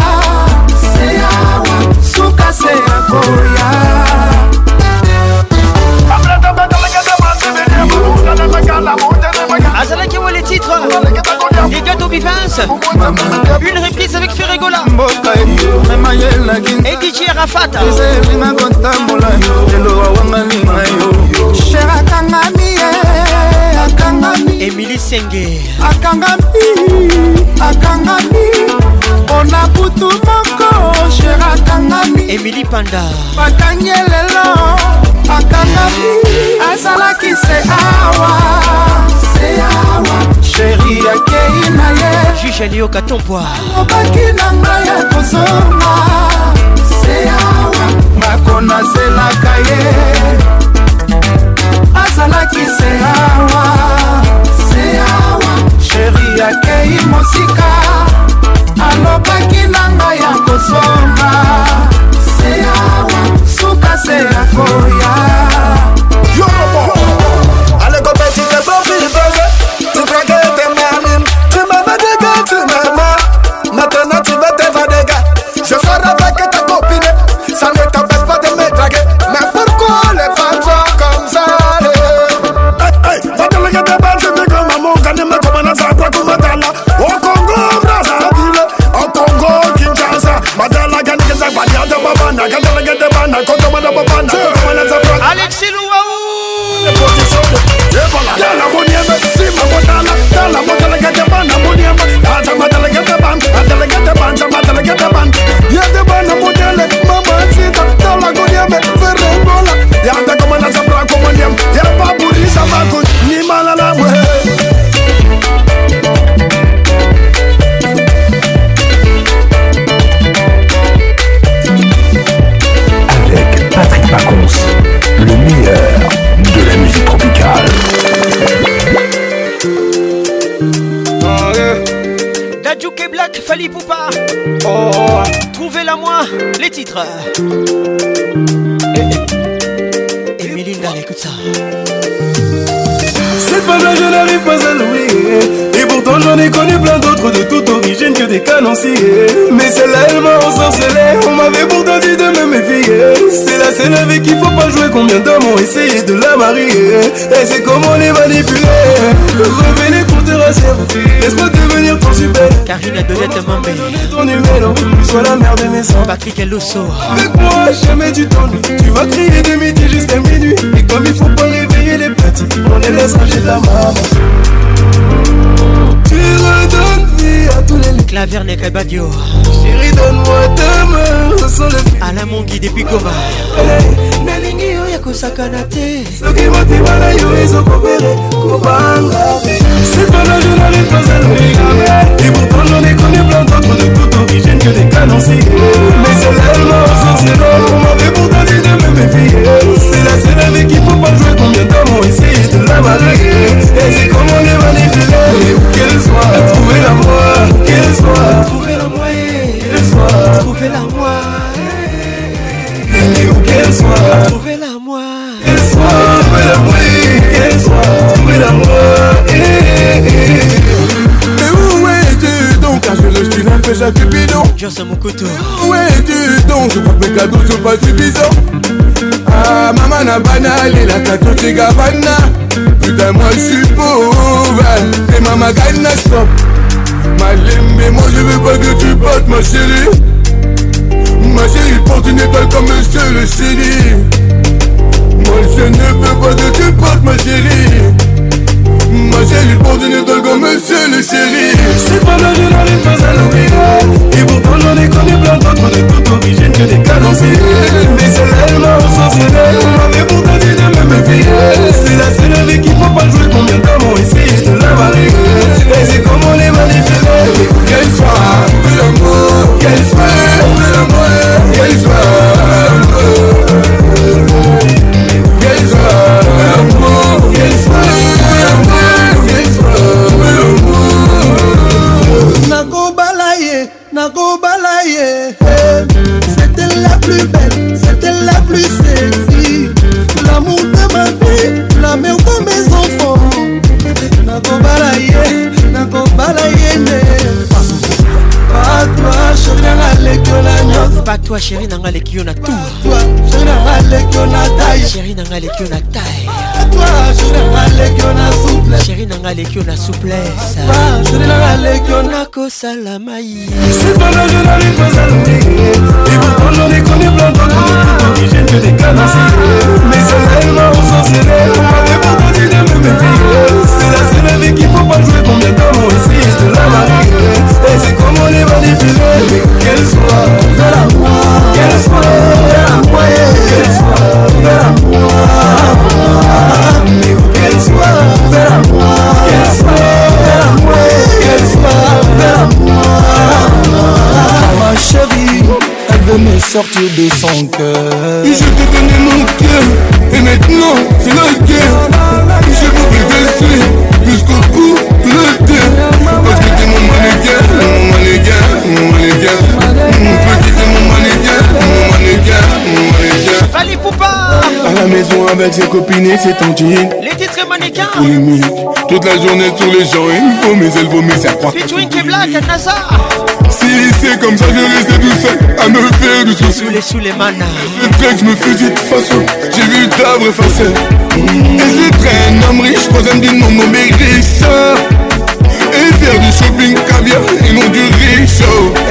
se awa suka se akoya Azalaki ah, ou les titres Les gâteaux Bivins Une réplique avec Ferregola Et DJ Rafat Cherakangami akangami emili senge akangami akangami mpona butu moko sher akangami emili panda bakangi elelo akangami azalaki se awa se awa sheri akei na ye juge alioka tombwa obaki na ngai ya kozonga se awa bakonazelaka ye nazalaki seawa seawa sheri akei mosika alobaki na ngai ya kosomba seawa suka se akoya yo Alexis Y'a des bonnes modèles, to tu t'as la I'm voilà. Y'a des commandes à Oh. Trouvez-la moi, les titres. Et eh, écoute ça. C'est pas là je n'arrive pas à l'oublier j'en ai connu plein d'autres de toute origine que des canonciers Mais celle-là elle m'a ensorcelé On m'avait pourtant dit de me méfier C'est la scène avec qui faut pas jouer Combien d'hommes ont essayé de la marier Et c'est comment les manipuler Revenez pour te rassurer Laisse-moi devenir ton super il a donné ta maman ton numéro Sois la mère de mes criquer Patrick Elosso Avec moi jamais tu t'ennuies Tu vas crier de midi jusqu'à minuit Et comme il faut pas réveiller les petits On les laissera de la maman tu redonnes vie à tous les Clavier n'est qu'à Badio Chérie donne-moi ta main Ressens le fil À la mongi depuis Goma nalingi yo ya kosakana te soki motema na yo C'est pas la je n'arrive pas à l'oublier Et pourtant j'en ai connu plein d'autres de toute origine que des canons Mais c'est tellement sensationnel On m'avait pourtant dit de me méfier C'est la seule avec qui faut pas jouer combien d'hommes ont essayé et c'est comme on est manipulé Où qu'elle soit, trouver la moi Où qu'elle soit, trouver la moi Qu'elle soit, trouver la moi Et où qu'elle soit, trouver la moi Qu'elle soit, trouver la moi Qu'elle soit, trouver la moi car je le suis un peu Cupidon J'en sais mon couteau Ouais tu donc je crois que mes cadeaux sont pas suffisants Ah maman na banale la kato Gabanna. Putain, moi je suis pauvre. Et ma magaille n'a stop. Mal mais moi je veux pas que tu portes ma chérie. Ma chérie porte une étoile comme monsieur le chéri. Moi je ne veux pas que tu portes ma chérie. Ma chérie, pour comme le chéri C'est pas de dans les pas à Et pourtant j'en ai connu plein d'autres de toute origine que des Mais c'est là elle m'a d'elle On m'avait pourtant de me C'est la seule qui faut pas jouer Combien de on la valise Et c'est comme on est Qu'elle l'amour Qu'elle plus belle, c'était la plus sexy. L'amour de ma vie, la mère de mes enfants. nakobala ye nakobala ye nde patoi sheri nanga lekola love pas toi chéri nanga leki yo na tour chéri nanga leki yo na taille chéri nanga leki yo na taille toi chéri nanga leki yo na souplesse chéri nanga leki yo na souplesse toi chéri nanga leki yo na kosala mai c'est pas le jeu d'aller pas à l'oublier et pourtant j'en ai connu plein d'autres mais j'aime que des canards mais c'est tellement au sens de son cœur. Je te donné mon cœur, et maintenant c'est la guerre. Je vous rêver jusqu'au bout de la terre. Parce que t'es mon mannequin, mon mannequin, mon mannequin. Parce que t'es mon mannequin, mon mannequin, mon mannequin. Fallait poupa À la maison avec ses copines et ses tontines. Les titres mannequins. Polémique. Toute la journée, tous les gens, il faut, mais elle vaut, mais ça croit. Featuring Kebla, Kanasa. vieillissais comme ça, je restais tout seul à me faire du souci. Les Souleymana. Le train, je me fais de toute façon, j'ai vu ta vraie facette. Et je traîne, homme riche, troisième du nom, nommé Richard. Et faire du shopping caviar et non du riche.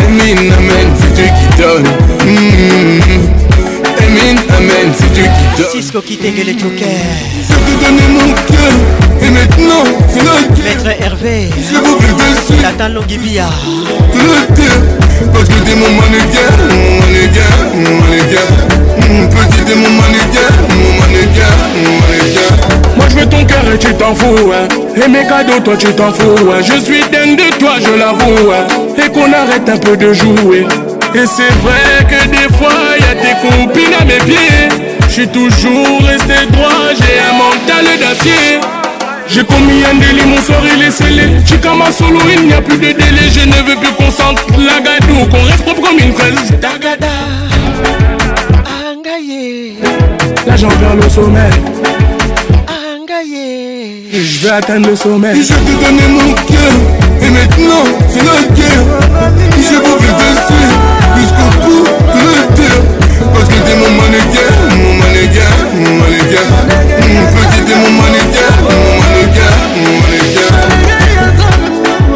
Amine, oh, amen, c'est Dieu qui donne. Mmh. Amen, amen, tu Dieu qui donne Cisco que les jokers Je te donné mon cœur Et maintenant, c'est la guerre Maître Hervé Je vous le dessus Tata Longibia C'est la guerre Parce que t'es mon manégaire Mon manégaire, mon manégaire Petit démon manégaire Mon manégaire, mon manégaire moi je veux ton cœur et tu t'en fous hein. Et mes cadeaux toi tu t'en fous hein. Je suis dingue de toi je l'avoue hein. Et qu'on arrête un peu de jouer Et c'est vrai que des fois, y a des copines à mes pieds. Je suis toujours resté droit, j'ai un mental d'acier. J'ai commis un délit, mon soir il est scellé. comme un solo, il n'y a plus de délai. Je ne veux plus qu'on sente la gadou, qu'on reste propre comme une fraise. Tagada, angaye. Là j'en le sommeil. Angaye. Je vais atteindre le sommeil. Je te donner mon cœur. Et maintenant, c'est la guerre. J'ai beau dessus jusqu'au bout. parce que t'es mon mannequin, mon mannequin, mon mannequin. Mm, parce que t'es mon mannequin, mon mannequin,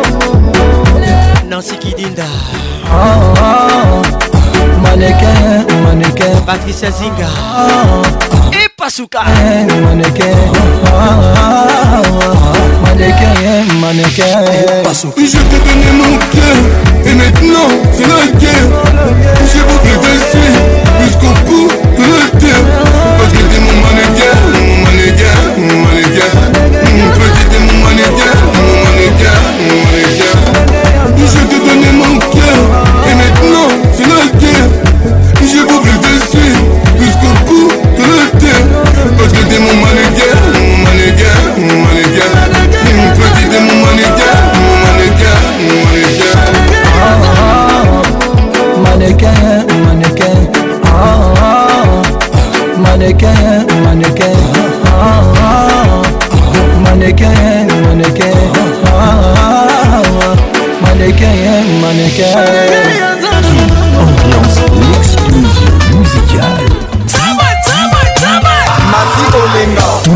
mon mannequin. Nancy Kidinda. Oh, oh, oh. Mannequin, mannequin. Patricia Zinga. Oh, oh, oh. Et Pasuka. Mannequin, oh, oh, oh. mannequin, mannequin. Pasuka. Je te donnais mon cœur et maintenant c'est la guerre. Je vous remercie. Look, dude, let's get him money again, money again, money again.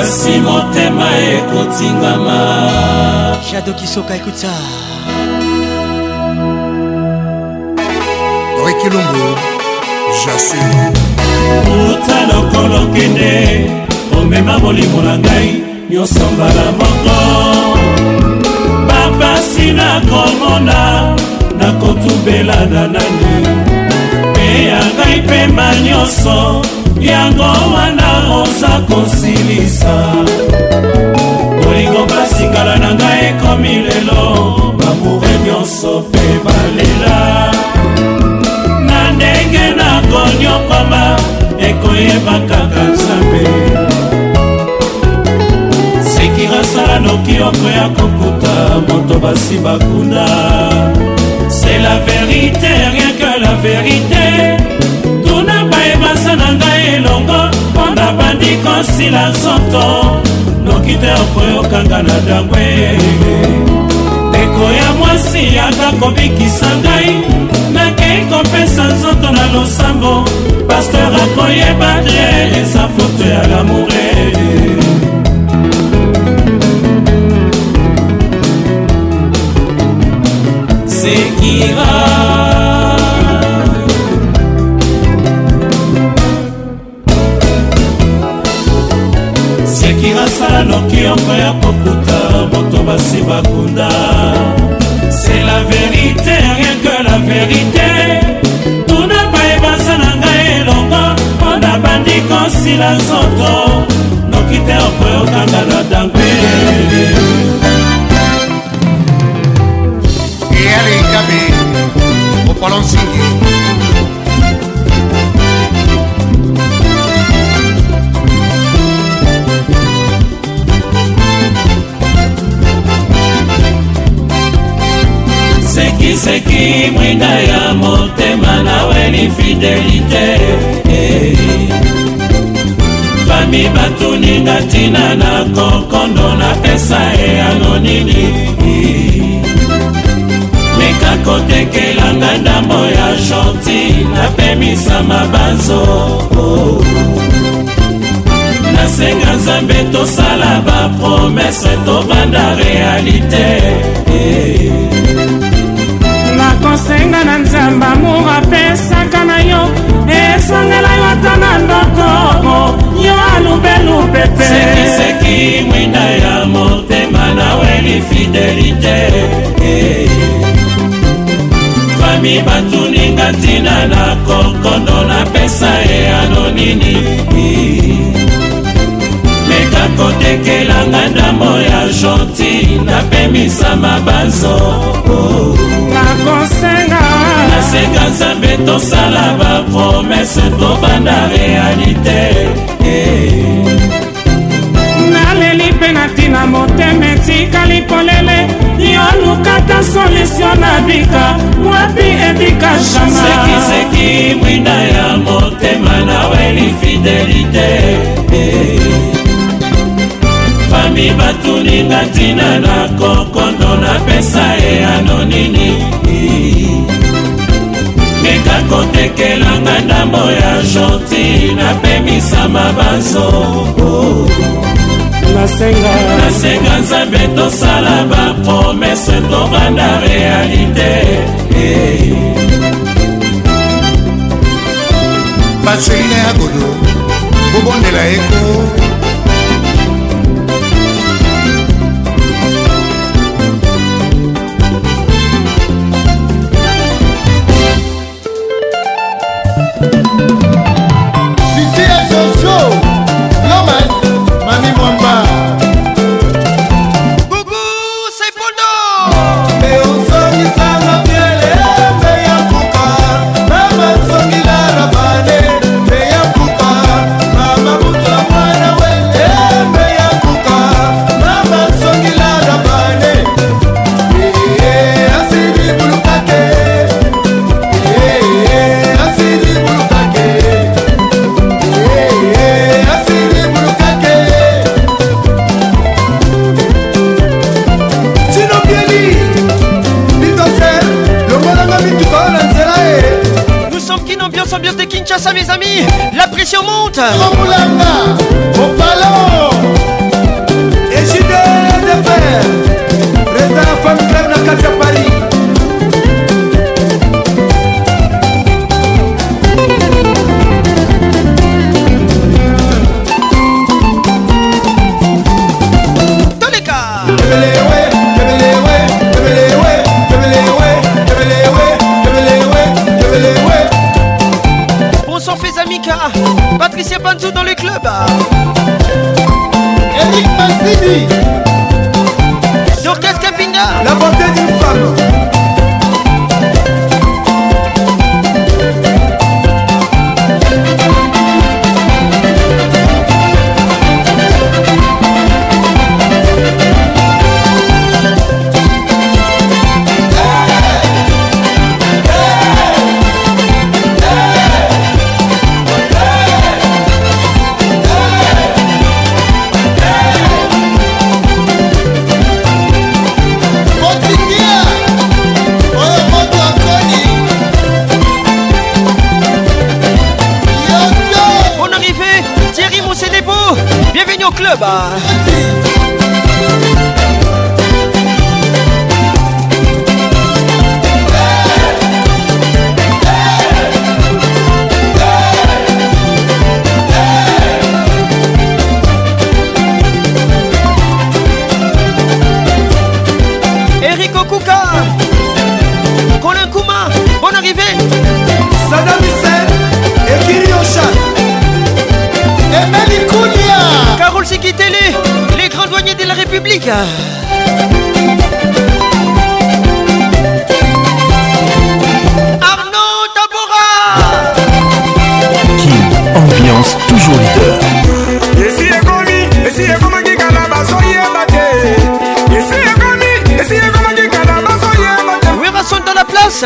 kasi motema ekotingama jado kisoka ekuta rekilongo jasime uta lokolo kende omema molimo na ngai nyonso mbala moko bapasi nakomona nakotumbela na nani mpe ya ngai pema nyonso yango wana oza kosilisa bolingo basikala na ngai ekomi lelo bamoure nyonso mpe balela na ndenge nakoniokoma ekoyeba kaka nzambe seki rasala noki okoya kokuta moto basi bakunda c'est la vérité rien que la vérité ekosila nsoto noki te okoyokanga na dangwe ndeko ya mwasi ata kobikisa ngai nakei kopesa nzoto na losambo paster akoyeba te eza foto ya lamoure sekira yoka ya kokuta moto basi bakunda c'est la vérité rien que la vérité tuna bayebasa na ngai elongo mpo na bandi kosila nzoto noki te okoyokanga na dangwe yalikabe opolonsingi obebiseki mwinda ya motema naweni fidelite hey. Eh. fami batuninga ntina na kokondo napesa eyano nini eh. meka kotekelanga ndambo ya gentil napemisama banzo oh. nasenga nzambe tosala bapromese tobanda realite hey. Eh. kosenga na nzambe amour apesaka na yo esangela yo ata na ndoko yo alubelube pesekiseki mwinda ya motema naweli fidelite fami batuninga ntina na kokondo napesa ye anonini leka kotekelanga ndambo ya gentil napemisama bazo oh. nasenga nzambe tosala bapromese tobanda realite eh. naleli mpe na ntina motema etikali polele yoluka ta solutio na bika wapi ebika jamasekiseki mwinda ya motema naweli fidelite eh. fami batuninga ntina na kokondo napesa eyano nini eh. koleka kotekelanga ndambo ya gentil napemisama bazo nasenga nzambe tosala bapromese tobanda realite batswile ya godo kobondela eko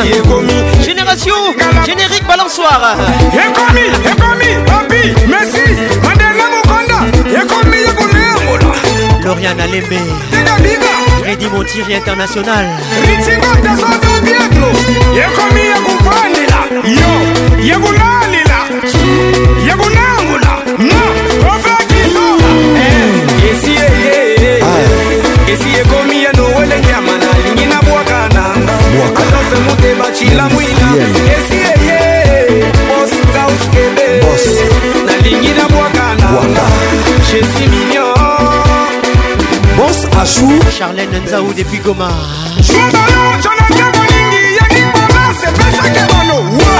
Félix Génération Générique Balançoire ekomi ekomi papi merci mandela mokonda ekomi ya koleyangola lorian alembe digabiga redi motiri international ritingo tasoto bietro ekomi ya kofandela yo ya kolali Boutou Charlène Nzaou depuis Goma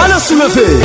Alors si me fait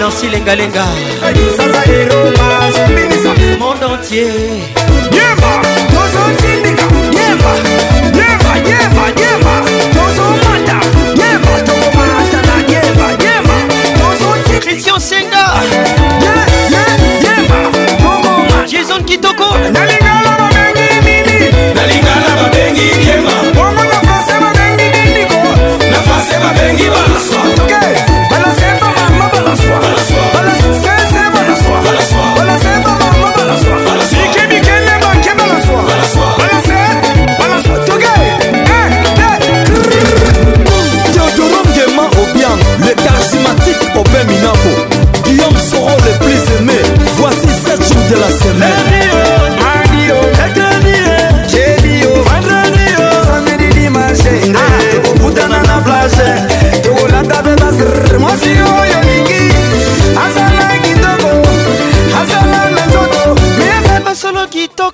nancy lengalenga monde entier yeba tozotindika yeba yeba yeba yeba tozomata yeba tokomatana yeba yeba tozotindika christian senga yeba tokoma jason kitoko nalingalo basengi basa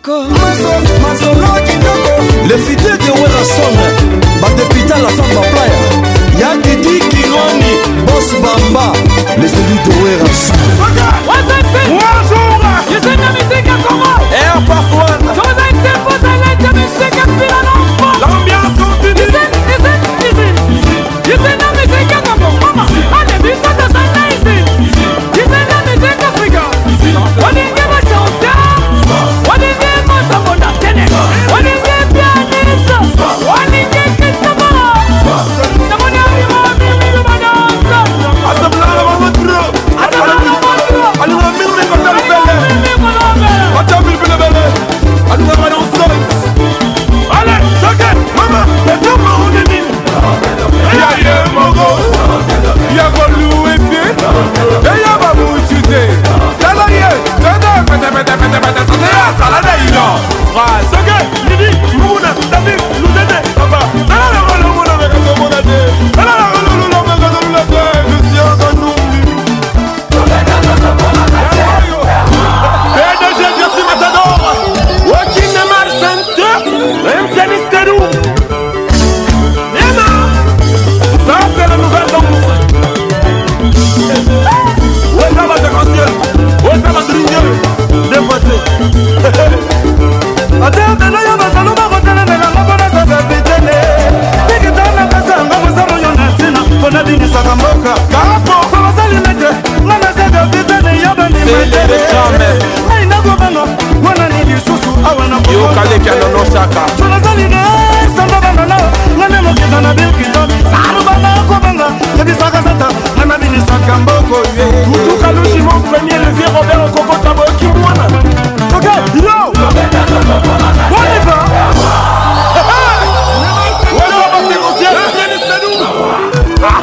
kitoko masolo kitoko le futur de werason badepute la femme baplaya ya didi kironi bos bamba les élus de werason Air parfois andimai nakobanga wana ni lisusu awa nakonazalinga sanda bandana ngane mokita na bilkito sarubana kobanga yebisaka sata nga nabinisaka mboko ye tutuka lushimo premier levier robert okokota bokimu wana ok yo oliva Ah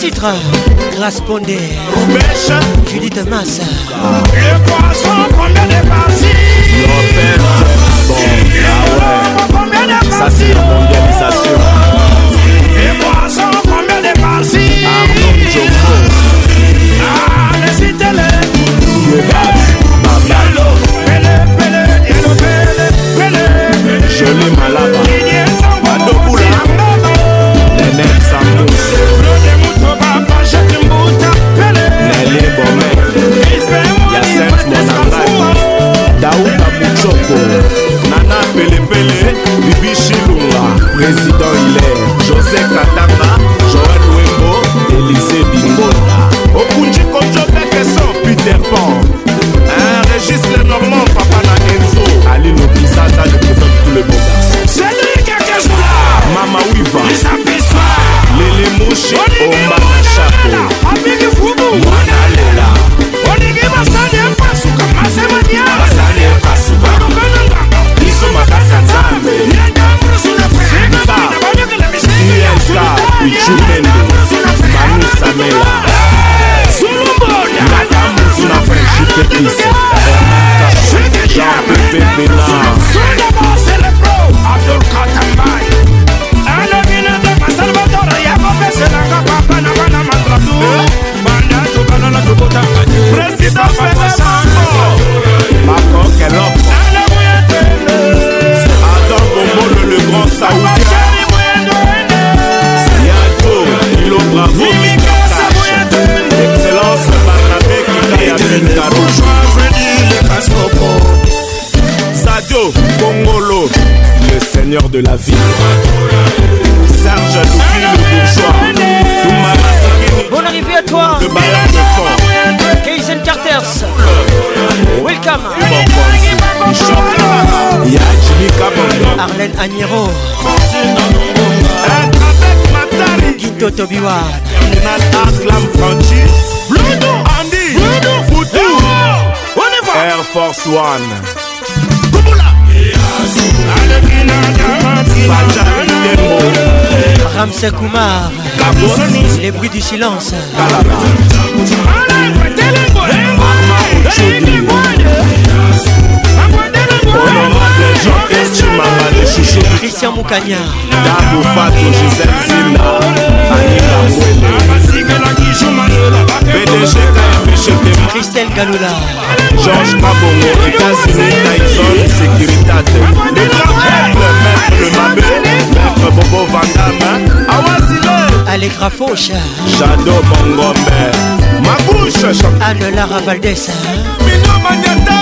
titre Grâce Pondé Judith Massa Le poisson combien de parties Lopez Bon ah ouais Ça c'est la mondialisation Le poisson combien de parties Arnaud Joko Ah, récitez-le Bibi Chilula, président la vie. Serge Loupine le bourgeois. Bonne arrivée à toi. Le balade de fort. Kaizen Carters. Welcome. Arlène Agnero. Guido Tobiwa. Aslam Franchi. Andy. Foutu. Air Force One. Nancy Baja Tembo Ramsey Kumar Les bruits du silence Calama mama de chouchou christian mokanya ndako fato gisel sina anila mwele bdg kaebishete christel galola george mabongo etats-unis tyson sécuritate maître maître mabe maître bobo vandame awazile alegra fauche jado mongombe mabouche anne lara valdesa mino maniata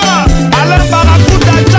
alain barakuta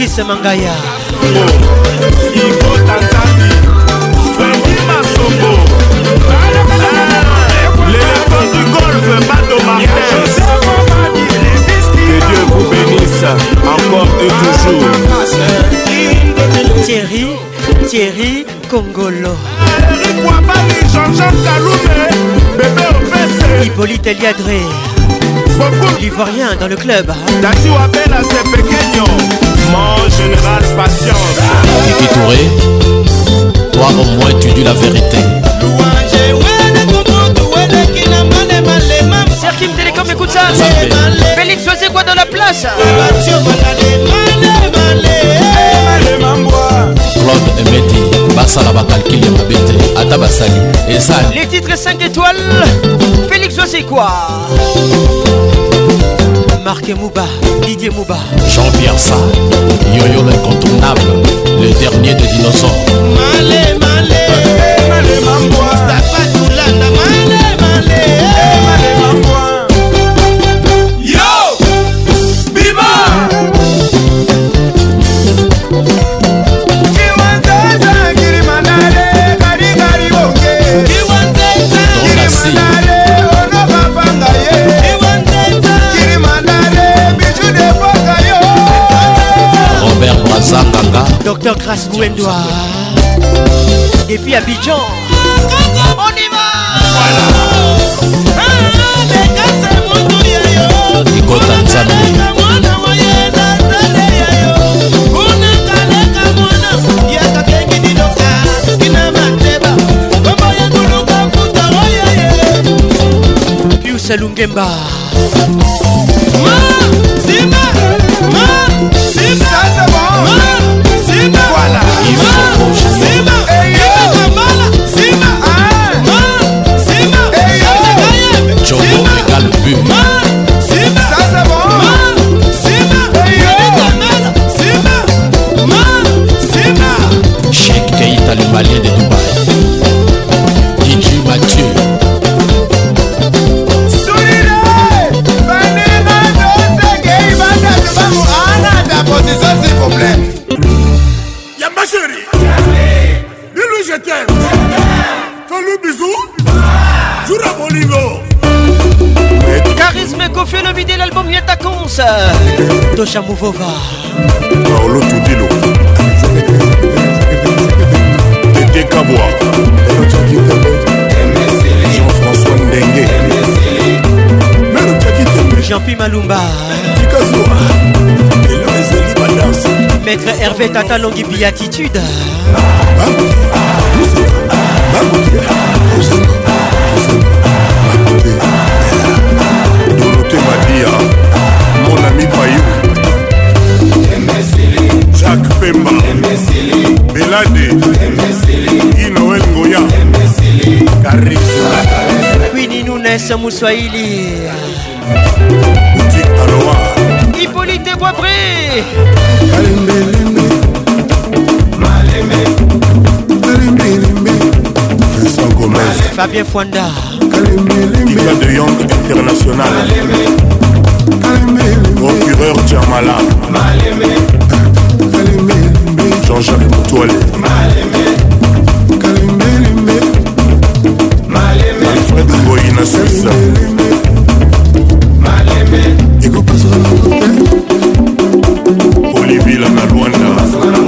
patrice mangaya l'éléphant du golfe Mado Martin que Dieu vous bénisse encore de toujours Thierry Thierry Congolo Hippolyte Eliadré L'Ivoirien dans le club. Tati Wabel à ses pequeños. Mon général, patience. Kiki Touré, toi au moins tu dis la vérité. Serkim Télécom, écoute ça. Félix, choisis quoi dans la place? claude emeti basala bacalcule ya mabe te ata basali eza les titres 5 étoiles félix osekwa marke mouba didier mouba jean-pierre sa yoyo l'incontournable le dernier de dinosaure male male male mambwa Kabanga Docteur Grace Mouendoua Depuis Abidjan On y va Voilà Nikota Nzambe Pius Lungemba chamuvova ah, orlotudilo tete kabwa jean-françois ndenge jean-pi malumba maître hervé tatalongi biatitude donote madia mon ami payo Dade Inoel Ngoya Karisa Queen Nunes Muswahili Boutique Aloha Hippolyte Boibré Malembe lembe Malembe Malembe lembe Vincent Gomez Fabien Fouanda Dika de Young International Malembe Procureur Tchamala Malembe Malembe Jean-Jean le Moutoual Mal aimé Kalimbe Limbe Mal aimé Alfred Boyina Suisse Mal aimé Ego Pasola Olivia Lanalwanda Pasola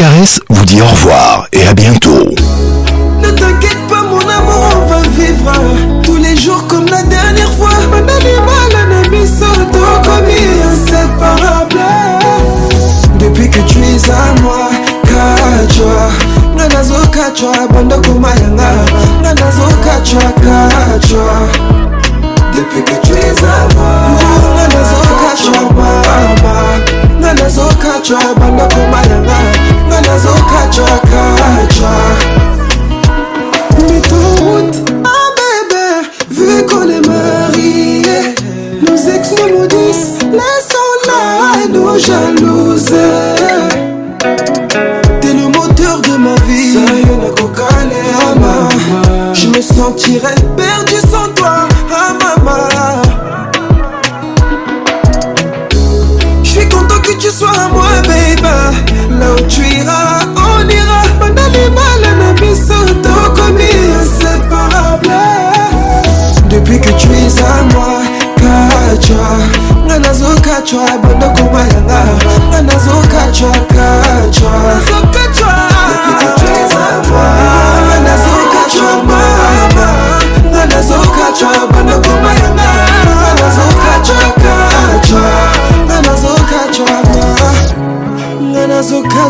Caresse vous dit au revoir et à bientôt. Ne t'inquiète pas, mon amour, on va vivre tous les jours comme la dernière fois. Un animal, un ami, s'entend comme inséparable. Depuis que tu es à moi, Kachwa, Nanazo Kachwa, Bando Mayanga. Nanazo Kachwa, Kachwa. Depuis que tu es à moi, Nanazo Kachwa, Mama, Nanazo Kachwa, Bando Kumayanga. kaja kaja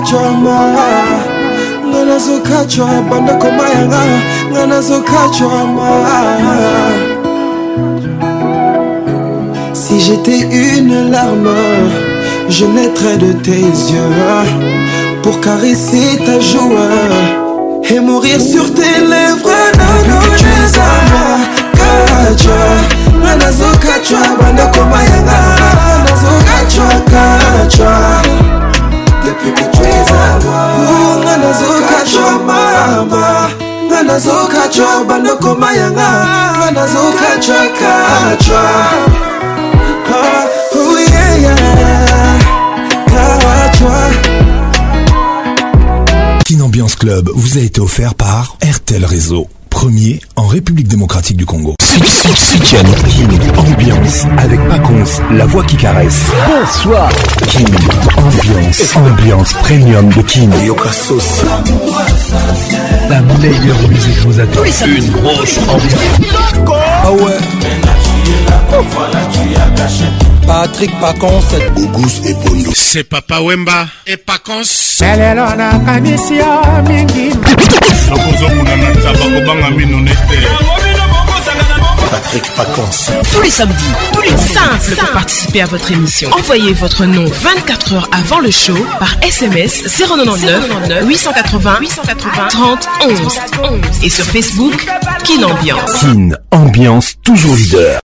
zokachoma ngana zokachoma bandakoma yanga ngana zokachoma Si j'étais une larme, je naîtrais de tes yeux pour caresser ta joie et mourir sur tes lèvres. Non, tu es à moi, Kacha. Nanazo Kacha, Banda Komayana. Nanazo Kacha, Kacha. Depuis que tu nga Ambiance Club vous a été offert par RTL Réseau, premier en République démocratique du Congo. Kim Ambiance avec Paconce, la voix qui caresse. Bonsoir. Kim Ambiance, ambiance premium de Kin. Yokasos. La meilleure musique vous attend. Une grosse ambiance. Ah ouais. Patrick Pacons et Bondo C'est Papa Wemba et Pacons Patrick Tous les samedis, tous les simples pour participer à votre émission. Envoyez votre nom 24 heures avant le show par SMS 099 880 880 30 11 et sur Facebook Kin Ambiance. Kin Ambiance toujours leader.